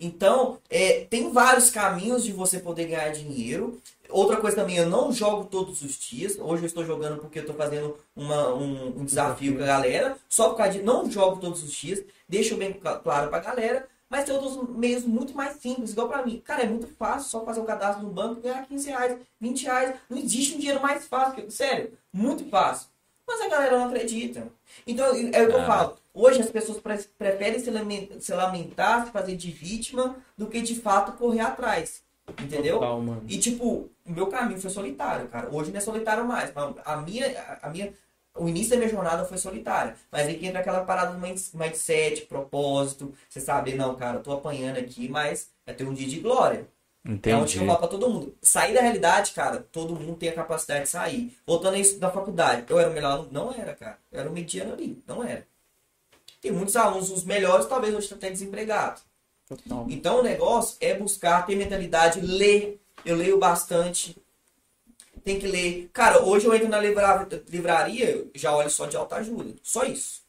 Speaker 3: Então, é, tem vários caminhos de você poder ganhar dinheiro. Outra coisa também, eu não jogo todos os dias. Hoje eu estou jogando porque eu estou fazendo uma, um, um desafio com a galera. Só por causa de não jogo todos os dias. Deixo bem cla- claro pra galera. Mas tem outros meios muito mais simples, igual pra mim. Cara, é muito fácil só fazer o cadastro no banco e ganhar 15 reais, 20 reais. Não existe um dinheiro mais fácil. que- Sério, muito fácil. Mas a galera não acredita. Então, é o que eu
Speaker 2: Ah.
Speaker 3: falo. Hoje as pessoas pre- preferem se lamen- se lamentar, se fazer de vítima, do que de fato correr atrás. Entendeu?
Speaker 1: Total.
Speaker 3: E tipo, o meu caminho foi solitário, cara. Hoje não é solitário mais. A minha, a minha, o início da minha jornada foi solitário. Mas aí que entra aquela parada do mind- mindset, propósito. Você sabe, não, cara, eu tô apanhando aqui, mas vai ter um dia de glória. É onde
Speaker 2: Entendi.
Speaker 3: eu falo pra todo mundo. Sair da realidade, cara, todo mundo tem a capacidade de sair. Voltando a isso da faculdade. Eu era o melhor aluno? Não era, cara. Eu era o mediano ali. Não era. Tem muitos alunos, os melhores, talvez hoje estão até desempregados.
Speaker 1: Total.
Speaker 3: Então o negócio é buscar ter mentalidade, ler. Eu leio bastante. Tem que ler. Cara, hoje eu entro na livra- livraria, eu já olho só de alta ajuda. Só isso.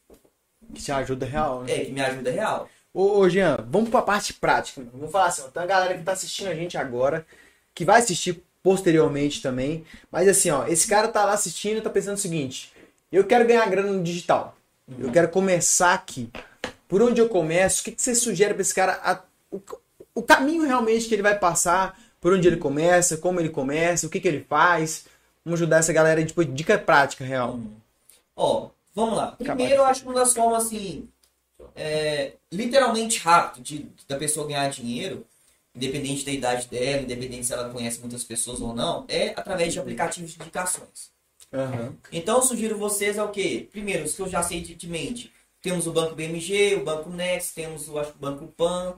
Speaker 1: Que te ajuda real, né?
Speaker 3: É, que me ajuda real.
Speaker 1: Ô, ô, Jean, vamos pra parte prática. mano. Vamos falar assim, ó, tem uma galera que tá assistindo a gente agora, que vai assistir posteriormente também. Mas assim, ó, esse cara tá lá assistindo e tá pensando o seguinte: eu quero ganhar grana no digital. Eu quero começar aqui. Por onde eu começo? O que, que você sugere pra esse cara? a- o, o caminho realmente que ele vai passar, por onde ele começa, como ele começa, o que, que ele faz. Vamos ajudar essa galera aí, tipo, dica prática real.
Speaker 3: Ó, vamos lá. Primeiro, eu acho que uma das formas, assim, é, literalmente rápido de, da pessoa ganhar dinheiro, independente da idade dela, independente se ela conhece muitas pessoas ou não, é através de aplicativos de indicações.
Speaker 1: Aham.
Speaker 3: Então eu sugiro vocês é o quê? Primeiro, os que eu já sei de de mente. Temos o Banco BMG, o Banco Next, temos o, acho, que o Banco Pan,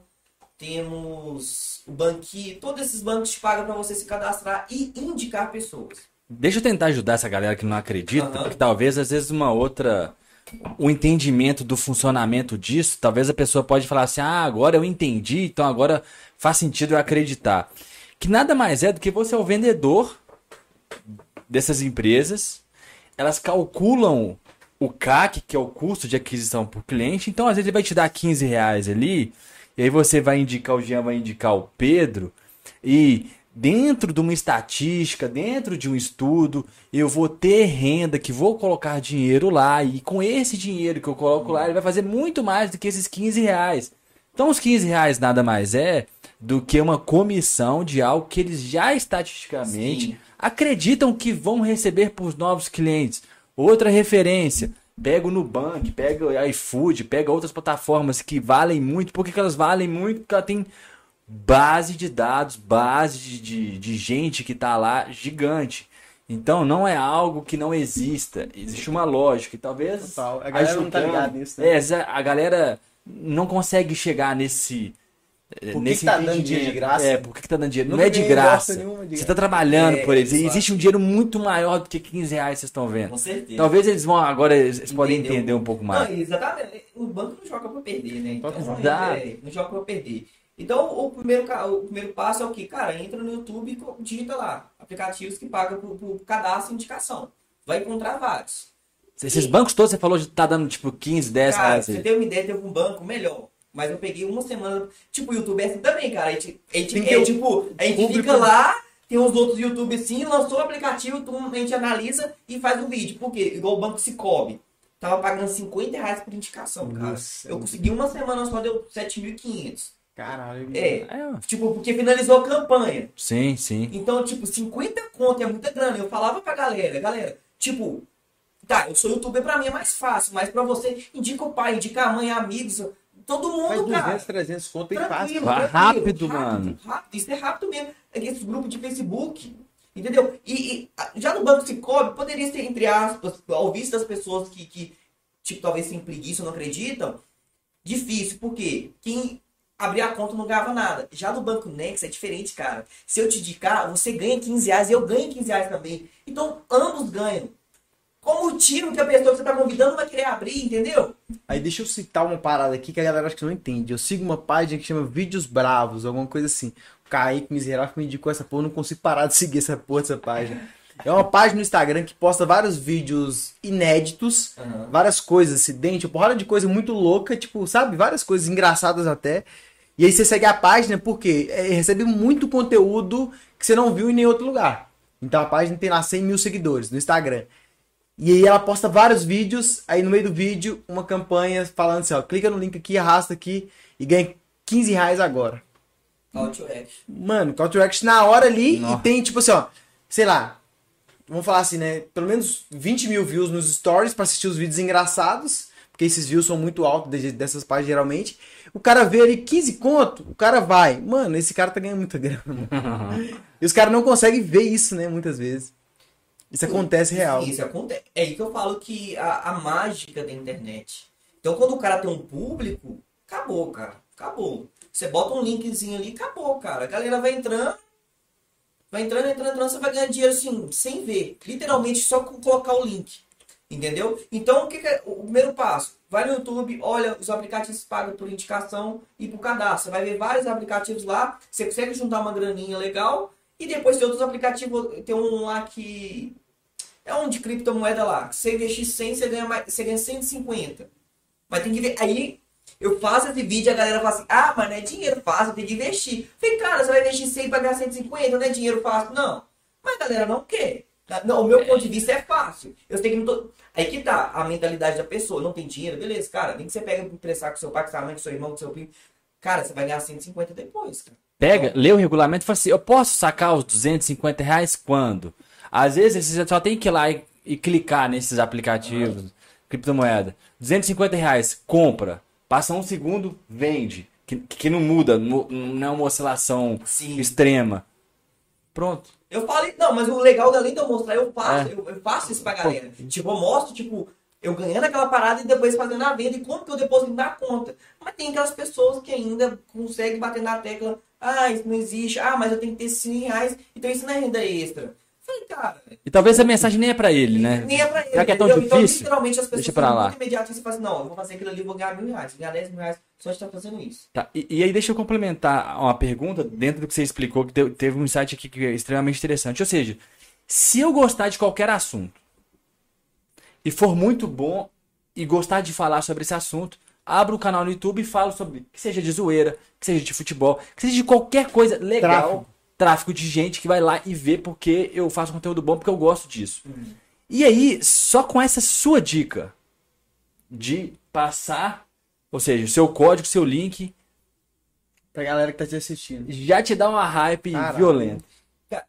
Speaker 3: temos o Banqui. Todos esses bancos te pagam para você se cadastrar e indicar pessoas.
Speaker 2: Deixa eu tentar ajudar essa galera que não acredita,
Speaker 3: Aham.
Speaker 2: porque talvez às vezes uma outra o entendimento do funcionamento disso, talvez a pessoa pode falar assim: "Ah, agora eu entendi, então agora faz sentido eu acreditar". Que nada mais é do que você é o vendedor dessas empresas. Elas calculam o CAC, que é o custo de aquisição por cliente. Então, às vezes, ele vai te dar 15 reais ali. E aí você vai indicar o Jean, vai indicar o Pedro. E dentro de uma estatística, dentro de um estudo, eu vou ter renda que vou colocar dinheiro lá. E com esse dinheiro que eu coloco lá, ele vai fazer muito mais do que esses 15 reais. Então, os 15 reais nada mais é do que uma comissão de algo que eles já estatisticamente
Speaker 3: Sim.
Speaker 2: Acreditam que vão receber por novos clientes. Outra referência, pega o Nubank, pega o iFood, pega outras plataformas que valem muito. Por que, que elas valem muito? Porque ela tem base de dados, base de, de, de gente que está lá gigante. Então não é algo que não exista. Existe uma lógica. E talvez.
Speaker 1: Total. A galera não tá
Speaker 2: ajudando-
Speaker 1: ligada nisso, né?
Speaker 2: É, a galera não consegue chegar nesse.
Speaker 1: Que
Speaker 2: nesse
Speaker 1: que tá dando dinheiro de graça?
Speaker 2: É, por que, que tá dando dinheiro? Não
Speaker 1: Nunca
Speaker 2: é de graça.
Speaker 1: de
Speaker 2: Você
Speaker 1: graça.
Speaker 2: tá trabalhando
Speaker 3: É,
Speaker 2: por eles.
Speaker 3: exato.
Speaker 2: Existe um dinheiro muito maior do que 15 reais que vocês estão vendo.
Speaker 3: Com certeza.
Speaker 2: Talvez eles vão agora, eles eles podem
Speaker 3: Entendeu?
Speaker 2: entender um pouco mais.
Speaker 3: Não, exatamente. O banco não joga pra perder, né? Então,
Speaker 2: Exato.
Speaker 3: é, não joga pra perder. Então, o primeiro, o primeiro passo é o que? Cara, entra no YouTube e digita lá. Aplicativos que pagam por, por cadastro e indicação. Vai encontrar vários.
Speaker 2: Esses bancos todos, você falou de tá dando tipo 15, 10
Speaker 3: Cara,
Speaker 2: reais
Speaker 3: você tem uma ideia, teve um banco melhor. Mas eu peguei uma semana. Tipo, o YouTube é assim também, cara. A gente, a gente,
Speaker 1: Tem que ter
Speaker 3: é, tipo, a gente fica lá, tem uns outros YouTube assim, lançou o aplicativo, a gente analisa e faz o vídeo. Por quê? Igual o Banco Cicobi. Tava pagando 50 reais por indicação, cara.
Speaker 1: Nossa,
Speaker 3: eu consegui uma semana só, deu 7.500.
Speaker 1: Caralho.
Speaker 3: É.
Speaker 2: É.
Speaker 3: Tipo, porque finalizou a campanha.
Speaker 2: sim, sim.
Speaker 3: Então, tipo, 50 conto é muita grana. Eu falava pra galera, galera, tipo, tá, eu sou youtuber, pra mim é mais fácil, mas pra você, indica o pai, indica a mãe, amigos, todo
Speaker 1: Faz
Speaker 3: mundo,
Speaker 1: 200,
Speaker 3: cara.
Speaker 1: 300 conto e fácil.
Speaker 2: Rápido, mano.
Speaker 3: Rápido, isso é rápido mesmo. É Esse grupo de Facebook, entendeu? E, e, já no Banco Cicobi, poderia ser, entre aspas, ao visto das pessoas que, que tipo, talvez têm preguiça não acreditam, difícil, porque quem abrir a conta não ganhava nada. Já no Banco Next é diferente, cara. Se eu te indicar, você ganha 15 reais e eu ganho 15 reais também. Então, ambos ganham. Como o time que a pessoa que você tá convidando vai querer abrir, entendeu?
Speaker 1: Aí deixa eu citar uma parada aqui que a galera acho que não entende. Eu sigo uma página que chama Vídeos Bravos, alguma coisa assim. O Kaique Miserável me indicou essa porra, eu não consigo parar de seguir essa porra dessa página. É uma página no Instagram que posta vários vídeos inéditos, várias coisas, acidente, uma porrada de coisa muito louca, tipo, sabe? Várias coisas engraçadas até. E aí você segue a página porque é, recebe muito conteúdo que você não viu em nenhum outro lugar. Então a página tem lá 100 mil seguidores no Instagram. E aí ela posta vários vídeos, aí no meio do vídeo, uma campanha falando assim, ó, clica no link aqui, arrasta aqui e ganha 15 reais agora.
Speaker 3: Call to action.
Speaker 1: Mano, call to action na hora ali
Speaker 2: Nossa.
Speaker 1: e tem tipo assim, ó, sei lá, vamos falar assim, né, pelo menos 20 mil views nos stories pra assistir os vídeos engraçados, porque esses views são muito altos de- dessas páginas geralmente. O cara vê ali 15 conto, o cara vai. Mano, esse cara tá ganhando muita grana. E os caras não conseguem ver isso, né, muitas vezes. Isso acontece real.
Speaker 3: Isso acontece. É aí que eu falo que a, a mágica da internet. Então, quando o cara tem um público, acabou, cara. Acabou. Você bota um linkzinho ali, acabou, cara. A galera vai entrando, vai entrando, entrando, entrando, você vai ganhar dinheiro assim, sem ver. Literalmente só com colocar o link. Entendeu? Então, o que, que é o primeiro passo? Vai no YouTube, olha os aplicativos pagam por indicação e por cadastro. Você vai ver vários aplicativos lá, você consegue juntar uma graninha legal. E depois tem outros aplicativos, tem um lá que é um de criptomoeda lá. que Você investir 100, você ganha, mais, você ganha 150. Mas tem que ver. Aí eu faço esse vídeo e a galera fala assim: ah, mas não é dinheiro fácil, tem que investir. Falei, cara, você vai investir 100 para ganhar 150, não é dinheiro fácil. Não. Mas a galera não quer. Não, o meu ponto de vista é fácil. Eu tenho que. to- Aí que tá a mentalidade da pessoa. Não tem dinheiro, beleza, cara. Nem que você pega emprestar com seu pai, com sua mãe, com seu irmão, com seu primo. Cara, você vai ganhar 150 depois, cara.
Speaker 2: Pega, lê o regulamento e fala assim: eu posso sacar os 250 reais quando? Às vezes você só tem que ir lá e, e clicar nesses aplicativos, criptomoeda. 250 reais, compra. Passa um segundo, vende. Que, que não muda, não é uma oscilação
Speaker 3: Sim.
Speaker 2: extrema. Pronto.
Speaker 3: Eu falei, não, mas o legal além de eu mostrar, eu faço,
Speaker 2: É.
Speaker 3: eu, eu faço isso pra galera. Tipo, eu mostro, tipo, eu ganhando aquela parada e depois fazendo a venda e como que eu deposito na conta. Mas tem aquelas pessoas que ainda conseguem bater na tecla, ah, isso não existe, ah, mas eu tenho que ter 100 reais, então isso não é renda extra. Eu Falei, cara,
Speaker 2: E talvez a mensagem nem é pra ele, né?
Speaker 3: nem é pra ele.
Speaker 2: Já que é tão
Speaker 3: entendeu? Então,
Speaker 2: difícil,
Speaker 3: literalmente, as pessoas
Speaker 2: deixa pra lá.
Speaker 3: muito imediatistas e falam assim, não, eu vou fazer aquilo ali, vou ganhar mil reais, vou ganhar 10 mil reais, só de estar fazendo isso.
Speaker 2: Tá, e, e aí deixa eu complementar uma pergunta dentro do que você explicou, que te- teve um insight aqui que é extremamente interessante. Ou seja, se eu gostar de qualquer assunto e for muito bom e gostar de falar sobre esse assunto, abro o canal no YouTube e falo sobre, que seja de zoeira, que seja de futebol, que seja de qualquer coisa legal,
Speaker 1: Tráfico.
Speaker 2: Tráfico, de gente que vai lá e vê porque eu faço conteúdo bom, porque eu gosto disso. E aí, só com essa sua dica de passar, ou seja, o seu código, seu link,
Speaker 1: Pra galera que tá te assistindo.
Speaker 2: já te dá uma hype violenta.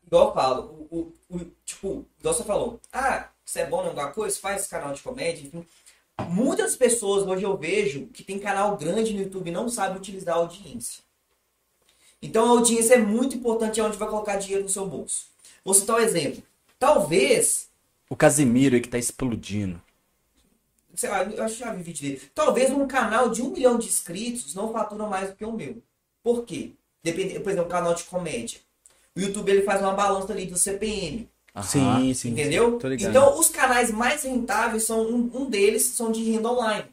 Speaker 3: Igual eu falo, o, o, o- tipo, igual você falou, ah, você é bom em alguma coisa, faz canal de comédia, enfim. Muitas pessoas hoje eu vejo que tem canal grande no YouTube e não sabe utilizar a audiência. Então a audiência é muito importante, é onde vai colocar dinheiro no seu bolso. Vou citar um exemplo. Talvez,
Speaker 2: O Casimiro aí que tá explodindo.
Speaker 3: sei lá, eu acho que já vi vídeo dele. Talvez um canal de um milhão de inscritos não fatura mais do que o meu. Por quê? Depende, por exemplo, um canal de comédia. O YouTube ele faz uma balança ali do CPM.
Speaker 2: Aham.
Speaker 1: Sim, sim.
Speaker 3: Entendeu? Então, os canais mais rentáveis são um, um deles são de renda online.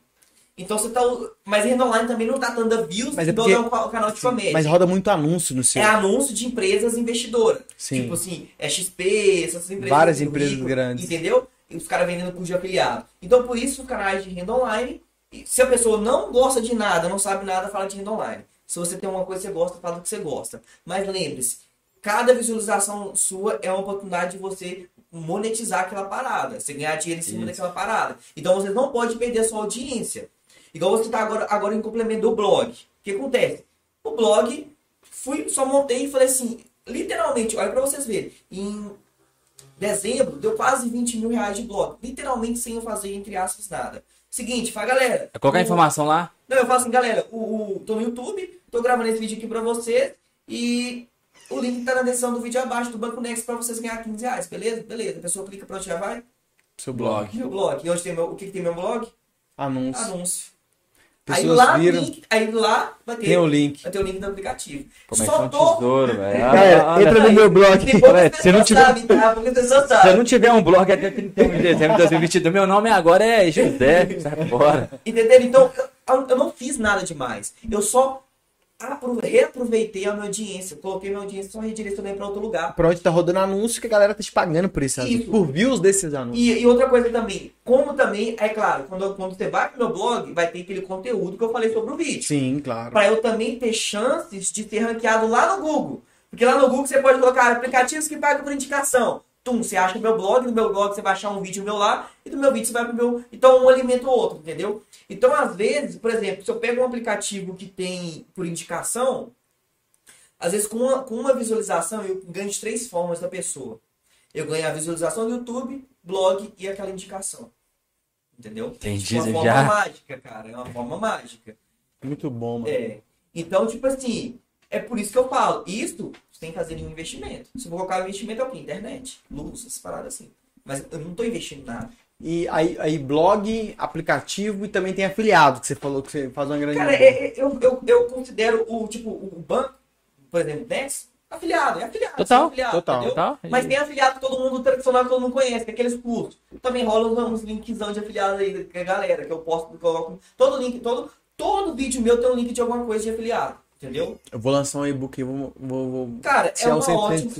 Speaker 3: Então você tá. Mas renda online também não tá dando views
Speaker 1: Mas é
Speaker 3: igual
Speaker 1: porque-
Speaker 3: é o canal de comédia.
Speaker 1: Mas roda muito anúncio no seu.
Speaker 3: É anúncio de empresas investidoras.
Speaker 1: Sim.
Speaker 3: Tipo assim, é XP, essas empresas.
Speaker 1: Várias empresas
Speaker 3: rico,
Speaker 1: grandes.
Speaker 3: Entendeu? E os caras vendendo curso de afiliado. Então, por isso, os canais de renda online. Se a pessoa não gosta de nada, não sabe nada, fala de renda online. Se você tem uma coisa que você gosta, fala do que você gosta. Mas lembre-se, cada visualização sua é uma oportunidade de você monetizar aquela parada. Você ganhar dinheiro em cima
Speaker 2: Isso.
Speaker 3: daquela parada. Então, você não pode perder a sua audiência. Igual você está agora, agora em complemento do blog. O que acontece? O blog, fui, só montei e falei assim, literalmente, olha pra vocês verem, em dezembro deu quase 20 mil reais de blog. Literalmente sem eu fazer, entre aspas, nada. Seguinte, fala galera.
Speaker 2: É a
Speaker 3: o-
Speaker 2: informação lá?
Speaker 3: Não, eu falo assim, galera, o, o- tô no YouTube, tô gravando esse vídeo aqui pra vocês e o link tá na descrição do vídeo abaixo do Banco Next pra vocês ganhar 15 reais, beleza? Beleza. A pessoa clica pra onde já vai?
Speaker 1: Seu blog.
Speaker 3: Meu blog. E onde tem meu, o que, que tem meu blog?
Speaker 1: Anúncio.
Speaker 3: Anúncio. Aí
Speaker 1: Pessoas
Speaker 3: lá,
Speaker 1: viram.
Speaker 3: link, aí lá vai ter,
Speaker 1: Tem o link.
Speaker 3: vai ter o link do aplicativo.
Speaker 2: Como é que
Speaker 3: Só
Speaker 2: é um
Speaker 3: tô.
Speaker 2: tesouro, velho.
Speaker 1: Galera,
Speaker 2: Ah,
Speaker 1: entra no meu blog.
Speaker 2: Se não tiver-
Speaker 3: sabem, tá?
Speaker 2: Se eu não tiver um blog até 31 de dezembro de 2022, meu nome agora é José. Sai fora.
Speaker 3: Entendeu? Então, eu, eu não fiz nada demais. Eu só reaproveitei a minha audiência. Coloquei minha audiência, só redirecionei pra outro lugar.
Speaker 1: Pra onde tá rodando anúncio que a galera tá te pagando por esse anúncio.
Speaker 3: Isso.
Speaker 1: Por views desses anúncios.
Speaker 3: E, e outra coisa também, como também, é claro, quando, quando você vai pro meu blog, vai ter aquele conteúdo que eu falei sobre o vídeo.
Speaker 1: Sim, claro.
Speaker 3: Pra eu também ter chances de ser ranqueado lá no Google. Porque lá no Google você pode colocar aplicativos que pagam por indicação. Tum, você acha o meu blog, no meu blog você vai achar um vídeo meu lá, e do meu vídeo você vai pro meu. Então um alimenta o outro, entendeu? Então, às vezes, por exemplo, se eu pego um aplicativo que tem por indicação, às vezes com uma, com uma visualização eu ganho de três formas da pessoa. Eu ganho a visualização do YouTube, blog e aquela indicação. Entendeu?
Speaker 2: Entendi,
Speaker 3: É uma forma
Speaker 2: já-
Speaker 3: mágica, cara. É uma forma mágica.
Speaker 1: Muito bom, mano.
Speaker 3: É. Então, tipo assim, é por isso que eu falo, isto você tem que fazer um investimento. Se eu vou colocar investimento é o quê? Internet, luz, essas paradas assim. Mas eu não tô investindo nada.
Speaker 1: E aí, aí blog, aplicativo e também tem afiliado, que você falou que você faz uma grande.
Speaker 3: Cara, é- é- eu, eu, eu considero o, tipo, o banco, por exemplo, Nex, afiliado, é afiliado.
Speaker 2: Total,
Speaker 3: são afiliado,
Speaker 1: total?
Speaker 2: Total?
Speaker 3: Mas tem afiliado que todo mundo tradicional que todo mundo conhece, que é aqueles cursos. Também rola uns linkzão de afiliado aí, que a galera, que eu posto, coloco. Todo link, todo, todo vídeo meu tem um link de alguma coisa de afiliado. Entendeu?
Speaker 1: Eu vou lançar um e-book e vou, vou, vou
Speaker 3: Cara, é uma
Speaker 1: um 100%,
Speaker 3: ótima.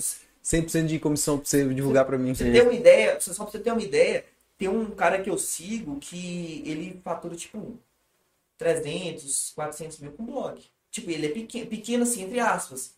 Speaker 1: 100% de comissão pra você divulgar pra mim.
Speaker 3: Pra você ter uma ideia, só pra você ter uma ideia, tem um cara que eu sigo que ele fatura tipo 300, 400 mil com blog. Tipo, ele é pequeno, pequeno assim, entre aspas.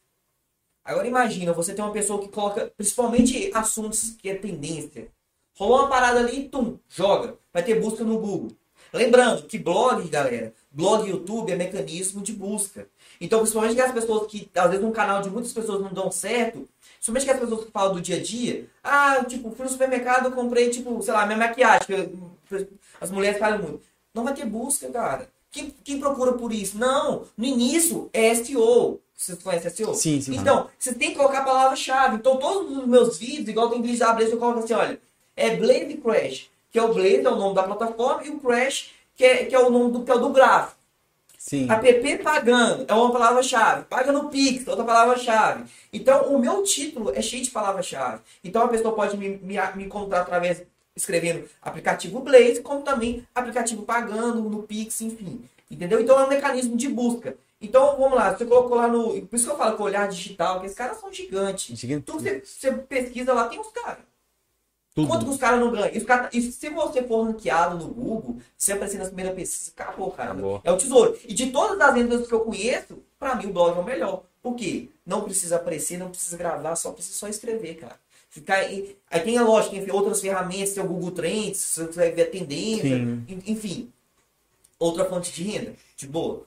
Speaker 3: Agora imagina, você tem uma pessoa que coloca, principalmente assuntos que é tendência. Rolou uma parada ali, tum, joga. Vai ter busca no Google. Lembrando que blog, galera, blog e YouTube é mecanismo de busca. Então, principalmente aquelas pessoas que, às vezes, um canal de muitas pessoas não dão certo, principalmente aquelas pessoas que falam do dia a dia, ah, tipo, fui no supermercado, comprei, tipo, sei lá, minha maquiagem, que eu- as mulheres falam muito. Não vai ter busca, cara. Quem, quem procura por isso? Não, no início é SEO. Vocês conhecem SEO?
Speaker 1: Sim, sim.
Speaker 3: Então, você tem que colocar a palavra-chave. Então, todos os meus vídeos, igual tem vídeo da Blaze, eu coloco assim, olha, é Blaze Crash, que é o Blaze, é o nome da plataforma, e o Crash, que é, que é o nome do, que é o do gráfico.
Speaker 1: Sim.
Speaker 3: App pagando é uma palavra-chave. Paga no Pix, outra palavra-chave. Então, o meu título é cheio de palavra-chave. Então, a pessoa pode me, me, me encontrar através, escrevendo aplicativo Blaze, como também aplicativo pagando no Pix, enfim. Entendeu? Então, é um mecanismo de busca. Então, vamos lá. Você colocou lá no... Por isso que eu falo que o olhar digital, que esses caras são gigantes.
Speaker 1: Gigante.
Speaker 3: Então, você, você pesquisa lá, tem os caras.
Speaker 1: Tudo.
Speaker 3: Quanto que os caras não ganham? E, cara- e se você for ranqueado no Google, se aparecer na primeira pesquisa, acabou, cara.
Speaker 2: Acabou.
Speaker 3: É o tesouro. E de todas as vendas que eu conheço, pra mim o blog é o melhor. Por quê? Não precisa aparecer, não precisa gravar, só precisa só escrever, cara. Ficar em- Aí tem a lógica, tem outras ferramentas, tem o Google Trends, você vai ver a tendência,
Speaker 1: Sim.
Speaker 3: en- enfim. Outra fonte de renda, de boa.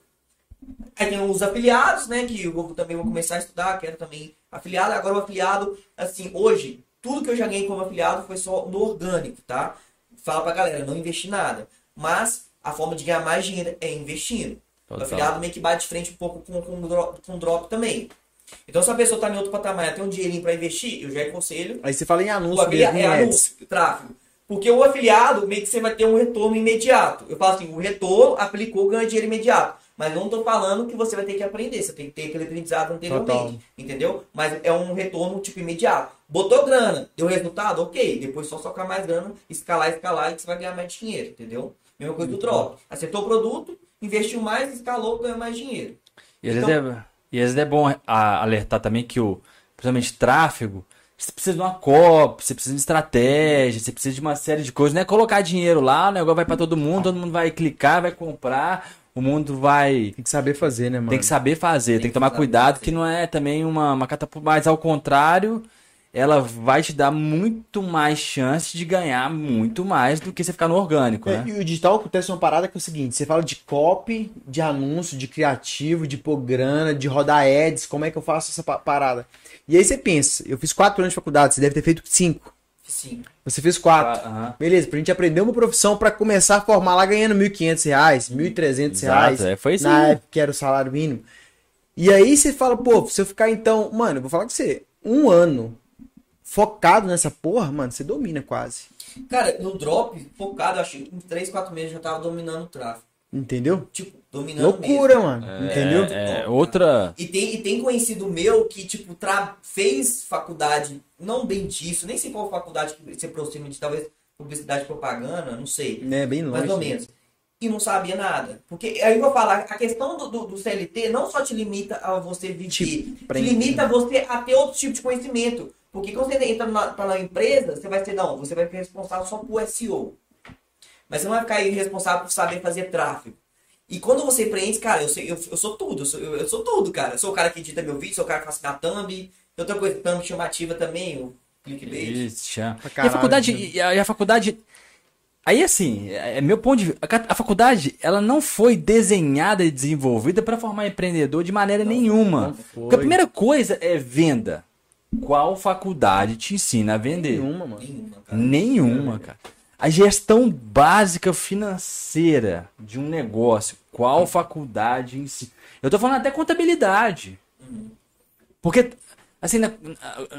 Speaker 3: Aí tem os afiliados, né? Que eu também vou começar a estudar, quero também afiliado. Agora o afiliado, assim, hoje, tudo que eu já ganhei como afiliado foi só no orgânico, tá? Fala pra galera, não investi nada. Mas a forma de ganhar mais dinheiro é investindo. O
Speaker 2: Total.
Speaker 3: afiliado meio que bate de frente um pouco com, com, drop, com drop também. Então se a pessoa tá em outro patamar e tem um dinheirinho pra investir, eu já aconselho
Speaker 1: Aí você fala em
Speaker 3: o
Speaker 1: anúncio
Speaker 3: afiliado
Speaker 1: mesmo,
Speaker 3: é
Speaker 1: ads.
Speaker 3: anúncio, tráfego. Porque o afiliado, meio que você vai ter um retorno imediato. Eu falo assim, o retorno, aplicou, ganha dinheiro imediato. Mas não tô falando que você vai ter que aprender, você tem que ter aquele aprendizado anteriormente.
Speaker 1: Total.
Speaker 3: Entendeu? Mas é um retorno, tipo, imediato. Botou grana, deu resultado? Ok. Depois só socar mais grana, escalar, escalar, e que você vai ganhar mais dinheiro, entendeu? Mesma coisa do drop. Acertou o produto, investiu mais, escalou, ganhou mais dinheiro.
Speaker 2: E às,
Speaker 3: Então-
Speaker 2: vezes é, e às vezes é bom alertar também que o, principalmente tráfego, você precisa de uma copy, você precisa de estratégia, você precisa de uma série de coisas. Não é colocar dinheiro lá, o negócio vai pra todo mundo, todo mundo vai clicar, vai comprar, o mundo vai.
Speaker 1: Tem que saber fazer, né, mano?
Speaker 2: Tem que saber fazer, tem,
Speaker 3: Tem
Speaker 2: que tomar
Speaker 3: que
Speaker 2: cuidado, que não é também uma, uma catapulta, mas ao contrário, ela vai te dar muito mais chance de ganhar muito mais do que você ficar no orgânico,
Speaker 1: É,
Speaker 2: né?
Speaker 1: e o digital acontece uma parada que é o seguinte: você fala de copy, de anúncio, de criativo, de pôr grana, de rodar ads, como é que eu faço essa pa- parada? E aí você pensa, eu fiz quatro anos de faculdade, você deve ter feito cinco.
Speaker 3: Sim.
Speaker 1: Você fez quatro.
Speaker 2: Ah, aham.
Speaker 1: Beleza, pra gente aprender uma profissão pra começar a formar lá ganhando 1.500 reais, R$ 1.300
Speaker 2: Exato,
Speaker 1: reais.
Speaker 2: é, foi isso
Speaker 1: Na
Speaker 2: aí.
Speaker 1: época que era o salário mínimo. E aí você fala, pô, se eu ficar então, mano, eu vou falar com você, um ano focado nessa porra, mano, você domina quase.
Speaker 3: Cara, no drop, focado, acho que em 3, 4 meses eu já tava dominando o tráfego.
Speaker 1: Entendeu?
Speaker 3: Tipo, dominando mesmo.
Speaker 1: Loucura, mano. Entendeu?
Speaker 2: É, outra.
Speaker 3: E tem, e tem conhecido meu que, tipo, tra... fez faculdade, não bem disso, nem sei qual faculdade que se aproxima de talvez publicidade e propaganda, não sei,
Speaker 1: É, bem longe.
Speaker 3: mais ou menos. E não sabia nada. Porque aí eu vou falar, a questão do, do, do CLT não só te limita a você viver,
Speaker 1: Te
Speaker 3: te limita você a ter outro tipo de conhecimento. Porque quando você entra na, tá na empresa, você vai ser, não, você vai ser responsável só por SEO. Mas você não vai ficar aí responsável por saber fazer tráfego. E quando você empreende, cara, eu, sei, eu, eu sou tudo, eu sou, eu, eu sou tudo, cara. Eu sou o cara que edita meu vídeo, sou o cara que faz na thumb. Outra coisa, thumb chamativa também, o clickbait.
Speaker 2: Isso, E a faculdade,
Speaker 1: né?
Speaker 2: e a, e a faculdade. Aí assim, é é meu ponto de vista. A, faculdade, ela não foi desenhada e desenvolvida para formar empreendedor de maneira nenhuma.
Speaker 1: não.
Speaker 2: Porque a primeira coisa é venda. Qual faculdade te ensina a vender?
Speaker 1: Nenhuma, mano.
Speaker 3: Nenhuma, cara.
Speaker 2: Nenhuma, cara. A gestão básica financeira de um negócio, qual faculdade ensina? Eu tô falando até contabilidade. Porque, assim, na-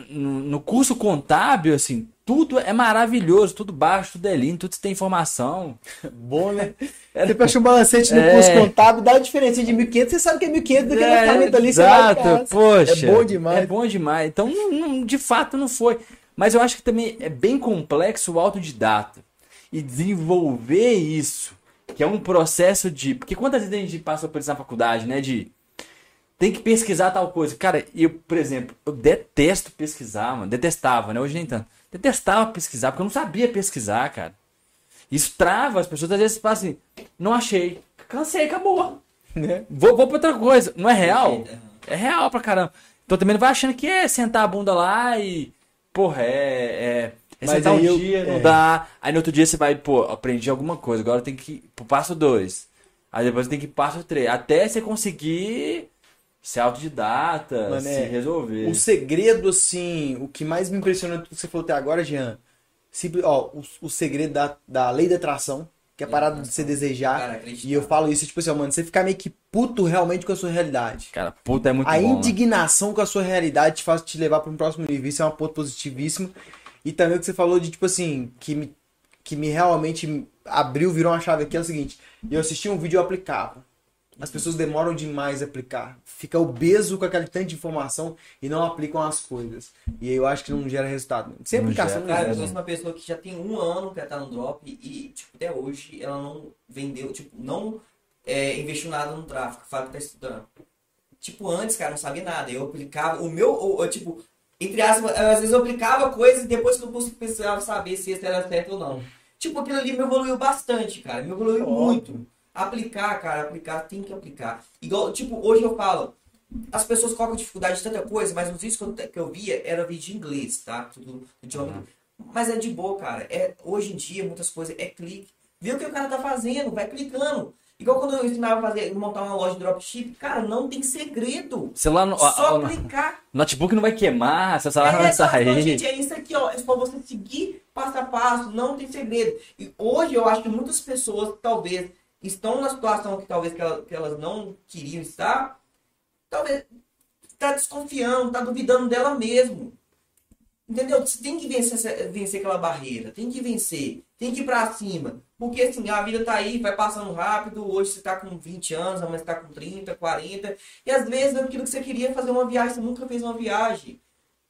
Speaker 2: no, no curso contábil, assim, tudo é maravilhoso, tudo baixo, tudo é lindo, tudo tem informação.
Speaker 1: Bom, né? Você fecha um balancete no
Speaker 2: É.
Speaker 1: curso contábil, dá a diferença de 1.500, você sabe que é 1.500 daquele
Speaker 2: É,
Speaker 1: orçamento ali,
Speaker 2: exato,
Speaker 1: casa.
Speaker 2: poxa.
Speaker 1: É bom demais.
Speaker 2: É bom demais. Então, não- não- de fato, não foi. Mas eu acho que também é bem complexo o autodidata. E desenvolver isso, que é um processo de. Porque quantas vezes a gente passa por isso na faculdade, né? De. Tem que pesquisar tal coisa. Cara, eu, por exemplo, eu detesto pesquisar, mano. Detestava, né? Hoje nem tanto. Detestava pesquisar, porque eu não sabia pesquisar, cara. Isso trava as pessoas. Às vezes falam assim, não achei. Cansei, acabou.
Speaker 1: Né?
Speaker 2: Vou, vou pra outra coisa. Não é real?
Speaker 3: Perfeito,
Speaker 2: É real pra caramba. Então também não vai achando que é sentar a bunda lá e. Porra, é. É, é
Speaker 1: Mas
Speaker 2: sentar um
Speaker 1: eu-
Speaker 2: dia, não
Speaker 1: é.
Speaker 2: dá. Aí no outro dia você vai, pô, aprendi alguma coisa. Agora tem que ir pro passo 2. Aí depois tem que ir pro passo 3. Até você conseguir ser autodidata,
Speaker 1: Mano,
Speaker 2: se
Speaker 1: é,
Speaker 2: resolver.
Speaker 1: O segredo, assim, o que mais me impressionou que você falou até agora, Jean, simples, ó, o, o segredo da, da lei da atração, que é parada de você desejar.
Speaker 3: Cara.
Speaker 1: E eu falo isso, tipo assim, ó, mano, você ficar meio que puto realmente com a sua realidade.
Speaker 2: Cara, puta é muito
Speaker 1: a
Speaker 2: bom. né?
Speaker 1: indignação com a sua realidade te faz te levar para um próximo nível. Isso é um ponto positivíssimo. E também o que você falou de, tipo assim, que me, que me realmente abriu, virou uma chave aqui, é o seguinte. Eu assisti um vídeo e eu aplicava. As pessoas demoram demais a aplicar. Fica obeso com aquele tanto de informação e não aplicam as coisas. E aí eu acho que não gera resultado. Sem
Speaker 2: Não
Speaker 1: aplicação
Speaker 2: gera.
Speaker 1: não
Speaker 3: Cara, eu conheço uma pessoa que já tem um ano que ela tá no drop e, tipo, até hoje ela não vendeu, tipo, não é, investiu nada no tráfego, fala que tá estudando. Tipo, antes, cara, não sabia nada. Eu aplicava, o meu, o- o, tipo, entre aspas, às vezes eu aplicava coisas e depois que eu precisava saber se isso era certo ou não. Tipo, aquilo ali me evoluiu bastante, cara. Me evoluiu muito. Aplicar, cara, aplicar, tem que aplicar. Igual, tipo, hoje eu falo, as pessoas colocam dificuldade de tanta coisa, mas os vídeos que eu, que eu via era vídeo em inglês, tá? Tudo idioma. Mas é de boa, cara. É, hoje em dia, muitas coisas é clique. Vê o que o cara tá fazendo, vai clicando. Igual quando eu ensinava a fazer, montar uma loja de dropship, cara, não tem segredo.
Speaker 2: Celular, no,
Speaker 3: Só
Speaker 2: a-
Speaker 3: clicar.
Speaker 2: notebook não vai queimar, seu celular não
Speaker 3: É,
Speaker 2: vai
Speaker 3: só-
Speaker 2: sair.
Speaker 3: gente, é isso aqui, ó. É só você seguir passo a passo, não tem segredo. E hoje eu acho que muitas pessoas, talvez, estão na situação que talvez que elas, que elas não queriam estar, talvez tá desconfiando, tá duvidando dela mesmo. Entendeu? Você tem que vencer, vencer aquela barreira, tem que vencer, tem que ir pra cima. Porque assim, a vida tá aí, vai passando rápido, hoje você tá com 20 anos, amanhã você tá com 30, 40, e às vezes aquilo que você queria é fazer uma viagem, você nunca fez uma viagem.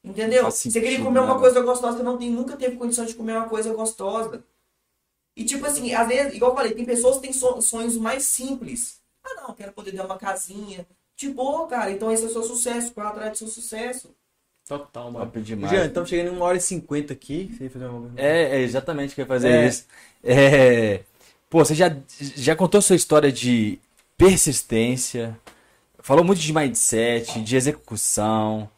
Speaker 3: Entendeu?
Speaker 2: Faz
Speaker 3: Você queria
Speaker 2: sentido,
Speaker 3: comer uma
Speaker 2: né?
Speaker 3: coisa gostosa, você não tem, nunca teve condição de comer uma coisa gostosa. E tipo assim, às vezes, igual eu falei, tem pessoas que têm so- sonhos mais simples. Ah não, quero poder ter uma casinha. De boa, cara. Então esse é o seu sucesso, corre atrás do seu sucesso.
Speaker 1: Total, mano.
Speaker 2: Top demais.
Speaker 1: Jean, estamos chegando em uma hora e cinquenta aqui. Você ia fazer uma
Speaker 2: É, é exatamente o que eu ia fazer
Speaker 1: É.
Speaker 2: isso. É, pô, você já, já contou sua história de persistência, falou muito de mindset, de execução,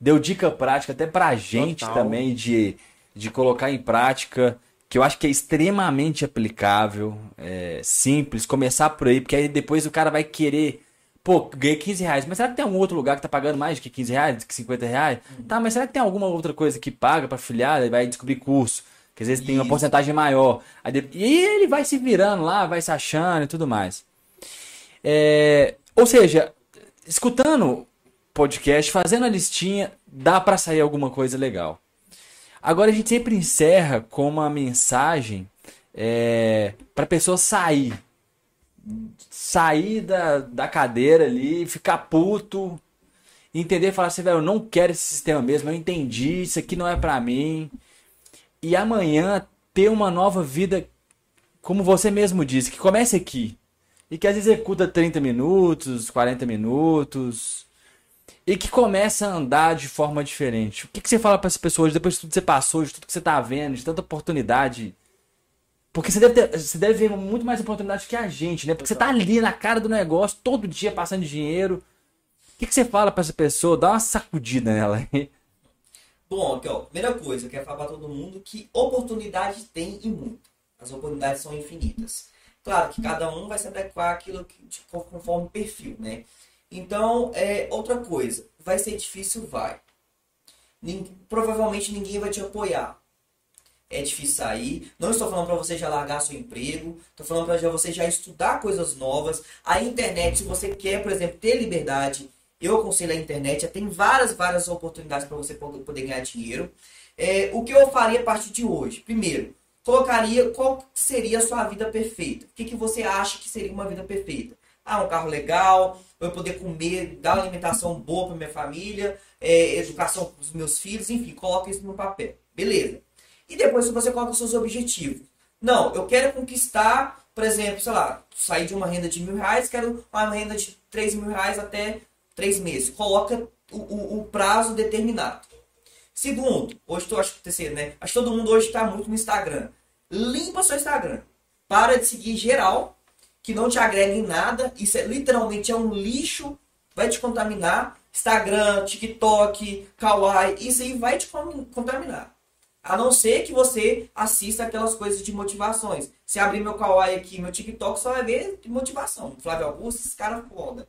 Speaker 2: deu dica prática até pra gente
Speaker 1: Total.
Speaker 2: também de, de colocar em prática, que eu acho que é extremamente aplicável, é, simples, começar por aí, porque aí depois o cara vai querer. Pô, ganhei 15 reais, mas será que tem algum outro lugar que tá pagando mais do que 15 reais, do que 50 reais? Tá, mas será que tem alguma outra coisa que paga pra filiar e vai descobrir curso? Que às vezes tem uma
Speaker 3: Isso.
Speaker 2: porcentagem maior. E ele vai se virando lá, vai se achando e tudo mais. É, Ou seja, escutando podcast, fazendo a listinha, dá pra sair alguma coisa legal. Agora a gente sempre encerra com uma mensagem é, para pessoa sair. Sair da, da cadeira ali, ficar puto, entender e falar assim, velho, eu não quero esse sistema mesmo, eu entendi, isso aqui não é pra mim. E amanhã ter uma nova vida, como você mesmo disse, que comece aqui. E que às vezes executa 30 minutos, 40 minutos. E que começa a andar de forma diferente. O que, que você fala para as pessoas depois de tudo que você passou, de tudo que você tá vendo, de tanta oportunidade? Porque você deve, ter, você deve ver muito mais oportunidade que a gente, né? Porque você tá ali na cara do negócio, todo dia passando dinheiro. O que, que você fala para essa pessoa? Dá uma sacudida nela.
Speaker 3: Bom, aqui ó, primeira coisa, eu quero falar pra todo mundo que oportunidade tem e muito. As oportunidades são infinitas. Claro que cada um vai se adequar àquilo que, conforme o perfil, né? Então, é, outra coisa, vai ser difícil, vai. Nin- provavelmente ninguém vai te apoiar. É difícil sair. Não estou falando para você já largar seu emprego. Estou falando para você já estudar coisas novas. A internet, se você quer, por exemplo, ter liberdade, eu aconselho a internet. Já tem várias, várias oportunidades para você poder ganhar dinheiro. É, o que eu faria a partir de hoje? Primeiro, colocaria qual seria a sua vida perfeita. O que, que você acha que seria uma vida perfeita? Ah, um carro legal, eu poder comer, dar alimentação boa para minha família, é, educação para os meus filhos, enfim, coloca isso no papel. Beleza. E depois você coloca os seus objetivos. Não, eu quero conquistar, por exemplo, sei lá, sair de uma renda de mil reais, quero uma renda de três mil reais até três meses. Coloca o, o, o prazo determinado. Segundo, hoje tu acho que terceiro, né? Acho que todo mundo hoje está muito no Instagram. Limpa seu Instagram. Para de seguir geral, que não te agrega em nada. Isso é literalmente é um lixo, vai te contaminar. Instagram, TikTok, Kawaii, isso aí vai te contaminar. A não ser que você assista aquelas coisas de motivações. Se abrir meu Kawaii aqui, meu TikTok, só vai ver motivação. Flávio Augusto, esses caras foda.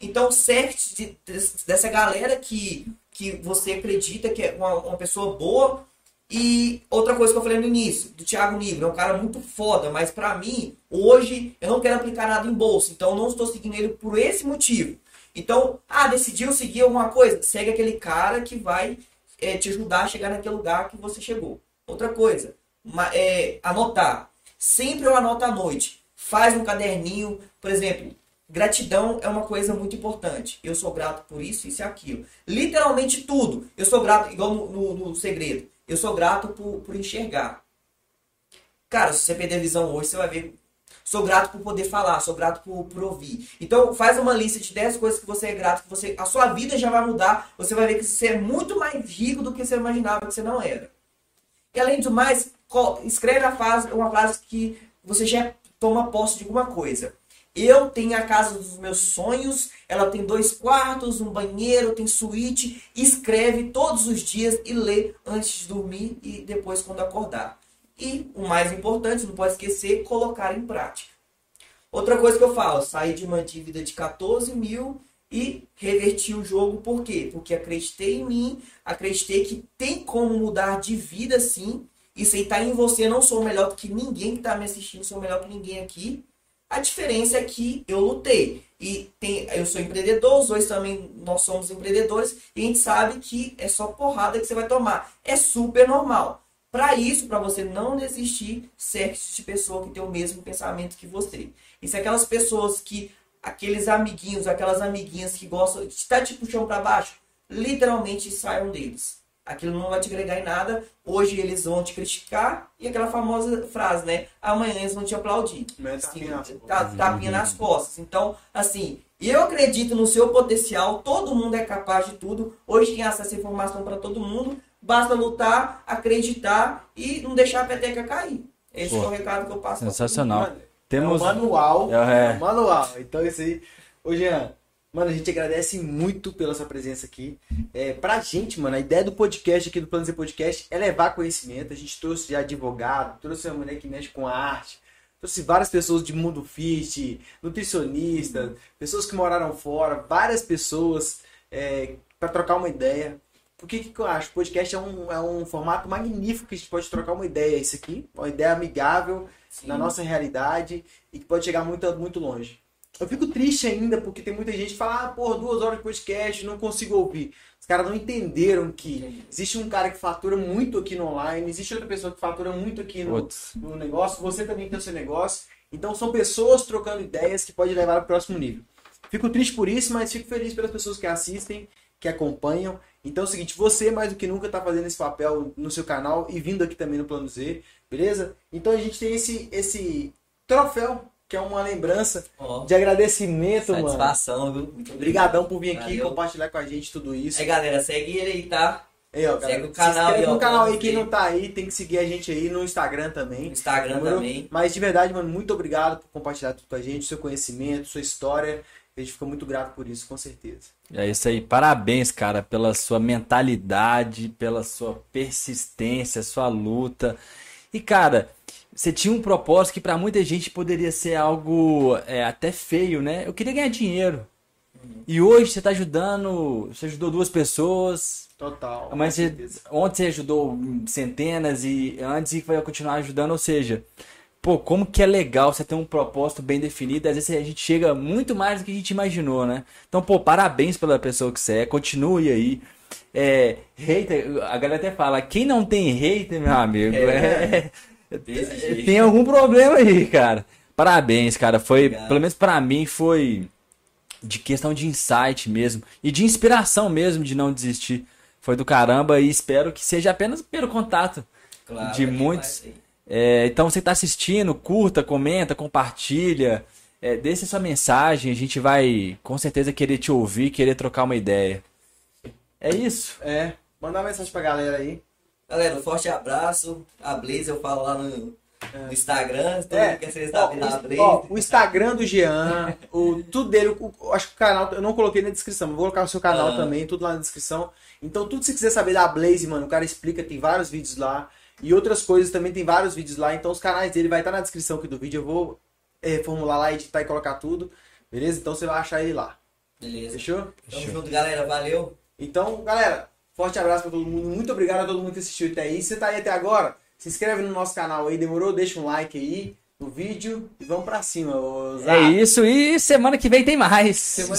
Speaker 3: Então, certo de- des- dessa galera que, que você acredita que é uma, uma pessoa boa E outra coisa que eu falei no início, do Thiago Nigro, é um cara muito foda, mas pra mim, hoje, eu não quero aplicar nada em bolsa, então não estou seguindo ele por esse motivo. Então, ah, decidiu seguir alguma coisa? Segue aquele cara que vai é, te ajudar a chegar naquele lugar que você chegou. Outra coisa, uma, é, anotar. Sempre eu anoto à noite. Faz um caderninho, por exemplo, Gratidão é uma coisa muito importante. Eu sou grato por isso, isso e aquilo. Literalmente tudo. Eu sou grato, igual no, no, no segredo. Eu sou grato por, por enxergar. Cara, se você perder visão hoje, você vai ver. Sou grato por poder falar, sou grato por, por ouvir. Então, faz uma lista de 10 coisas que você é grato, que você, a sua vida já vai mudar. Você vai ver que você é muito mais rico do que você imaginava que você não era. E além do mais, escreve a frase, uma frase que você já toma posse de alguma coisa. Eu tenho a casa dos meus sonhos, ela tem dois quartos, um banheiro, tem suíte. Escreve todos os dias e lê antes de dormir e depois quando acordar. E o mais importante, não pode esquecer, colocar em prática. Outra coisa que eu falo, saí de uma dívida de 14 mil e reverti o jogo. Por quê? Porque acreditei em mim, acreditei que tem como mudar de vida sim. Isso aí tá em você, não sou melhor do que ninguém que está me assistindo, sou melhor que ninguém aqui. A diferença é que eu lutei. E tem, eu sou empreendedor, os dois também nós somos empreendedores, e a gente sabe que é só porrada que você vai tomar. É super normal. Para isso, para você não desistir, cerque de pessoa que tem o mesmo pensamento que você. E se aquelas pessoas que, aqueles amiguinhos, aquelas amiguinhas que gostam de estar te puxando para baixo, literalmente saiam deles aquilo não vai te agregar em nada. Hoje eles vão te criticar e aquela famosa frase, né? Amanhã eles vão te aplaudir. Assim, tá, tapinha nas costas. Então, assim, eu acredito no seu potencial. Todo mundo é capaz de tudo. Hoje tem acesso à informação para todo mundo. Basta lutar, acreditar e não deixar a peteca cair. Esse Pô, é o recado que eu passo.
Speaker 2: Sensacional.
Speaker 1: Temos... É um manual. É, é. Um manual. Então, isso aí. Ô, Jean, Mano, a gente agradece muito pela sua presença aqui. É, pra gente, mano, a ideia do podcast aqui, do Plano Z Podcast, é levar conhecimento. A gente trouxe já advogado, trouxe uma mulher que mexe com arte, trouxe várias pessoas de mundo fit, nutricionista, pessoas que moraram fora, várias pessoas é, para trocar uma ideia. Por que, que eu acho? O podcast é um, é um formato magnífico que a gente pode trocar uma ideia. Isso aqui, uma ideia amigável Sim. na nossa realidade e que pode chegar muito, muito longe. Eu fico triste ainda porque tem muita gente que fala, ah, porra, duas horas de podcast, não consigo ouvir. Os caras não entenderam que existe um cara que fatura muito aqui no online, existe outra pessoa que fatura muito aqui no, no negócio, você também tem o seu negócio. Então são pessoas trocando ideias que pode levar para o próximo nível. Fico triste por isso, mas fico feliz pelas pessoas que assistem, que acompanham. Então é o seguinte, você mais do que nunca está fazendo esse papel no seu canal e vindo aqui também no Plano Z, beleza? Então a gente tem esse, esse troféu que é uma lembrança oh, de agradecimento,
Speaker 3: satisfação,
Speaker 1: mano.
Speaker 3: viu?
Speaker 1: Muito Obrigadão por vir aqui Valeu. compartilhar com a gente tudo isso.
Speaker 3: Aí, galera, segue ele aí, tá?
Speaker 1: Aí, ó, segue o canal. Se no canal aí, quem não tá aí, tem que seguir a gente aí no Instagram também. No
Speaker 3: Instagram também.
Speaker 1: Mas de verdade, mano, muito obrigado por compartilhar tudo com a gente, seu conhecimento, sua história. A gente fica muito grato por isso, com certeza.
Speaker 2: É isso aí. Parabéns, cara, pela sua mentalidade, pela sua persistência, sua luta. E, cara, você tinha um propósito que para muita gente poderia ser algo é, até feio, né? Eu queria ganhar dinheiro. Uhum. E hoje você está ajudando, você ajudou duas pessoas.
Speaker 1: Total.
Speaker 2: Mas você, ontem você ajudou centenas e antes vai continuar ajudando, ou seja, pô, como que é legal você ter um propósito bem definido. Às vezes a gente chega muito mais do que a gente imaginou, né? Então, pô, parabéns pela pessoa que você é, continue aí. É, hater, a galera até fala, quem não tem hater, meu amigo, é, é tem algum problema aí, cara. Parabéns, cara. Foi, Obrigado. pelo menos para mim, foi de questão de insight mesmo e de inspiração mesmo de não desistir. Foi do caramba e espero que seja apenas o primeiro contato claro, de muitos. É, então você está assistindo, curta, comenta, compartilha, é, deixe sua mensagem. A gente vai com certeza querer te ouvir, querer trocar uma ideia. É isso.
Speaker 1: É. Mandar uma mensagem pra galera aí.
Speaker 3: Galera, um forte abraço. A Blaze eu falo lá no, no Instagram. Todo é. quer ser ó,
Speaker 1: o, ó, o Instagram do Jean, o, tudo dele, o, acho que o canal, eu não coloquei na descrição, vou colocar o seu canal ah. também, tudo lá na descrição. Então, tudo você quiser saber da Blaze, mano, o cara explica, tem vários vídeos lá. E outras coisas também tem vários vídeos lá. Então, os canais dele vai estar na descrição aqui do vídeo. Eu vou é, formular lá, editar e colocar tudo. Beleza? Então, você vai achar ele lá.
Speaker 3: Beleza.
Speaker 1: Fechou?
Speaker 3: Tamo Fechou. junto, galera. Valeu.
Speaker 1: Então, galera, Forte abraço pra todo mundo. Muito obrigado a todo mundo que assistiu até aí. Se você tá aí até agora, se inscreve no nosso canal aí, demorou? Deixa um like aí no vídeo e vamos pra cima. ô Zá.
Speaker 2: É isso, e semana que vem tem mais.
Speaker 1: Semana